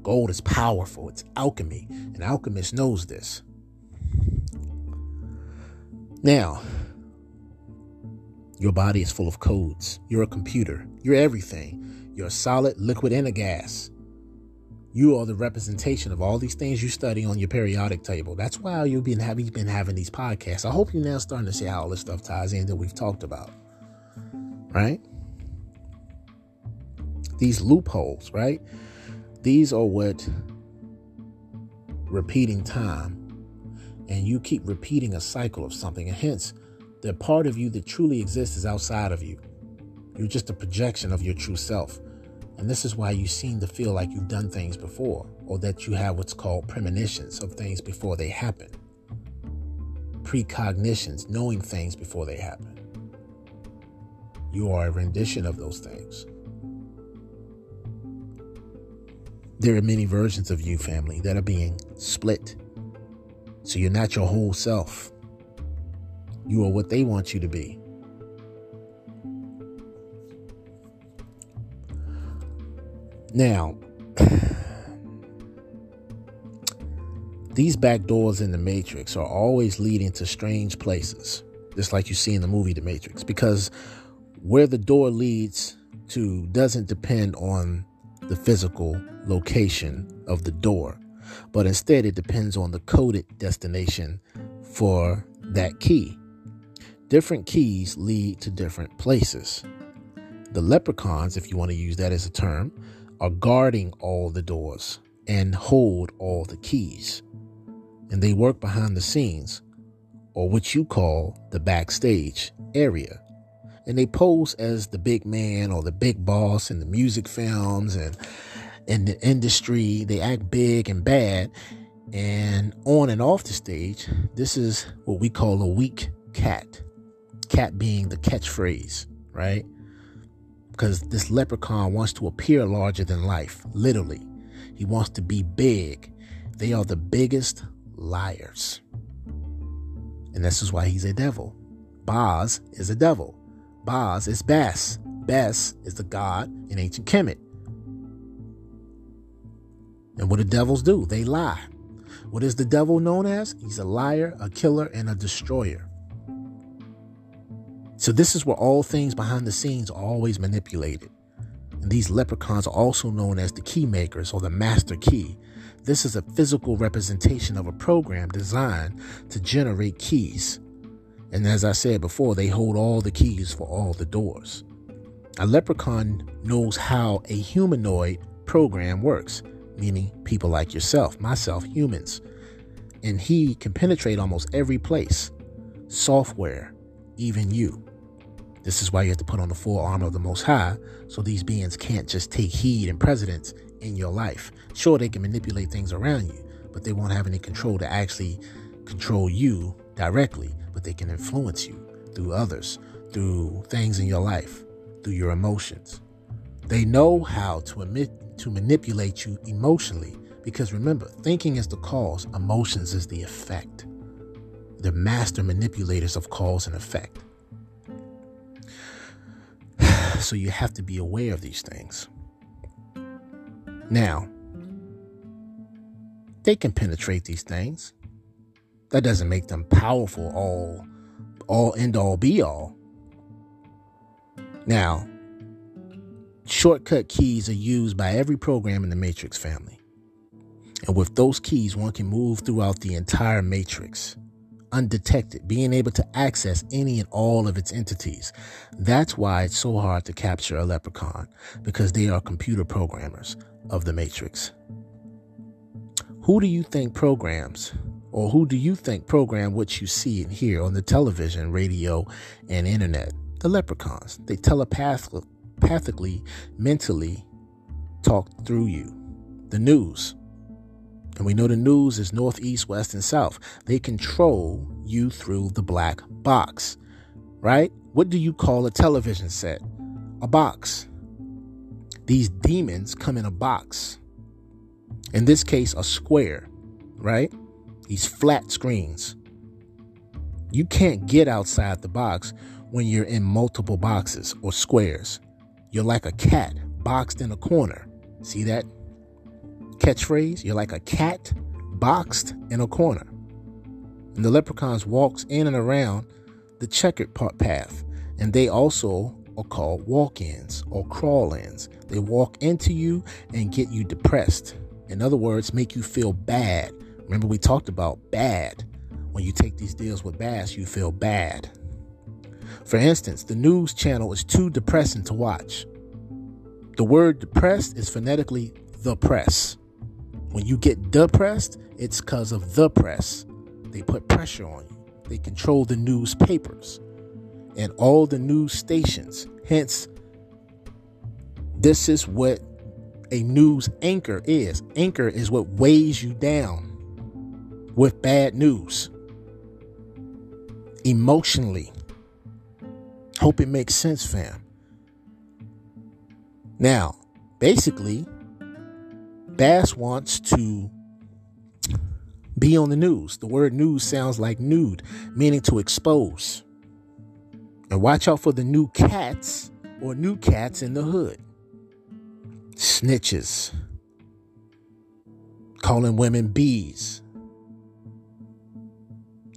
Gold is powerful, it's alchemy, and alchemist knows this. Now, your body is full of codes. You're a computer. You're everything. You're a solid, liquid, and a gas. You are the representation of all these things you study on your periodic table. That's why you've been having, been having these podcasts. I hope you're now starting to see how all this stuff ties in that we've talked about. Right? These loopholes, right? These are what repeating time and you keep repeating a cycle of something. And hence, the part of you that truly exists is outside of you. You're just a projection of your true self. And this is why you seem to feel like you've done things before, or that you have what's called premonitions of things before they happen. precognitions, knowing things before they happen. You are a rendition of those things. There are many versions of you, family, that are being split. So you're not your whole self. You are what they want you to be. Now, these back doors in the Matrix are always leading to strange places, just like you see in the movie The Matrix, because where the door leads to doesn't depend on the physical location of the door, but instead it depends on the coded destination for that key. Different keys lead to different places. The leprechauns, if you want to use that as a term, are guarding all the doors and hold all the keys. And they work behind the scenes, or what you call the backstage area and they pose as the big man or the big boss in the music films and in the industry. They act big and bad. And on and off the stage, this is what we call a weak cat. Cat being the catchphrase, right? Because this leprechaun wants to appear larger than life, literally. He wants to be big. They are the biggest liars. And this is why he's a devil. Boz is a devil. Baz is Bes. Bes is the god in ancient Kemet. And what do devils do? They lie. What is the devil known as? He's a liar, a killer, and a destroyer. So, this is where all things behind the scenes are always manipulated. And these leprechauns are also known as the key makers or the master key. This is a physical representation of a program designed to generate keys. And as I said before, they hold all the keys for all the doors. A leprechaun knows how a humanoid program works, meaning people like yourself, myself, humans. And he can penetrate almost every place software, even you. This is why you have to put on the full armor of the Most High, so these beings can't just take heed and precedence in your life. Sure, they can manipulate things around you, but they won't have any control to actually control you directly but they can influence you through others, through things in your life, through your emotions. They know how to emit, to manipulate you emotionally because remember, thinking is the cause, emotions is the effect. They're master manipulators of cause and effect. So you have to be aware of these things. Now, they can penetrate these things that doesn't make them powerful all all end all be all now shortcut keys are used by every program in the matrix family and with those keys one can move throughout the entire matrix undetected being able to access any and all of its entities that's why it's so hard to capture a leprechaun because they are computer programmers of the matrix who do you think programs or who do you think program what you see and hear on the television, radio, and internet? The leprechauns. They telepathically, mentally talk through you. The news. And we know the news is north, east, west, and south. They control you through the black box, right? What do you call a television set? A box. These demons come in a box. In this case, a square, right? these flat screens. You can't get outside the box when you're in multiple boxes or squares. You're like a cat boxed in a corner. See that catchphrase? You're like a cat boxed in a corner. And the leprechauns walks in and around the checkered path, and they also are called walk-ins or crawl-ins. They walk into you and get you depressed. In other words, make you feel bad Remember, we talked about bad. When you take these deals with Bass, you feel bad. For instance, the news channel is too depressing to watch. The word depressed is phonetically the press. When you get depressed, it's because of the press. They put pressure on you, they control the newspapers and all the news stations. Hence, this is what a news anchor is. Anchor is what weighs you down with bad news. emotionally. Hope it makes sense, fam. Now, basically, Bass wants to be on the news. The word news sounds like nude, meaning to expose. And watch out for the new cats or new cats in the hood. Snitches. Calling women bees.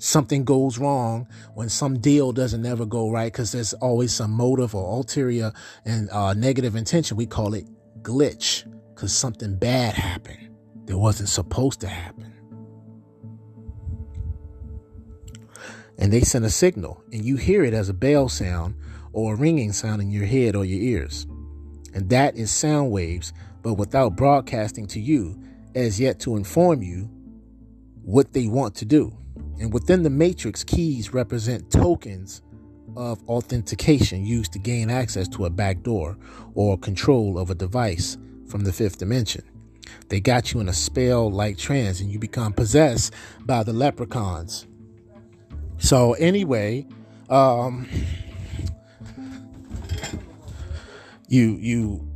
Something goes wrong when some deal doesn't ever go right because there's always some motive or ulterior and uh, negative intention. We call it glitch because something bad happened that wasn't supposed to happen. and they send a signal, and you hear it as a bell sound or a ringing sound in your head or your ears. And that is sound waves, but without broadcasting to you as yet to inform you what they want to do. And within the matrix, keys represent tokens of authentication used to gain access to a back door or control of a device from the fifth dimension. They got you in a spell like trance and you become possessed by the leprechauns so anyway, um, you you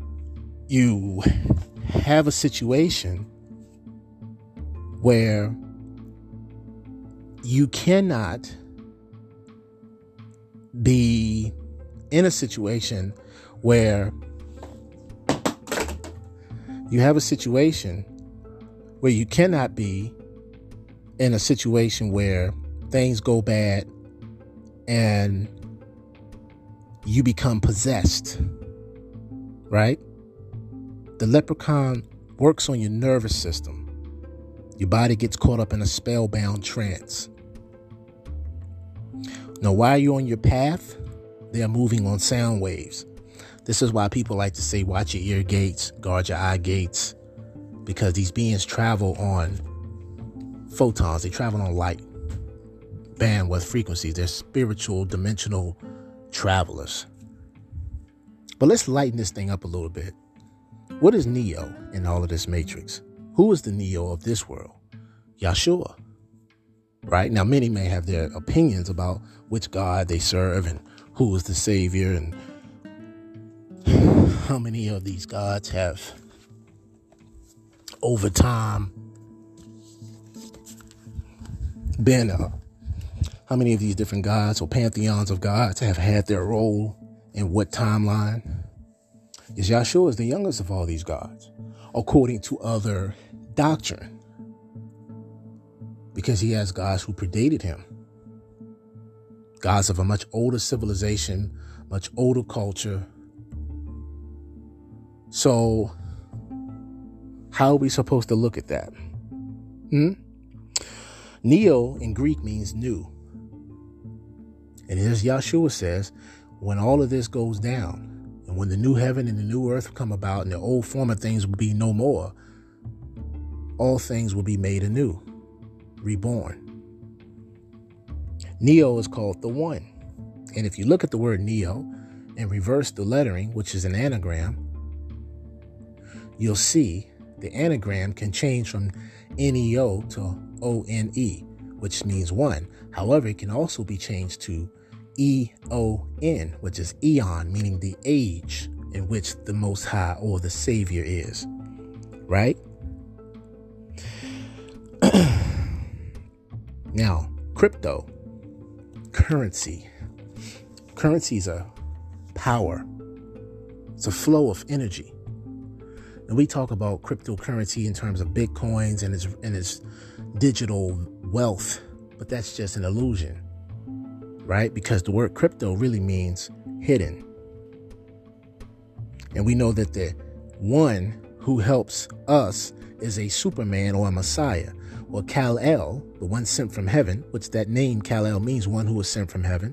you have a situation where you cannot be in a situation where you have a situation where you cannot be in a situation where things go bad and you become possessed, right? The leprechaun works on your nervous system. Your body gets caught up in a spellbound trance. Now, while you're on your path, they are moving on sound waves. This is why people like to say, watch your ear gates, guard your eye gates, because these beings travel on photons, they travel on light bandwidth frequencies. They're spiritual, dimensional travelers. But let's lighten this thing up a little bit. What is Neo in all of this matrix? Who is the Neo of this world? Yeshua. Right? Now, many may have their opinions about which God they serve and who is the Savior and how many of these gods have over time been uh, how many of these different gods or pantheons of gods have had their role in what timeline? Is Yahshua is the youngest of all these gods, according to other doctrine, because he has gods who predated him, gods of a much older civilization, much older culture. So, how are we supposed to look at that? Hmm? Neo in Greek means new. And as Yahshua says, when all of this goes down, and when the new heaven and the new earth come about, and the old form of things will be no more, all things will be made anew, reborn. Neo is called the One. And if you look at the word Neo and reverse the lettering, which is an anagram, you'll see the anagram can change from NEO to ONE, which means one. However, it can also be changed to E O N, which is eon, meaning the age in which the Most High or the Savior is. Right? now, crypto, currency. Currency is a power, it's a flow of energy. And we talk about cryptocurrency in terms of bitcoins and its, and its digital wealth but that's just an illusion, right? Because the word crypto really means hidden. And we know that the one who helps us is a Superman or a Messiah, or Kal El, the one sent from heaven, which that name Kal El means one who was sent from heaven,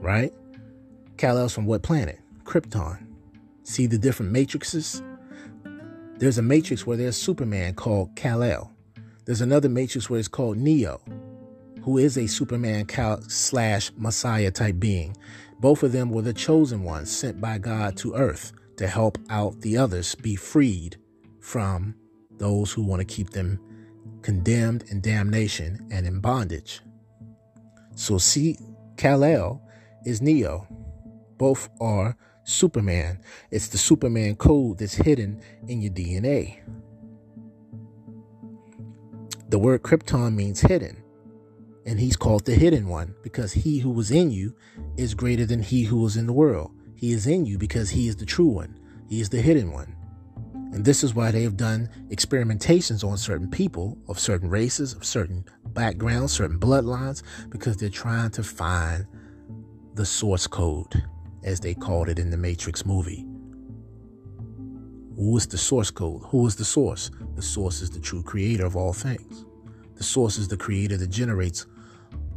right? Kal El's from what planet? Krypton. See the different matrices? There's a matrix where there's Superman called Kal El. There's another matrix where it's called Neo who is a Superman slash Messiah type being. Both of them were the chosen ones sent by God to earth to help out the others be freed from those who want to keep them condemned in damnation and in bondage. So see, Kal-El is Neo. Both are Superman. It's the Superman code that's hidden in your DNA. The word Krypton means hidden. And he's called the hidden one because he who was in you is greater than he who was in the world. He is in you because he is the true one. He is the hidden one. And this is why they have done experimentations on certain people of certain races, of certain backgrounds, certain bloodlines, because they're trying to find the source code, as they called it in the Matrix movie. Who is the source code? Who is the source? The source is the true creator of all things. The source is the creator that generates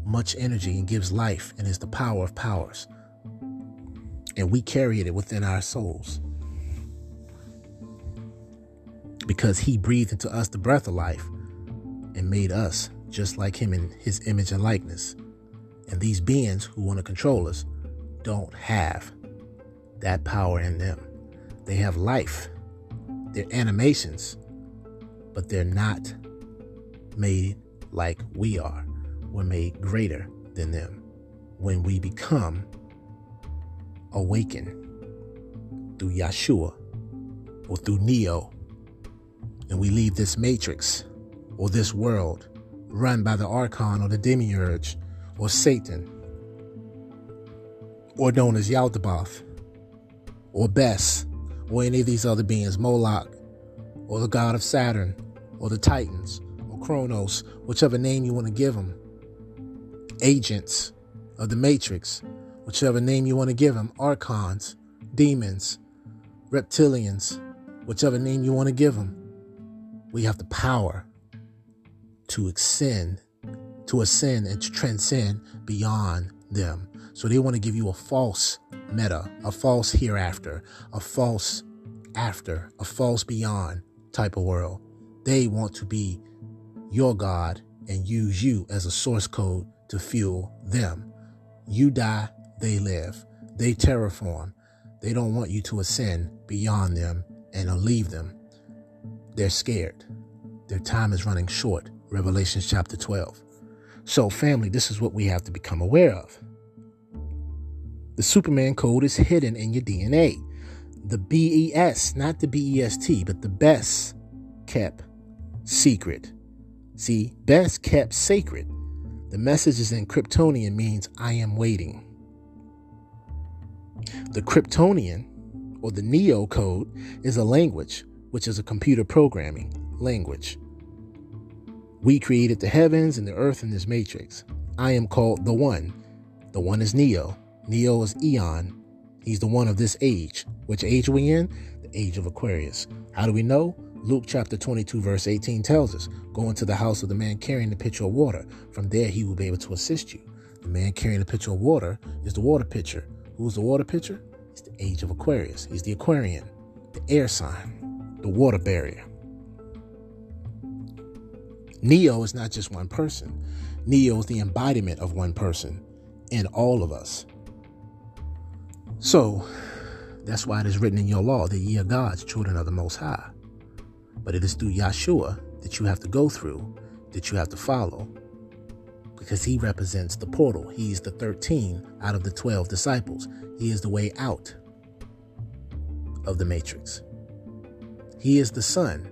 much energy and gives life and is the power of powers. And we carry it within our souls because he breathed into us the breath of life and made us just like him in his image and likeness. And these beings who want to control us don't have that power in them. They have life, they're animations, but they're not made like we are. We're made greater than them when we become awakened through Yeshua or through Neo and we leave this matrix or this world run by the Archon or the Demiurge or Satan or known as Yaldabaoth or Bes or any of these other beings, Moloch or the god of Saturn or the Titans or Kronos, whichever name you want to give them, agents of the Matrix, whichever name you want to give them, archons, demons, reptilians, whichever name you want to give them we have the power to ascend, to ascend and to transcend beyond them. So they want to give you a false meta, a false hereafter, a false after, a false beyond type of world. They want to be your God and use you as a source code to fuel them. You die, they live. They terraform. They don't want you to ascend beyond them and leave them they're scared. Their time is running short. Revelation chapter 12. So, family, this is what we have to become aware of. The Superman code is hidden in your DNA. The BES, not the BEST, but the best kept secret. See, best kept sacred. The message is in Kryptonian means I am waiting. The Kryptonian or the Neo code is a language which is a computer programming language. We created the heavens and the earth in this matrix. I am called the One. The One is Neo. Neo is Eon. He's the one of this age. Which age are we in? The age of Aquarius. How do we know? Luke chapter 22, verse 18 tells us Go into the house of the man carrying the pitcher of water. From there, he will be able to assist you. The man carrying the pitcher of water is the water pitcher. Who's the water pitcher? It's the age of Aquarius. He's the Aquarian, the air sign the water barrier. Neo is not just one person. Neo is the embodiment of one person in all of us. So, that's why it is written in your law that ye are God's children of the Most High. But it is through Yeshua that you have to go through, that you have to follow, because he represents the portal. He's the 13 out of the 12 disciples. He is the way out of the matrix. He is the Son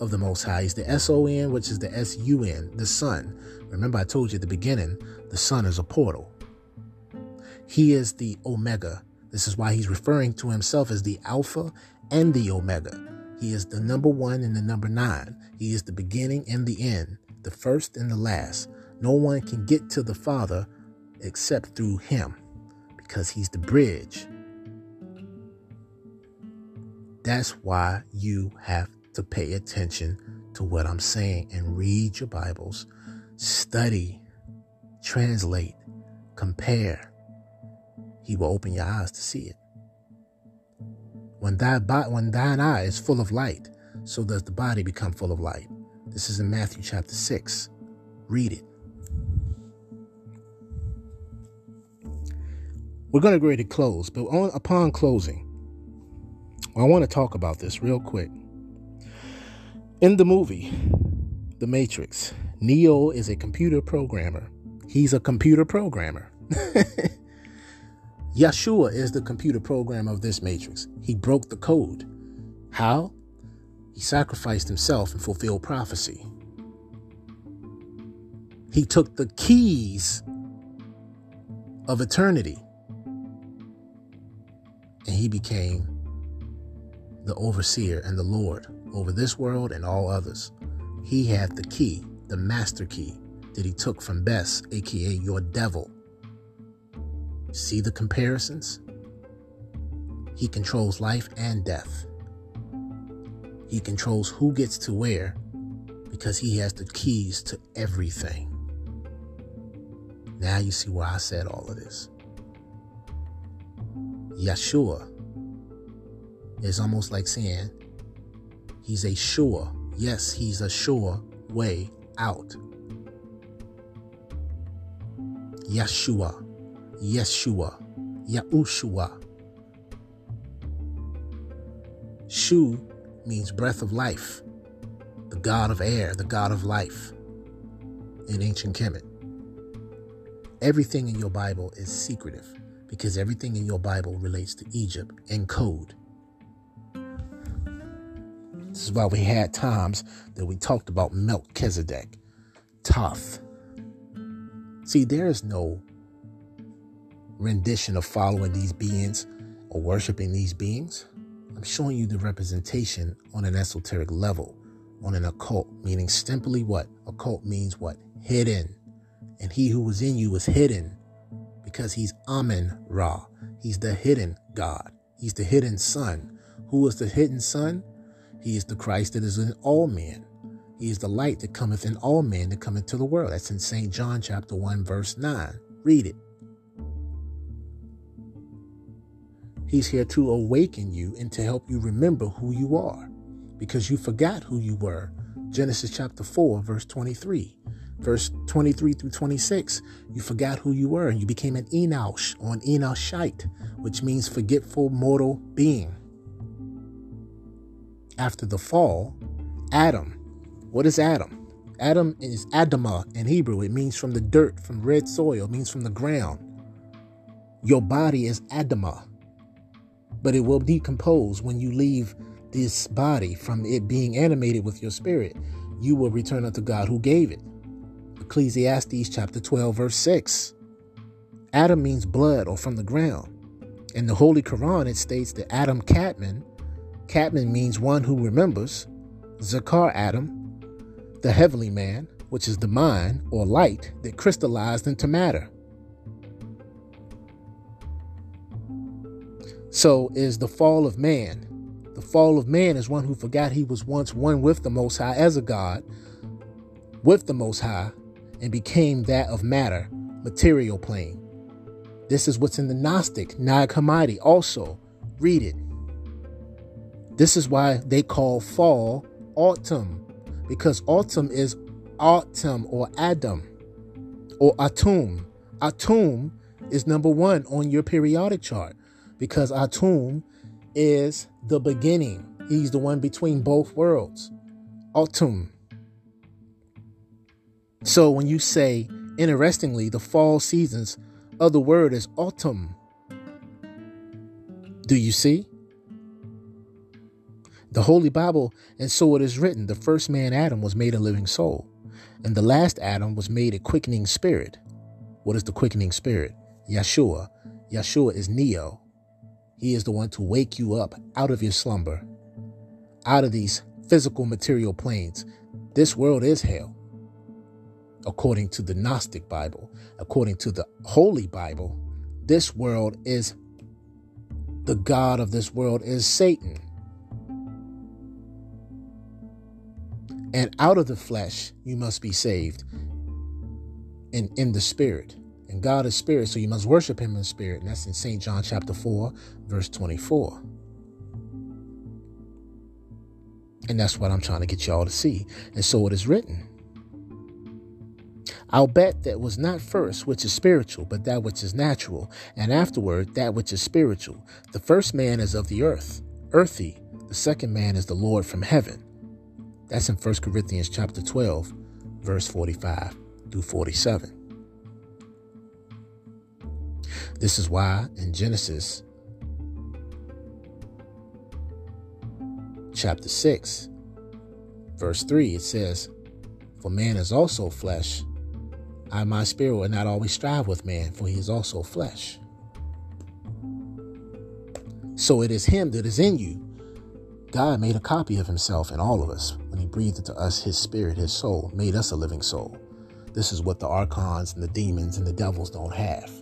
of the Most High. He's the S O N, which is the S U N, the Son. Remember, I told you at the beginning, the Son is a portal. He is the Omega. This is why he's referring to himself as the Alpha and the Omega. He is the number one and the number nine. He is the beginning and the end, the first and the last. No one can get to the Father except through him because he's the bridge that's why you have to pay attention to what I'm saying and read your Bibles, study, translate, compare. He will open your eyes to see it. When, thy, when thine eye is full of light, so does the body become full of light. This is in Matthew chapter 6. Read it. We're going to go to close, but on, upon closing, I want to talk about this real quick. In the movie, The Matrix, Neo is a computer programmer. He's a computer programmer. Yeshua is the computer programmer of this matrix. He broke the code. How? He sacrificed himself and fulfilled prophecy. He took the keys of eternity and he became the overseer and the Lord over this world and all others. He had the key, the master key that he took from Bes, aka your devil. See the comparisons? He controls life and death. He controls who gets to where because he has the keys to everything. Now you see why I said all of this. Yeshua is almost like saying he's a sure, yes, he's a sure way out. Yeshua, Yeshua, Yahushua. Shu means breath of life, the god of air, the god of life in ancient Kemet. Everything in your Bible is secretive because everything in your Bible relates to Egypt in code. This is why we had times that we talked about Melchizedek, Thoth. See, there is no rendition of following these beings or worshiping these beings. I'm showing you the representation on an esoteric level, on an occult, meaning simply what? Occult means what? Hidden. And he who was in you was hidden because he's Amen Ra. He's the hidden God. He's the hidden Son. Who is the hidden Son? He is the Christ that is in all men. He is the light that cometh in all men that come into the world. That's in St. John chapter 1, verse 9. Read it. He's here to awaken you and to help you remember who you are because you forgot who you were. Genesis chapter 4, verse 23 verse 23 through 26, you forgot who you were and you became an Enosh or Enoshite, which means forgetful mortal being. After the fall, Adam. What is Adam? Adam is Adama in Hebrew. It means from the dirt, from red soil, it means from the ground. Your body is Adama, but it will decompose when you leave this body from it being animated with your spirit. You will return unto God who gave it. Ecclesiastes chapter 12, verse 6. Adam means blood or from the ground. In the Holy Quran, it states that Adam Kadmon, Kadmon means one who remembers, Zakar Adam, the heavenly man, which is the mind or light that crystallized into matter. So is the fall of man. The fall of man is one who forgot he was once one with the Most High as a God, with the Most High, and became that of matter, material plane. This is what's in the Gnostic Nag Hammadi. Also, read it. This is why they call fall autumn, because autumn is autumn or Adam or Atum. Atum is number one on your periodic chart because Atum is the beginning. He's the one between both worlds. Autumn. So when you say, interestingly, the fall seasons of the word is autumn, do you see? The Holy Bible, and so it is written, the first man Adam was made a living soul, and the last Adam was made a quickening spirit. What is the quickening spirit? Yeshua. Yeshua is Neo. He is the one to wake you up out of your slumber, out of these physical material planes. This world is hell according to the Gnostic Bible, according to the Holy Bible, this world is the God of this world is Satan. And out of the flesh, you must be saved and in the spirit. And God is spirit, so you must worship him in spirit. And that's in St. John chapter 4, verse 24. And that's what I'm trying to get y'all to see. And so it is written. I'll bet that was not first which is spiritual, but that which is natural, and afterward that which is spiritual. The first man is of the earth, earthy. The second man is the Lord from heaven. That's in 1 Corinthians chapter 12, verse 45 through 47. This is why in Genesis chapter 6, verse 3, it says, For man is also flesh. I, my spirit, will not always strive with man, for he is also flesh. So it is him that is in you. God made a copy of himself in all of us breathed into us his spirit, his soul, made us a living soul. This is what the archons and the demons and the devils don't have.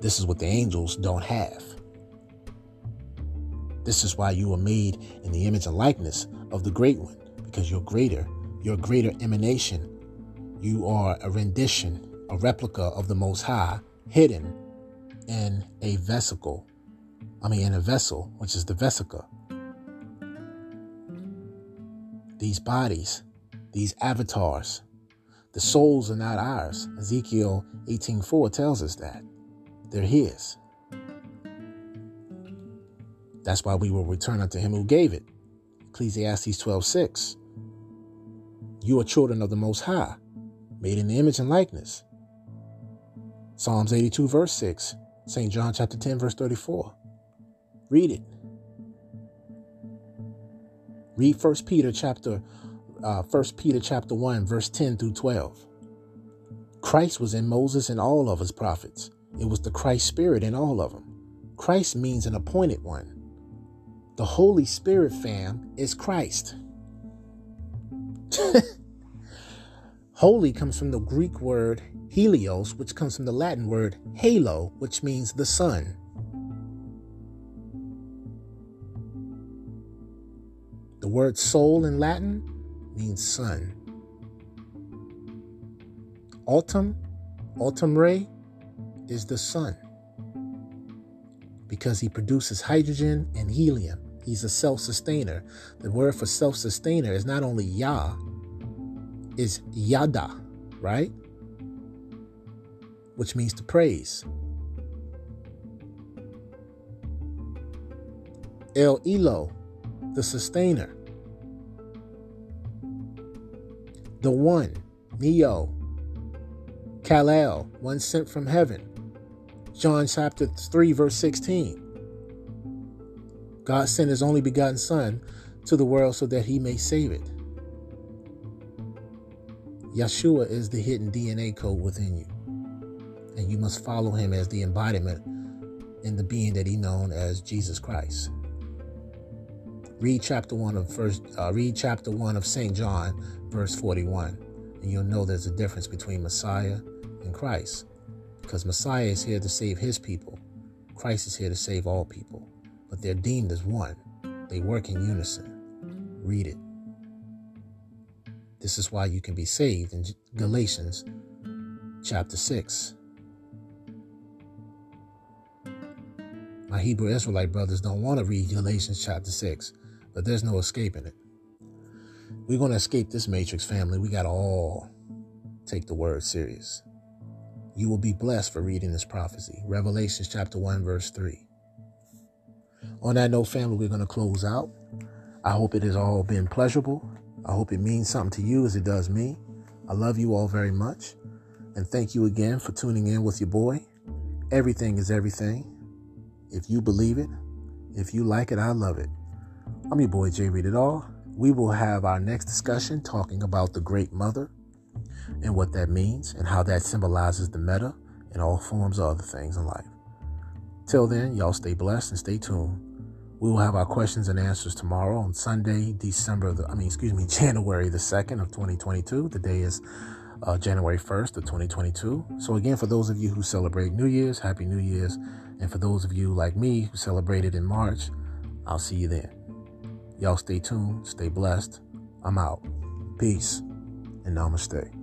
This is what the angels don't have. This is why you were made in the image and likeness of the great one, because you're greater, you're greater emanation. You are a rendition, a replica of the Most High, hidden in a vesicle. I mean, in a vessel, which is the vesica. These bodies, these avatars, the souls are not ours. Ezekiel 18:4 tells us that. They're his. That's why we will return unto him who gave it. Ecclesiastes 12:6. You are children of the Most High, made in the image and likeness. Psalms 82, verse 6. St. John chapter 10, verse 34. Read it. Read 1 Peter chapter uh, 1 Peter chapter 1, verse 10 through 12. Christ was in Moses and all of his prophets. It was the Christ Spirit in all of them. Christ means an appointed one. The Holy Spirit, fam, is Christ. Holy comes from the Greek word helios, which comes from the Latin word halo, which means the sun. The word soul in Latin means sun. Autumn, autumn ray, is the sun because he produces hydrogen and helium. He's a self sustainer. The word for self sustainer is not only Yah, is Yada, right? Which means to praise. El Elo, the sustainer. The one, Neo, Kal-El, one sent from heaven. John chapter 3, verse 16. God sent his only begotten Son to the world so that he may save it. Yeshua is the hidden DNA code within you. And you must follow him as the embodiment in the being that he known as Jesus Christ. Read chapter one of first uh, read chapter one of St. John, verse 41, and you'll know there's a difference between Messiah and Christ because Messiah is here to save his people. Christ is here to save all people, but they're deemed as one. They work in unison. Read it. This is why you can be saved in Galatians chapter 6. My Hebrew Israelite brothers don't want to read Galatians chapter 6, but there's no escaping it. We're going to escape this matrix family. We got to all take the word serious. You will be blessed for reading this prophecy. Revelations chapter 1, verse 3. On that note, family, we're going to close out. I hope it has all been pleasurable. I hope it means something to you as it does me. I love you all very much. And thank you again for tuning in with your boy. Everything is everything. If you believe it, if you like it, I love it. I'm your boy, J Rated R. We will have our next discussion talking about the Great Mother and what that means and how that symbolizes the meta and all forms of other things in life. Till then, y'all stay blessed and stay tuned. We will have our questions and answers tomorrow on Sunday, December, the, I mean, excuse me, January the 2nd of 2022. The day is uh, January 1st of 2022. So again, for those of you who celebrate New Year's, Happy New Year's. And for those of you like me who celebrated in March, I'll see you then. Y'all stay tuned, stay blessed. I'm out. Peace and namaste.